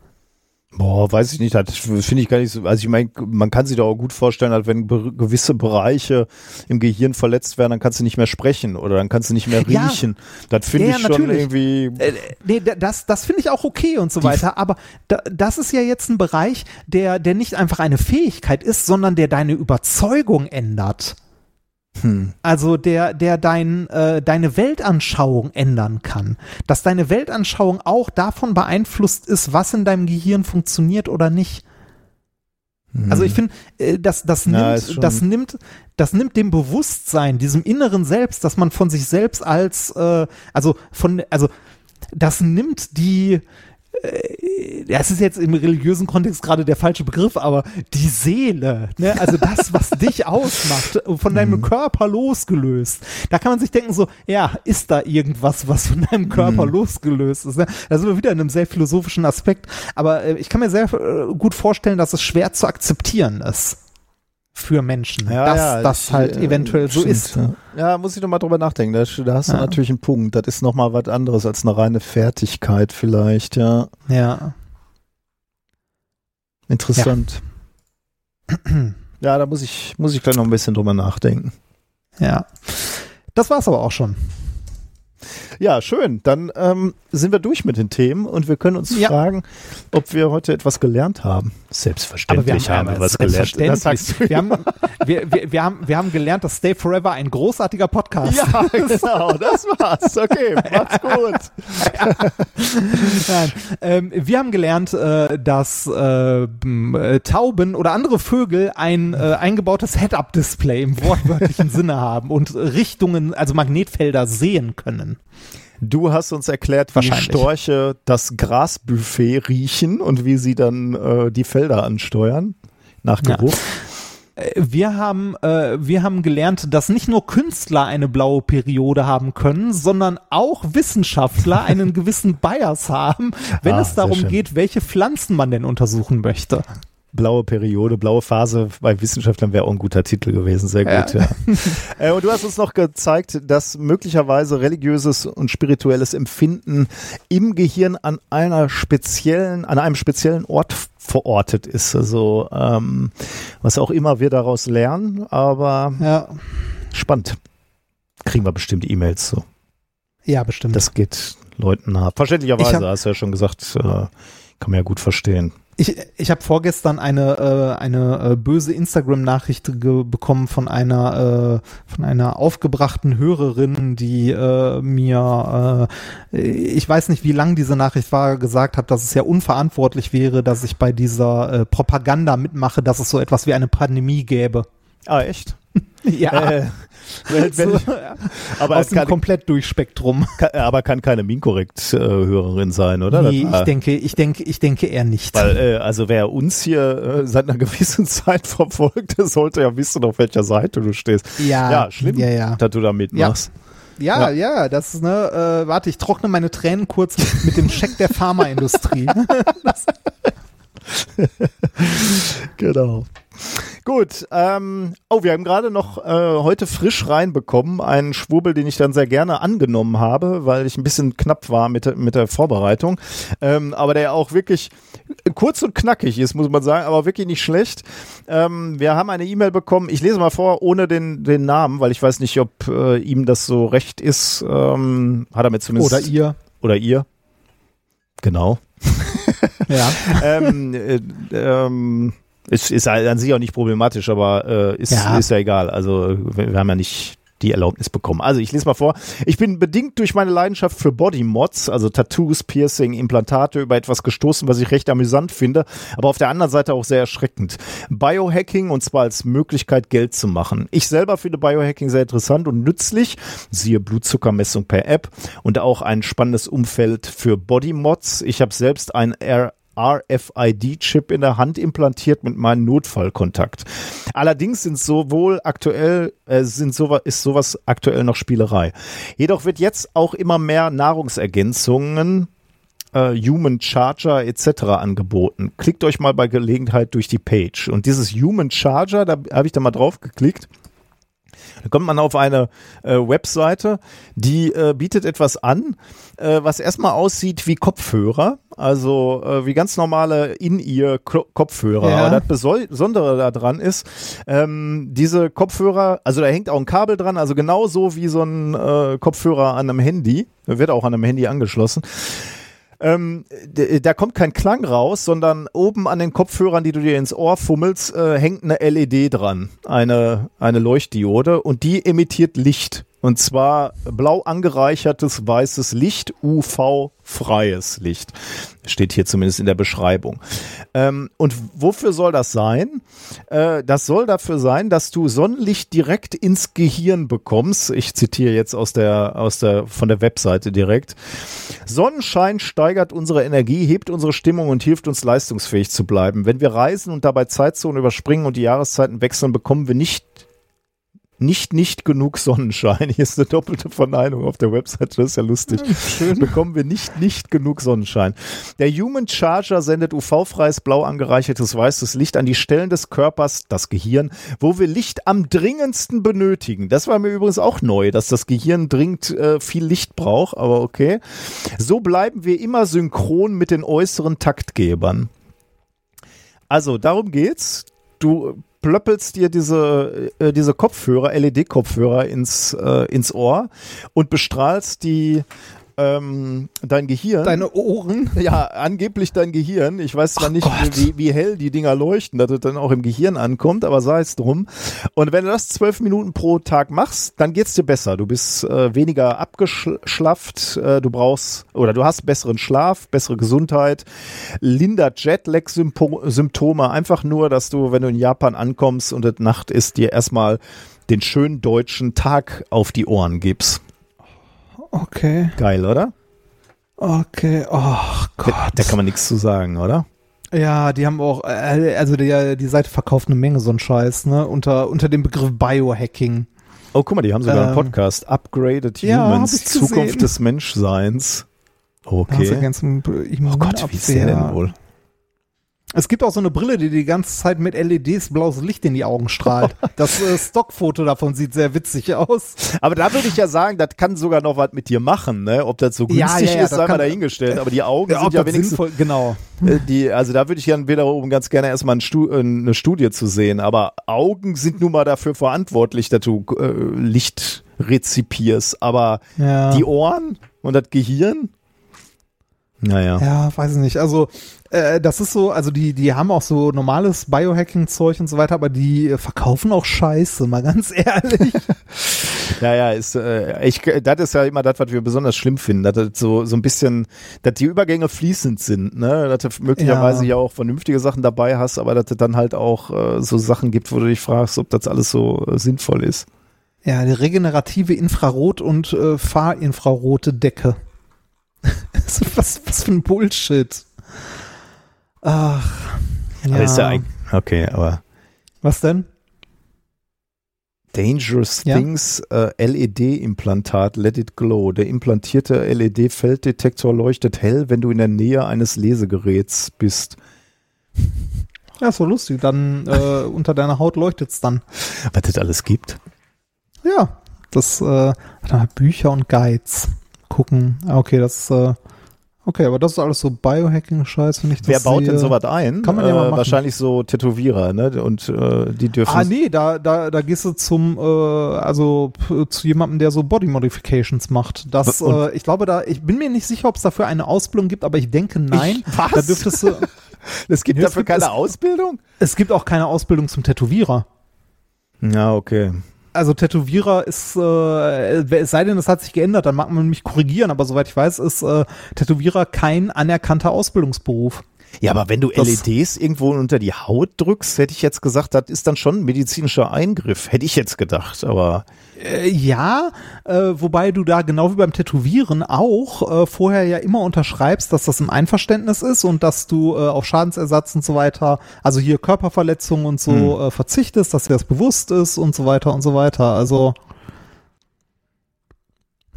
Boah, weiß ich nicht, das finde ich gar nicht so. Also ich meine, man kann sich doch auch gut vorstellen, dass wenn be gewisse Bereiche im Gehirn verletzt werden, dann kannst du nicht mehr sprechen oder dann kannst du nicht mehr Ja. riechen. Das finde Ja, ich schon natürlich. irgendwie. Äh, nee, da- das, das finde ich auch okay und so weiter, aber da, das ist ja jetzt ein Bereich, der, der nicht einfach eine Fähigkeit ist, sondern der deine Überzeugung ändert. Hm. Also der, der dein, äh, deine Weltanschauung ändern kann. Dass deine Weltanschauung auch davon beeinflusst ist, was in deinem Gehirn funktioniert oder nicht. Also ich finde, äh, das, das, Ja, nimmt, das nimmt, das nimmt dem Bewusstsein, diesem inneren Selbst, dass man von sich selbst als, äh, also von, also das nimmt die, das ist jetzt im religiösen Kontext gerade der falsche Begriff, aber die Seele, ne? also das, was dich ausmacht, von deinem Körper losgelöst. Da kann man sich denken so, ja, ist da irgendwas, was von deinem Körper losgelöst ist? Ne? Da sind wir wieder in einem sehr philosophischen Aspekt, aber äh, ich kann mir sehr äh, gut vorstellen, dass es schwer zu akzeptieren ist für Menschen, Ja, dass ja, das ich, halt äh, eventuell so stimmt, ist. Ja. ja, muss ich noch mal drüber nachdenken. Da, da hast du Ja. natürlich einen Punkt. Das ist noch mal was anderes als eine reine Fertigkeit vielleicht, ja. Ja. Interessant. Ja, da muss ich, muss ich gleich noch ein bisschen drüber nachdenken. Ja. Das war's aber auch schon. Ja, schön. Dann ähm, sind wir durch mit den Themen und wir können uns Ja. fragen, ob wir heute etwas gelernt haben. Selbstverständlich haben wir was gelernt. Das sagst du wir, haben, wir, wir, wir, haben, wir haben gelernt, dass Stay Forever ein großartiger Podcast Ja, genau, das war's. Okay, macht's gut. Nein. Ähm, wir haben gelernt, äh, dass äh, äh, Tauben oder andere Vögel ein äh, eingebautes Head-Up-Display im wortwörtlichen Sinne haben und Richtungen, also Magnetfelder sehen können. Du hast uns erklärt, wie. Storche das Grasbuffet riechen und wie sie dann äh, die Felder ansteuern. Nach Ja. Geruch. Äh, Wir haben, äh, wir haben gelernt, dass nicht nur Künstler eine blaue Periode haben können, sondern auch Wissenschaftler einen gewissen Bias haben, wenn Ah, es darum geht, welche Pflanzen man denn untersuchen möchte. Blaue Periode, blaue Phase bei Wissenschaftlern wäre auch ein guter Titel gewesen. Sehr gut, ja. äh, und du hast uns noch gezeigt, dass möglicherweise religiöses und spirituelles Empfinden im Gehirn an einer speziellen, an einem speziellen Ort verortet ist. Also ähm, was auch immer wir daraus lernen, aber Ja, spannend. Kriegen wir bestimmt E-Mails so. ja bestimmt. Das geht Leuten nah. Verständlicherweise, Ich hab- hast du ja schon gesagt, äh, kann man ja gut verstehen. Ich, ich habe vorgestern eine, äh, eine äh, böse Instagram-Nachricht bekommen von einer, äh, von einer aufgebrachten Hörerin, die äh, mir, äh, ich weiß nicht, wie lang diese Nachricht war, gesagt hat, dass es ja unverantwortlich wäre, dass ich bei dieser äh, Propaganda mitmache, dass es so etwas wie eine Pandemie gäbe. Ah, echt? Ja. Äh, wenn, wenn, aber, aus dem kann, Komplett-Durchspektrum. kann, aber kann keine Minkorrekt-Hörerin sein, oder? Nee, Das- ich denke, ich denke, ich denke eher nicht. Weil, äh, also wer uns hier äh, seit einer gewissen Zeit verfolgt, der sollte ja wissen, auf welcher Seite du stehst. ja, Ja, schlimm, Ja, ja. dass du da mitmachst. Ja, ja, das ist, ne, äh, warte, ich trockne meine Tränen kurz mit dem Scheck der Pharmaindustrie. Genau. Gut, ähm, oh, wir haben gerade noch äh, heute frisch reinbekommen, einen Schwurbel, den ich dann sehr gerne angenommen habe, weil ich ein bisschen knapp war mit, der- mit der Vorbereitung, ähm, aber der auch wirklich kurz und knackig ist, muss man sagen, aber wirklich nicht schlecht. Ähm, wir haben eine E-Mail bekommen, ich lese mal vor, ohne den, den Namen, weil ich weiß nicht, ob äh, ihm das so recht ist, ähm, hat er mir zumindest... Oder ihr. Oder ihr. Genau. Ja. ähm, äh, ähm, ist, ist an sich auch nicht problematisch, aber äh, ist, Ja. ist ja egal. Also wir, wir haben ja nicht die Erlaubnis bekommen. Also ich lese mal vor. Ich bin bedingt durch meine Leidenschaft für Bodymods, also Tattoos, Piercing, Implantate, über etwas gestoßen, was ich recht amüsant finde, aber auf der anderen Seite auch sehr erschreckend. Biohacking und zwar als Möglichkeit, Geld zu machen. Ich selber finde Biohacking sehr interessant und nützlich, siehe Blutzuckermessung per App und auch ein spannendes Umfeld für Bodymods. Ich habe selbst ein R RFID-Chip in der Hand implantiert mit meinem Notfallkontakt. Allerdings sind sowohl aktuell äh, sind sowas ist sowas aktuell noch Spielerei. Jedoch wird jetzt auch immer mehr Nahrungsergänzungen äh, Human Charger etc. angeboten. Klickt euch mal bei Gelegenheit durch die Page. Und dieses Human Charger, da habe ich da mal drauf geklickt. Da kommt man auf eine äh, Webseite, die äh, bietet etwas an, äh, was erstmal aussieht wie Kopfhörer, also äh, wie ganz normale In-Ear-Kopfhörer. Ja. Aber das Besondere daran ist, ähm, diese Kopfhörer, also da hängt auch ein Kabel dran, also genauso wie so ein äh, Kopfhörer an einem Handy, wird auch an einem Handy angeschlossen. Ähm, da kommt kein Klang raus, sondern oben an den Kopfhörern, die du dir ins Ohr fummelst, äh, hängt eine LED dran, eine, eine Leuchtdiode und die emittiert Licht. Und zwar blau angereichertes weißes Licht, UV-freies Licht. Steht hier zumindest in der Beschreibung. Ähm, und wofür soll das sein? Äh, das soll dafür sein, dass du Sonnenlicht direkt ins Gehirn bekommst. Ich zitiere jetzt aus der, aus der, von der Webseite direkt. Sonnenschein steigert unsere Energie, hebt unsere Stimmung und hilft uns leistungsfähig zu bleiben. Wenn wir reisen und dabei Zeitzonen überspringen und die Jahreszeiten wechseln, bekommen wir nicht nicht nicht genug Sonnenschein. Hier ist eine doppelte Verneinung auf der Website, das ist ja lustig. Schön. Bekommen wir nicht nicht genug Sonnenschein. Der Human Charger sendet UV-freies, blau angereichertes weißes Licht an die Stellen des Körpers, das Gehirn, wo wir Licht am dringendsten benötigen. Das war mir übrigens auch neu, dass das Gehirn dringend äh, viel Licht braucht, aber okay. So bleiben wir immer synchron mit den äußeren Taktgebern. Also, darum geht's. Du plöppelst dir diese, äh, diese Kopfhörer, LED-Kopfhörer ins, äh, ins Ohr und bestrahlst die ähm, dein Gehirn. Deine Ohren. ja, angeblich dein Gehirn. Ich weiß zwar Ach nicht, Gott. wie, wie hell die Dinger leuchten, dass es dann auch im Gehirn ankommt, aber sei es drum. Und wenn du das zwölf Minuten pro Tag machst, dann geht's dir besser. Du bist äh, weniger abgeschlafft, äh, du brauchst oder du hast besseren Schlaf, bessere Gesundheit, lindert Jetlag-Symptome. Einfach nur, dass du, wenn du in Japan ankommst und es Nacht ist, dir erstmal den schönen deutschen Tag auf die Ohren gibst. Okay, Geil, oder? okay. Oh Gott. Da, da kann man nichts zu sagen, oder? Ja, die haben auch, äh, also die, die Seite verkauft eine Menge so einen Scheiß, ne? Unter, unter dem Begriff Biohacking. Oh, guck mal, die haben sogar einen Ähm, Podcast. Upgraded ja, Humans, ich gesehen. Zukunft des Menschseins. Okay. Oh Gott, wie ist der denn wohl? Es gibt auch so eine Brille, die die ganze Zeit mit LEDs blaues Licht in die Augen strahlt. Das äh, Stockfoto davon sieht sehr witzig aus. Aber da würde ich ja sagen, das kann sogar noch was mit dir machen, ne? Ob das so Ja, günstig ja, ja, ist, das sei mal dahingestellt. Aber die Augen Ja, sind ja wenigstens, sinnvoll, genau. äh, die, also da würde ich dann wiederum ganz gerne erstmal ein Stu äh, eine Studie zu sehen. Aber Augen sind nun mal dafür verantwortlich, dass du äh, Licht rezipierst. Aber Ja. die Ohren und das Gehirn? Naja. Ja, weiß ich nicht. Also, äh, das ist so, also die, die haben auch so normales Biohacking-Zeug und so weiter, aber die äh, verkaufen auch Scheiße, mal ganz ehrlich. Naja, ist, äh, ich, das ist ja immer das, was wir besonders schlimm finden, dass das so, so ein bisschen, dass die Übergänge fließend sind, ne? Dass du möglicherweise ja, ja auch vernünftige Sachen dabei hast, aber dass es dann halt auch äh, so Sachen gibt, wo du dich fragst, ob das alles so äh, sinnvoll ist. Ja, die regenerative Infrarot- und äh, Fahrinfrarote Decke. was, was für ein Bullshit. Ach. Ja. Ist ja okay, aber. Was denn? Dangerous ja? Things äh, LED-Implantat, Let It Glow. Der implantierte LED-Felddetektor leuchtet hell, wenn du in der Nähe eines Lesegeräts bist. Ja, so lustig. Dann äh, unter deiner Haut leuchtet es dann. Was es alles gibt. Ja, das äh, Bücher und Guides gucken. Ah, okay, das äh, Okay, aber das ist alles so Biohacking-Scheiß, wenn ich Wer baut sehe. denn sowas ein? Kann man ja mal äh, Wahrscheinlich so Tätowierer, ne? Und äh, die dürfen. Ah, nee, da, da, da gehst du zum, äh, also zu jemandem, der so Body Modifications macht. Das, äh, ich glaube, da, ich bin mir nicht sicher, ob es dafür eine Ausbildung gibt, aber ich denke nein. Ich, was? Da dürftest du. es gibt nee, dafür es gibt, keine es, Ausbildung? Es gibt auch keine Ausbildung zum Tätowierer. Ja, okay also Tätowierer ist, äh, es sei denn, es hat sich geändert, dann mag man mich korrigieren, aber soweit ich weiß, ist äh, Tätowierer kein anerkannter Ausbildungsberuf. Ja, aber wenn du das, LEDs irgendwo unter die Haut drückst, hätte ich jetzt gesagt, das ist dann schon ein medizinischer Eingriff, hätte ich jetzt gedacht, aber. Äh, ja, äh, wobei du da genau wie beim Tätowieren auch äh, vorher ja immer unterschreibst, dass das im Einverständnis ist und dass du äh, auf Schadensersatz und so weiter, also hier Körperverletzungen und so hm. Äh, verzichtest, dass dir das bewusst ist und so weiter und so weiter. Also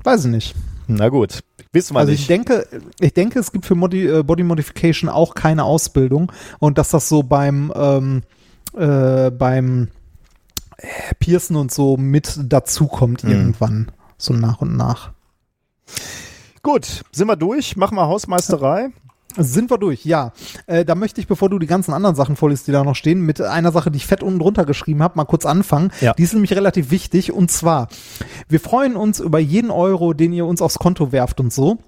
weiß ich nicht. Na gut, wissen wir also nicht. ich denke, ich denke, es gibt für Modi Body Modification auch keine Ausbildung und dass das so beim ähm, äh, beim äh, Piercen und so mit dazukommt mhm. irgendwann, so nach und nach. Gut, sind wir durch? Machen wir Hausmeisterei. Sind wir durch, ja. Äh, da möchte ich, bevor du die ganzen anderen Sachen vorliest, die da noch stehen, mit einer Sache, die ich fett unten drunter geschrieben habe, mal kurz anfangen. Ja. Die ist nämlich relativ wichtig. Und zwar, wir freuen uns über jeden Euro, den ihr uns aufs Konto werft und so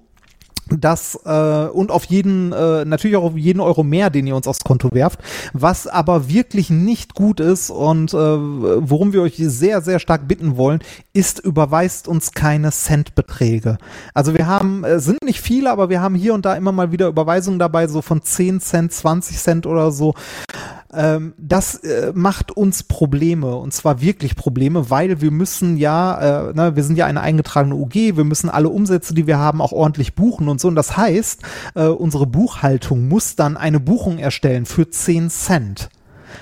das äh, und auf jeden äh, natürlich auch auf jeden Euro mehr, den ihr uns aufs Konto werft, was aber wirklich nicht gut ist und äh, worum wir euch sehr sehr stark bitten wollen, ist überweist uns keine Centbeträge. Also wir haben äh, sind nicht viele, aber wir haben hier und da immer mal wieder Überweisungen dabei, so von 10 Cent, 20 Cent oder so. Ähm, das äh, macht uns Probleme und zwar wirklich Probleme, weil wir müssen ja, äh, na, wir sind ja eine eingetragene UG, wir müssen alle Umsätze, die wir haben, auch ordentlich buchen und so. Und das heißt, äh, unsere Buchhaltung muss dann eine Buchung erstellen für 10 Cent.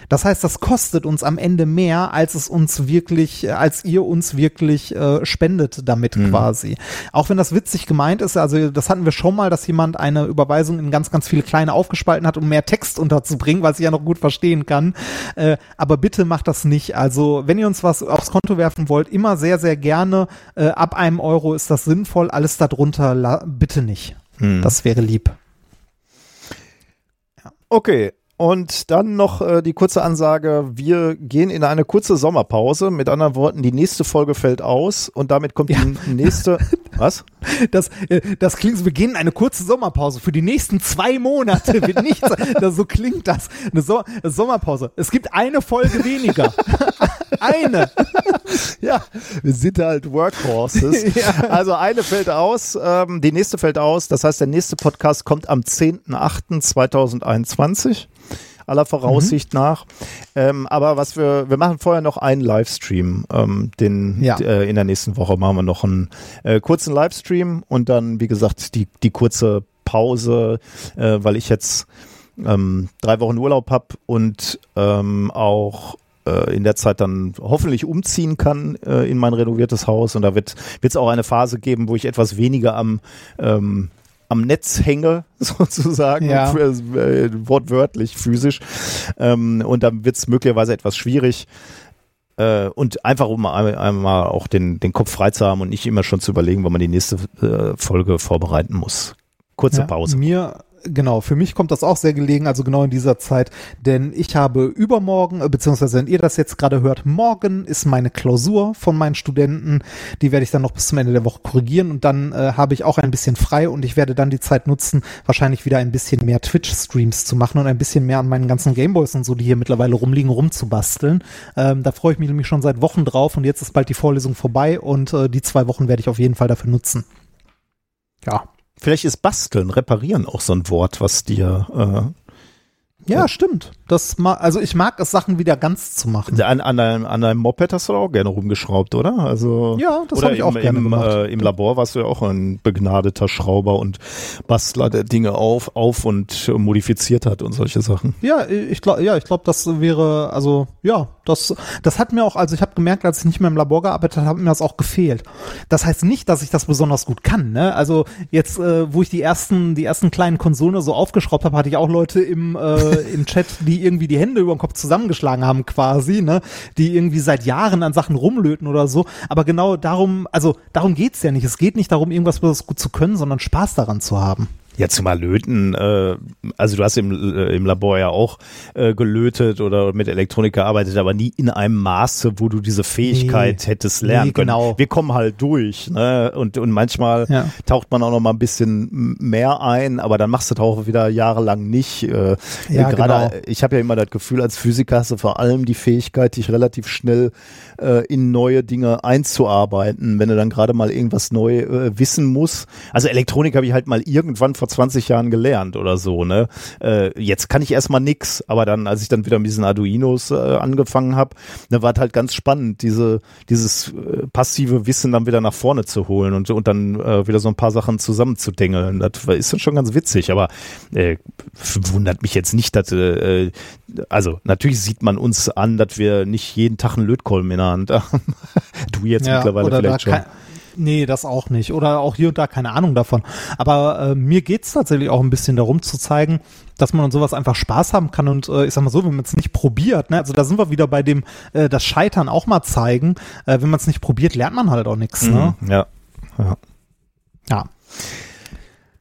Das heißt, das kostet uns am Ende mehr, als es uns wirklich, äh, als ihr uns wirklich äh, spendet damit mhm. quasi. Auch wenn das witzig gemeint ist, also das hatten wir schon mal, dass jemand eine Überweisung in ganz, ganz viele kleine aufgespalten hat, um mehr Text unterzubringen, was ich ja noch gut verstehen kann. Äh, aber bitte macht das nicht. Also wenn ihr uns was aufs Konto werfen wollt, immer sehr, sehr gerne. Äh, ab einem Euro ist das sinnvoll. Alles darunter bitte nicht. Mhm. Das wäre lieb. Okay, und dann noch äh, die kurze Ansage, wir gehen in eine kurze Sommerpause. Mit anderen Worten, die nächste Folge fällt aus und damit kommt ja. die nächste. Was? Das, äh, das klingt so, wir gehen in eine kurze Sommerpause. Für die nächsten zwei Monate wird nichts. das, so klingt das. Eine so Sommerpause. Es gibt eine Folge weniger. eine. ja, wir sind halt Workhorses. ja. Also eine fällt aus, ähm, die nächste fällt aus. Das heißt, der nächste Podcast kommt am 10.08.2021 aller Voraussicht mhm. nach. Ähm, aber was wir, wir machen vorher noch einen Livestream. Ähm, den ja. äh, in der nächsten Woche machen wir noch einen äh, kurzen Livestream und dann, wie gesagt, die, die kurze Pause, äh, weil ich jetzt ähm, drei Wochen Urlaub habe und ähm, auch äh, in der Zeit dann hoffentlich umziehen kann äh, in mein renoviertes Haus und da wird es auch eine Phase geben, wo ich etwas weniger am ähm, am Netz hänge, sozusagen, ja. äh, wortwörtlich, physisch. Ähm, und dann wird es möglicherweise etwas schwierig. Äh, und einfach, um einmal auch den, den Kopf frei zu haben und nicht immer schon zu überlegen, wann man die nächste äh, Folge vorbereiten muss. Kurze ja, Pause. Mir, Genau, für mich kommt das auch sehr gelegen, also genau in dieser Zeit, denn ich habe übermorgen, äh, beziehungsweise wenn ihr das jetzt gerade hört, morgen ist meine Klausur von meinen Studenten, die werde ich dann noch bis zum Ende der Woche korrigieren und dann äh, habe ich auch ein bisschen frei und ich werde dann die Zeit nutzen, wahrscheinlich wieder ein bisschen mehr Twitch-Streams zu machen und ein bisschen mehr an meinen ganzen Gameboys und so, die hier mittlerweile rumliegen, rumzubasteln. Ähm, da freue ich mich nämlich schon seit Wochen drauf und jetzt ist bald die Vorlesung vorbei und äh, die zwei Wochen werde ich auf jeden Fall dafür nutzen. Ja. Vielleicht ist basteln, reparieren auch so ein Wort, was dir äh, Ja, stimmt. Das ma also ich mag es, Sachen wieder ganz zu machen. an, an, deinem, an deinem Moped hast du auch gerne rumgeschraubt, oder? Also Ja, das habe ich auch im, gerne im, gemacht. Äh, Im Labor warst du ja auch ein begnadeter Schrauber und Bastler, der Dinge auf, auf und modifiziert hat und solche Sachen. Ja, ich glaube, ja, ich glaube, das wäre, also ja, das, das hat mir auch, also ich habe gemerkt, als ich nicht mehr im Labor gearbeitet habe, hat mir das auch gefehlt. Das heißt nicht, dass ich das besonders gut kann. Ne? Also jetzt, äh, wo ich die ersten, die ersten kleinen Konsolen so aufgeschraubt habe, hatte ich auch Leute im äh, im Chat, die irgendwie die Hände über den Kopf zusammengeschlagen haben, quasi, ne, die irgendwie seit Jahren an Sachen rumlöten oder so. Aber genau darum, also darum geht's ja nicht. Es geht nicht darum, irgendwas besonders gut zu können, sondern Spaß daran zu haben. Ja, zumal löten, äh, also du hast im, äh, im Labor ja auch äh, gelötet oder mit Elektronik gearbeitet, aber nie in einem Maße, wo du diese Fähigkeit Nee. hättest lernen Nee, können. genau. Wir kommen halt durch, ne? Und, und manchmal Ja. taucht man auch noch mal ein bisschen mehr ein, aber dann machst du das auch wieder jahrelang nicht. Äh, Ja, gerade, genau. ich habe ja immer das Gefühl, als Physiker hast du vor allem die Fähigkeit, dich relativ schnell äh, in neue Dinge einzuarbeiten, wenn du dann gerade mal irgendwas neu äh, wissen musst. Also Elektronik habe ich halt mal irgendwann vor 20 Jahren gelernt oder so, ne? Äh, jetzt kann ich erstmal nix, aber dann, als ich dann wieder mit diesen Arduinos äh, angefangen habe, da war es halt ganz spannend, diese, dieses äh, passive Wissen dann wieder nach vorne zu holen und, und dann äh, wieder so ein paar Sachen zusammenzudengeln. Das ist dann schon ganz witzig, aber äh, wundert mich jetzt nicht, dass äh, also natürlich sieht man uns an, dass wir nicht jeden Tag einen Lötkolben in der Haben. du jetzt mittlerweile oder da vielleicht schon. nee, das auch nicht. Oder auch hier und da keine Ahnung davon. Aber äh, mir geht's tatsächlich auch ein bisschen darum zu zeigen, dass man an sowas einfach Spaß haben kann. Und äh, ich sag mal so, wenn man es nicht probiert, ne, also da sind wir wieder bei dem, äh, das Scheitern auch mal zeigen. Äh, wenn man es nicht probiert, lernt man halt auch nichts. Ne? Mhm, ja. ja. Ja.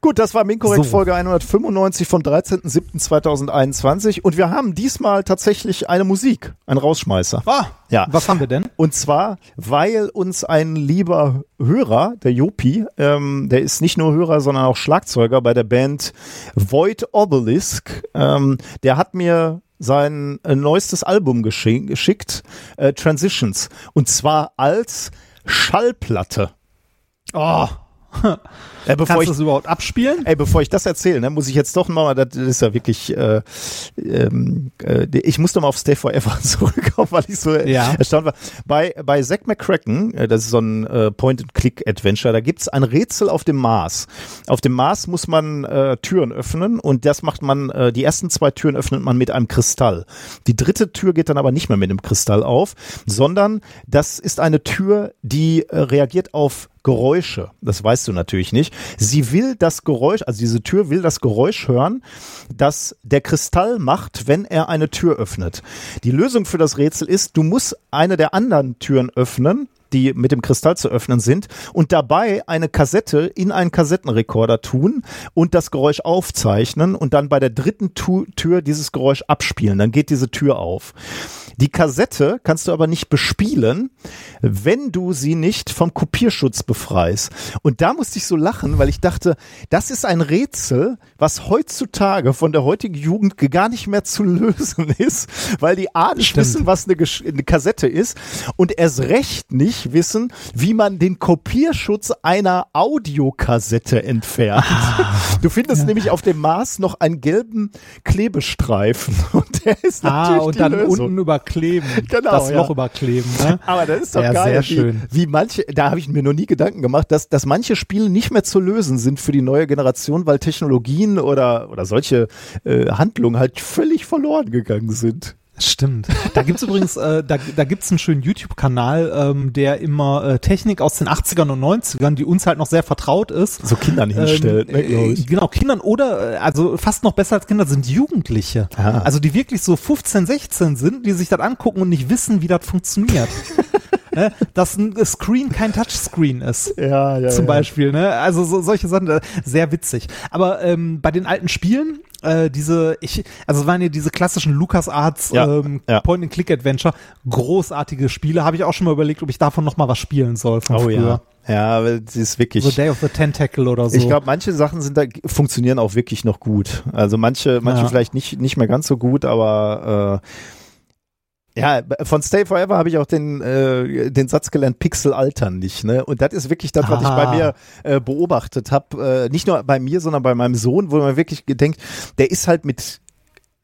Gut, das war Minkorrekt So. Folge 195 vom 13.07.2021 und wir haben diesmal tatsächlich eine Musik, ein Rausschmeißer. Ah, Ja. was haben wir denn? Und zwar, weil uns ein lieber Hörer, der Jopi, ähm, der ist nicht nur Hörer, sondern auch Schlagzeuger bei der Band Void Obelisk, ähm, der hat mir sein äh, neuestes Album geschi geschickt, äh, Transitions, und zwar als Schallplatte. Oh, Äh, bevor kannst ich das überhaupt abspielen? Ey, bevor ich das erzähle, ne, muss ich jetzt doch mal, das ist ja wirklich, äh, ähm, äh, ich muss doch mal auf Stay Forever zurückkommen, weil ich so Ja. erstaunt war. Bei, bei Zack McCracken, äh, das ist so ein äh, Point-and-Click-Adventure, da gibt's ein Rätsel auf dem Mars. Auf dem Mars muss man äh, Türen öffnen und das macht man, äh, die ersten zwei Türen öffnet man mit einem Kristall. Die dritte Tür geht dann aber nicht mehr mit einem Kristall auf, sondern das ist eine Tür, die äh, reagiert auf Geräusche. Das weißt du natürlich nicht. Sie will das Geräusch, also diese Tür will das Geräusch hören, das der Kristall macht, wenn er eine Tür öffnet. Die Lösung für das Rätsel ist, du musst eine der anderen Türen öffnen, die mit dem Kristall zu öffnen sind und dabei eine Kassette in einen Kassettenrekorder tun und das Geräusch aufzeichnen und dann bei der dritten Tu- Tür dieses Geräusch abspielen. Dann geht diese Tür auf. Die Kassette kannst du aber nicht bespielen, wenn du sie nicht vom Kopierschutz befreist. Und da musste ich so lachen, weil ich dachte, das ist ein Rätsel, was heutzutage von der heutigen Jugend gar nicht mehr zu lösen ist, weil die A nicht Stimmt. wissen, was eine, Gesch- eine Kassette ist und erst recht nicht wissen, wie man den Kopierschutz einer Audiokassette entfernt. du findest nämlich auf dem Mars noch einen gelben Klebestreifen und der ist Ah, natürlich und die dann Lösung. unten überkleben. Genau, das ja. Loch überkleben. Ne? Aber das ist doch Ja, geil, sehr wie, schön. wie manche, da habe ich mir noch nie Gedanken gemacht, dass, dass manche Spiele nicht mehr zu lösen sind für die neue Generation, weil Technologien oder, oder solche äh, Handlungen halt völlig verloren gegangen sind. Stimmt. Da gibt's übrigens, äh, da, da gibt's einen schönen YouTube-Kanal, ähm, der immer äh, Technik aus den 80ern und 90ern, die uns halt noch sehr vertraut ist. So Kindern hinstellt, ne, glaub äh, ich. genau, Kindern oder, äh, also fast noch besser als Kinder sind Jugendliche. Ah. Also die wirklich so 15, 16 sind, die sich das angucken und nicht wissen, wie das funktioniert. ne? dass ein Screen kein Touchscreen ist. Ja, ja. Zum ja. Beispiel, ne? Also so, solche Sachen, äh, sehr witzig. Aber ähm, bei den alten Spielen, äh, diese, ich, also es waren ja diese klassischen LucasArts Ja, ähm, ja. Point-and-Click-Adventure, großartige Spiele. Habe ich auch schon mal überlegt, ob ich davon noch mal was spielen soll von Oh früher. ja. Ja, aber das ist wirklich. So Day of the Tentacle oder so. Ich glaube, manche Sachen sind da funktionieren auch wirklich noch gut. Also manche, manche vielleicht nicht nicht mehr ganz so gut, aber äh, ja, von Stay Forever habe ich auch den äh, den Satz gelernt, Pixel altern nicht, ne? Und das ist wirklich das, was ich Ah. bei mir äh, beobachtet habe, äh, nicht nur bei mir, sondern bei meinem Sohn, wo man wirklich denkt, der ist halt mit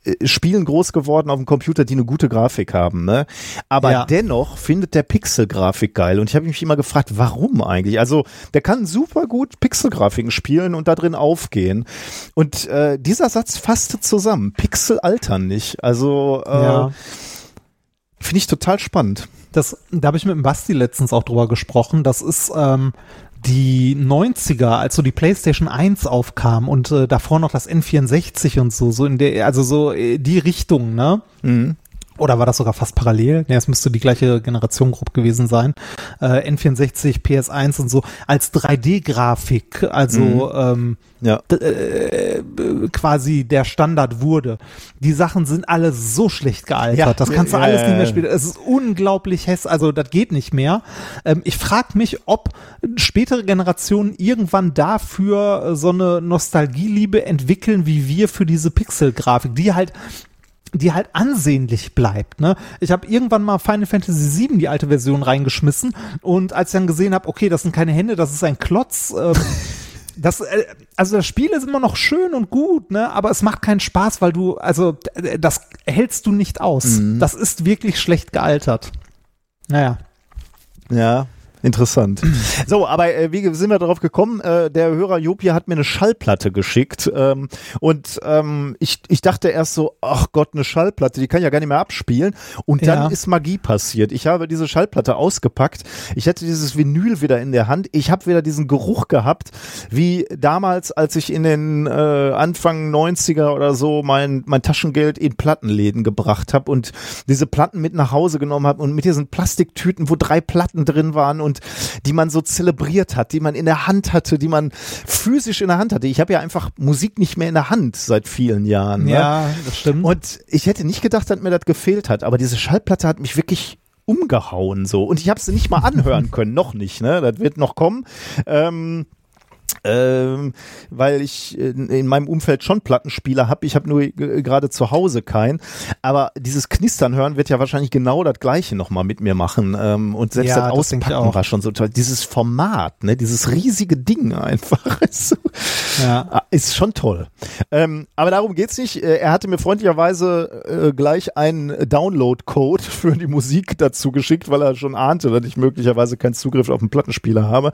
äh, Spielen groß geworden auf dem Computer, die eine gute Grafik haben, ne? Aber Ja. dennoch findet der Pixel-Grafik geil. Und ich habe mich immer gefragt, warum eigentlich? Also, der kann super gut Pixel-Grafiken spielen und da drin aufgehen. Und äh, dieser Satz fasste zusammen. Pixel altern nicht. Also, äh, ja. Finde ich total spannend. Das, da habe ich mit dem Basti letztens auch drüber gesprochen. Das ist ähm, die 90er, als so die PlayStation 1 aufkam und äh, davor noch das N64 und so, so in der, also so äh, die Richtung, ne? Mhm. Oder war das sogar fast parallel? Ne, es müsste die gleiche Generation grob gewesen sein. Äh, N64, PS1 und so als 3D-Grafik, also ähm, Ja. äh, quasi der Standard wurde. Die Sachen sind alle so schlecht gealtert. Ja, das kannst du ja, alles nicht mehr spielen. Es ist unglaublich hässlich. Also das geht nicht mehr. Ähm, ich frage mich, ob spätere Generationen irgendwann dafür äh, so eine Nostalgieliebe entwickeln, wie wir für diese Pixel-Grafik, die halt die halt ansehnlich bleibt. Ne? Ich habe irgendwann mal Final Fantasy VII, die alte Version, reingeschmissen und als ich dann gesehen habe, okay, das sind keine Hände, das ist ein Klotz. Ähm, das, äh, also das Spiel ist immer noch schön und gut, ne? aber es macht keinen Spaß, weil du, also äh, das hältst du nicht aus. Das ist wirklich schlecht gealtert. Naja. Ja. Interessant. So, aber äh, wie sind wir darauf gekommen? Äh, der Hörer Jopi hat mir eine Schallplatte geschickt ähm, und ähm, ich, ich dachte erst so, ach Gott, eine Schallplatte, die kann ja gar nicht mehr abspielen. Und dann Ja. ist Magie passiert. Ich habe diese Schallplatte ausgepackt. Ich hatte dieses Vinyl wieder in der Hand. Ich habe wieder diesen Geruch gehabt, wie damals, als ich in den äh, Anfang 90er oder so mein, mein Taschengeld in Plattenläden gebracht habe und diese Platten mit nach Hause genommen habe und mit diesen Plastiktüten, wo drei Platten drin waren und die man so zelebriert hat, die man in der Hand hatte, die man physisch in der Hand hatte. Ich habe ja einfach Musik nicht mehr in der Hand seit vielen Jahren. Ne? Ja, das stimmt. Und ich hätte nicht gedacht, dass mir das gefehlt hat, aber diese Schallplatte hat mich wirklich umgehauen so und ich habe sie nicht mal anhören können, noch nicht, ne? Das wird noch kommen. Ähm, ähm, weil ich in, in meinem Umfeld schon Plattenspieler habe. Ich habe nur g- gerade zu Hause keinen. Aber dieses Knistern hören wird ja wahrscheinlich genau das Gleiche nochmal mit mir machen. Ähm, und selbst Ja, das Auspacken war schon so toll. Dieses Format, ne, dieses riesige Ding einfach. Ist, so, ja. Ah, ist schon toll. Ähm, aber darum geht's nicht. Äh, Er hatte mir freundlicherweise äh, gleich einen Download-Code für die Musik dazu geschickt, weil er schon ahnte, dass ich möglicherweise keinen Zugriff auf einen Plattenspieler habe.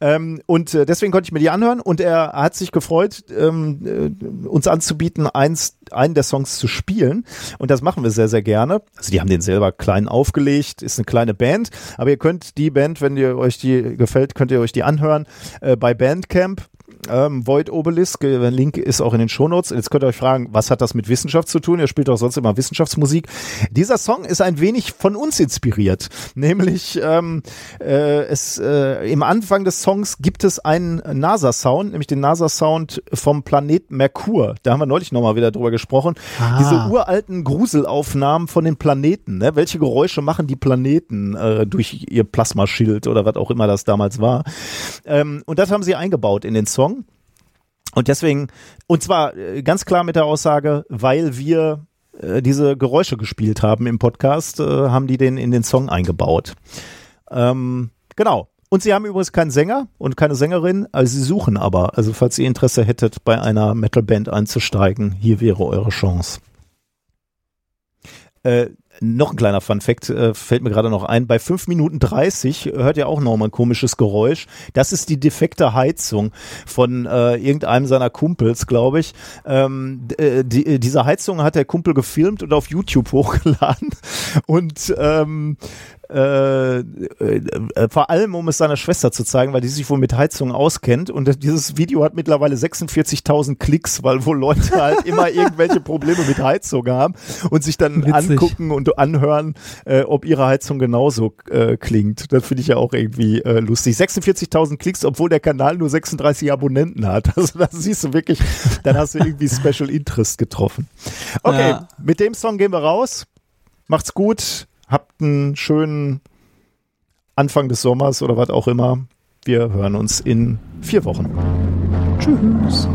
Ähm, und äh, deswegen konnte ich mir die anhören und er hat sich gefreut, ähm, äh, uns anzubieten, eins, einen der Songs zu spielen. Und das machen wir sehr, sehr gerne. Also die haben den selber klein aufgelegt, ist eine kleine Band, aber ihr könnt die Band, wenn ihr euch die gefällt, könnt ihr euch die anhören äh, bei Bandcamp. Ähm, Void Obelisk, äh, der Link ist auch in den Shownotes. Jetzt könnt ihr euch fragen, was hat das mit Wissenschaft zu tun? Ihr spielt doch sonst immer Wissenschaftsmusik. Dieser Song ist ein wenig von uns inspiriert. Nämlich ähm, äh, es, äh, im Anfang des Songs gibt es einen NASA-Sound, nämlich den NASA-Sound vom Planet Merkur. Da haben wir neulich nochmal wieder drüber gesprochen. Ah. Diese uralten Gruselaufnahmen von den Planeten. Ne? Welche Geräusche machen die Planeten äh, durch ihr Plasmaschild oder was auch immer das damals war? Ähm, und das haben sie eingebaut in den Song. Und deswegen, und zwar äh, ganz klar mit der Aussage, weil wir äh, diese Geräusche gespielt haben im Podcast, äh, haben die den in den Song eingebaut. Ähm, genau. Und sie haben übrigens keinen Sänger und keine Sängerin, also sie suchen aber. Also falls ihr Interesse hättet, bei einer Metalband einzusteigen, hier wäre eure Chance. Äh, noch ein kleiner Fun-Fact äh, fällt mir gerade noch ein. Bei 5 Minuten 30 hört ihr auch noch mal ein komisches Geräusch. Das ist die defekte Heizung von äh, irgendeinem seiner Kumpels, glaube ich. Ähm, äh, die, äh, diese Heizung hat der Kumpel gefilmt und auf YouTube hochgeladen. Und ähm, Äh, äh, vor allem, um es seiner Schwester zu zeigen, weil die sich wohl mit Heizung auskennt. Und dieses Video hat mittlerweile 46.000 Klicks, weil wohl Leute halt immer irgendwelche Probleme mit Heizung haben und sich dann Witzig. angucken und anhören, äh, ob ihre Heizung genauso äh, klingt. Das finde ich ja auch irgendwie äh, lustig. 46.000 Klicks, obwohl der Kanal nur 36 Abonnenten hat. Also das siehst du wirklich, dann hast du irgendwie Special Interest getroffen. Okay, Ja. mit dem Song gehen wir raus. Macht's gut. Habt einen schönen Anfang des Sommers oder was auch immer. Wir hören uns in vier Wochen. Tschüss.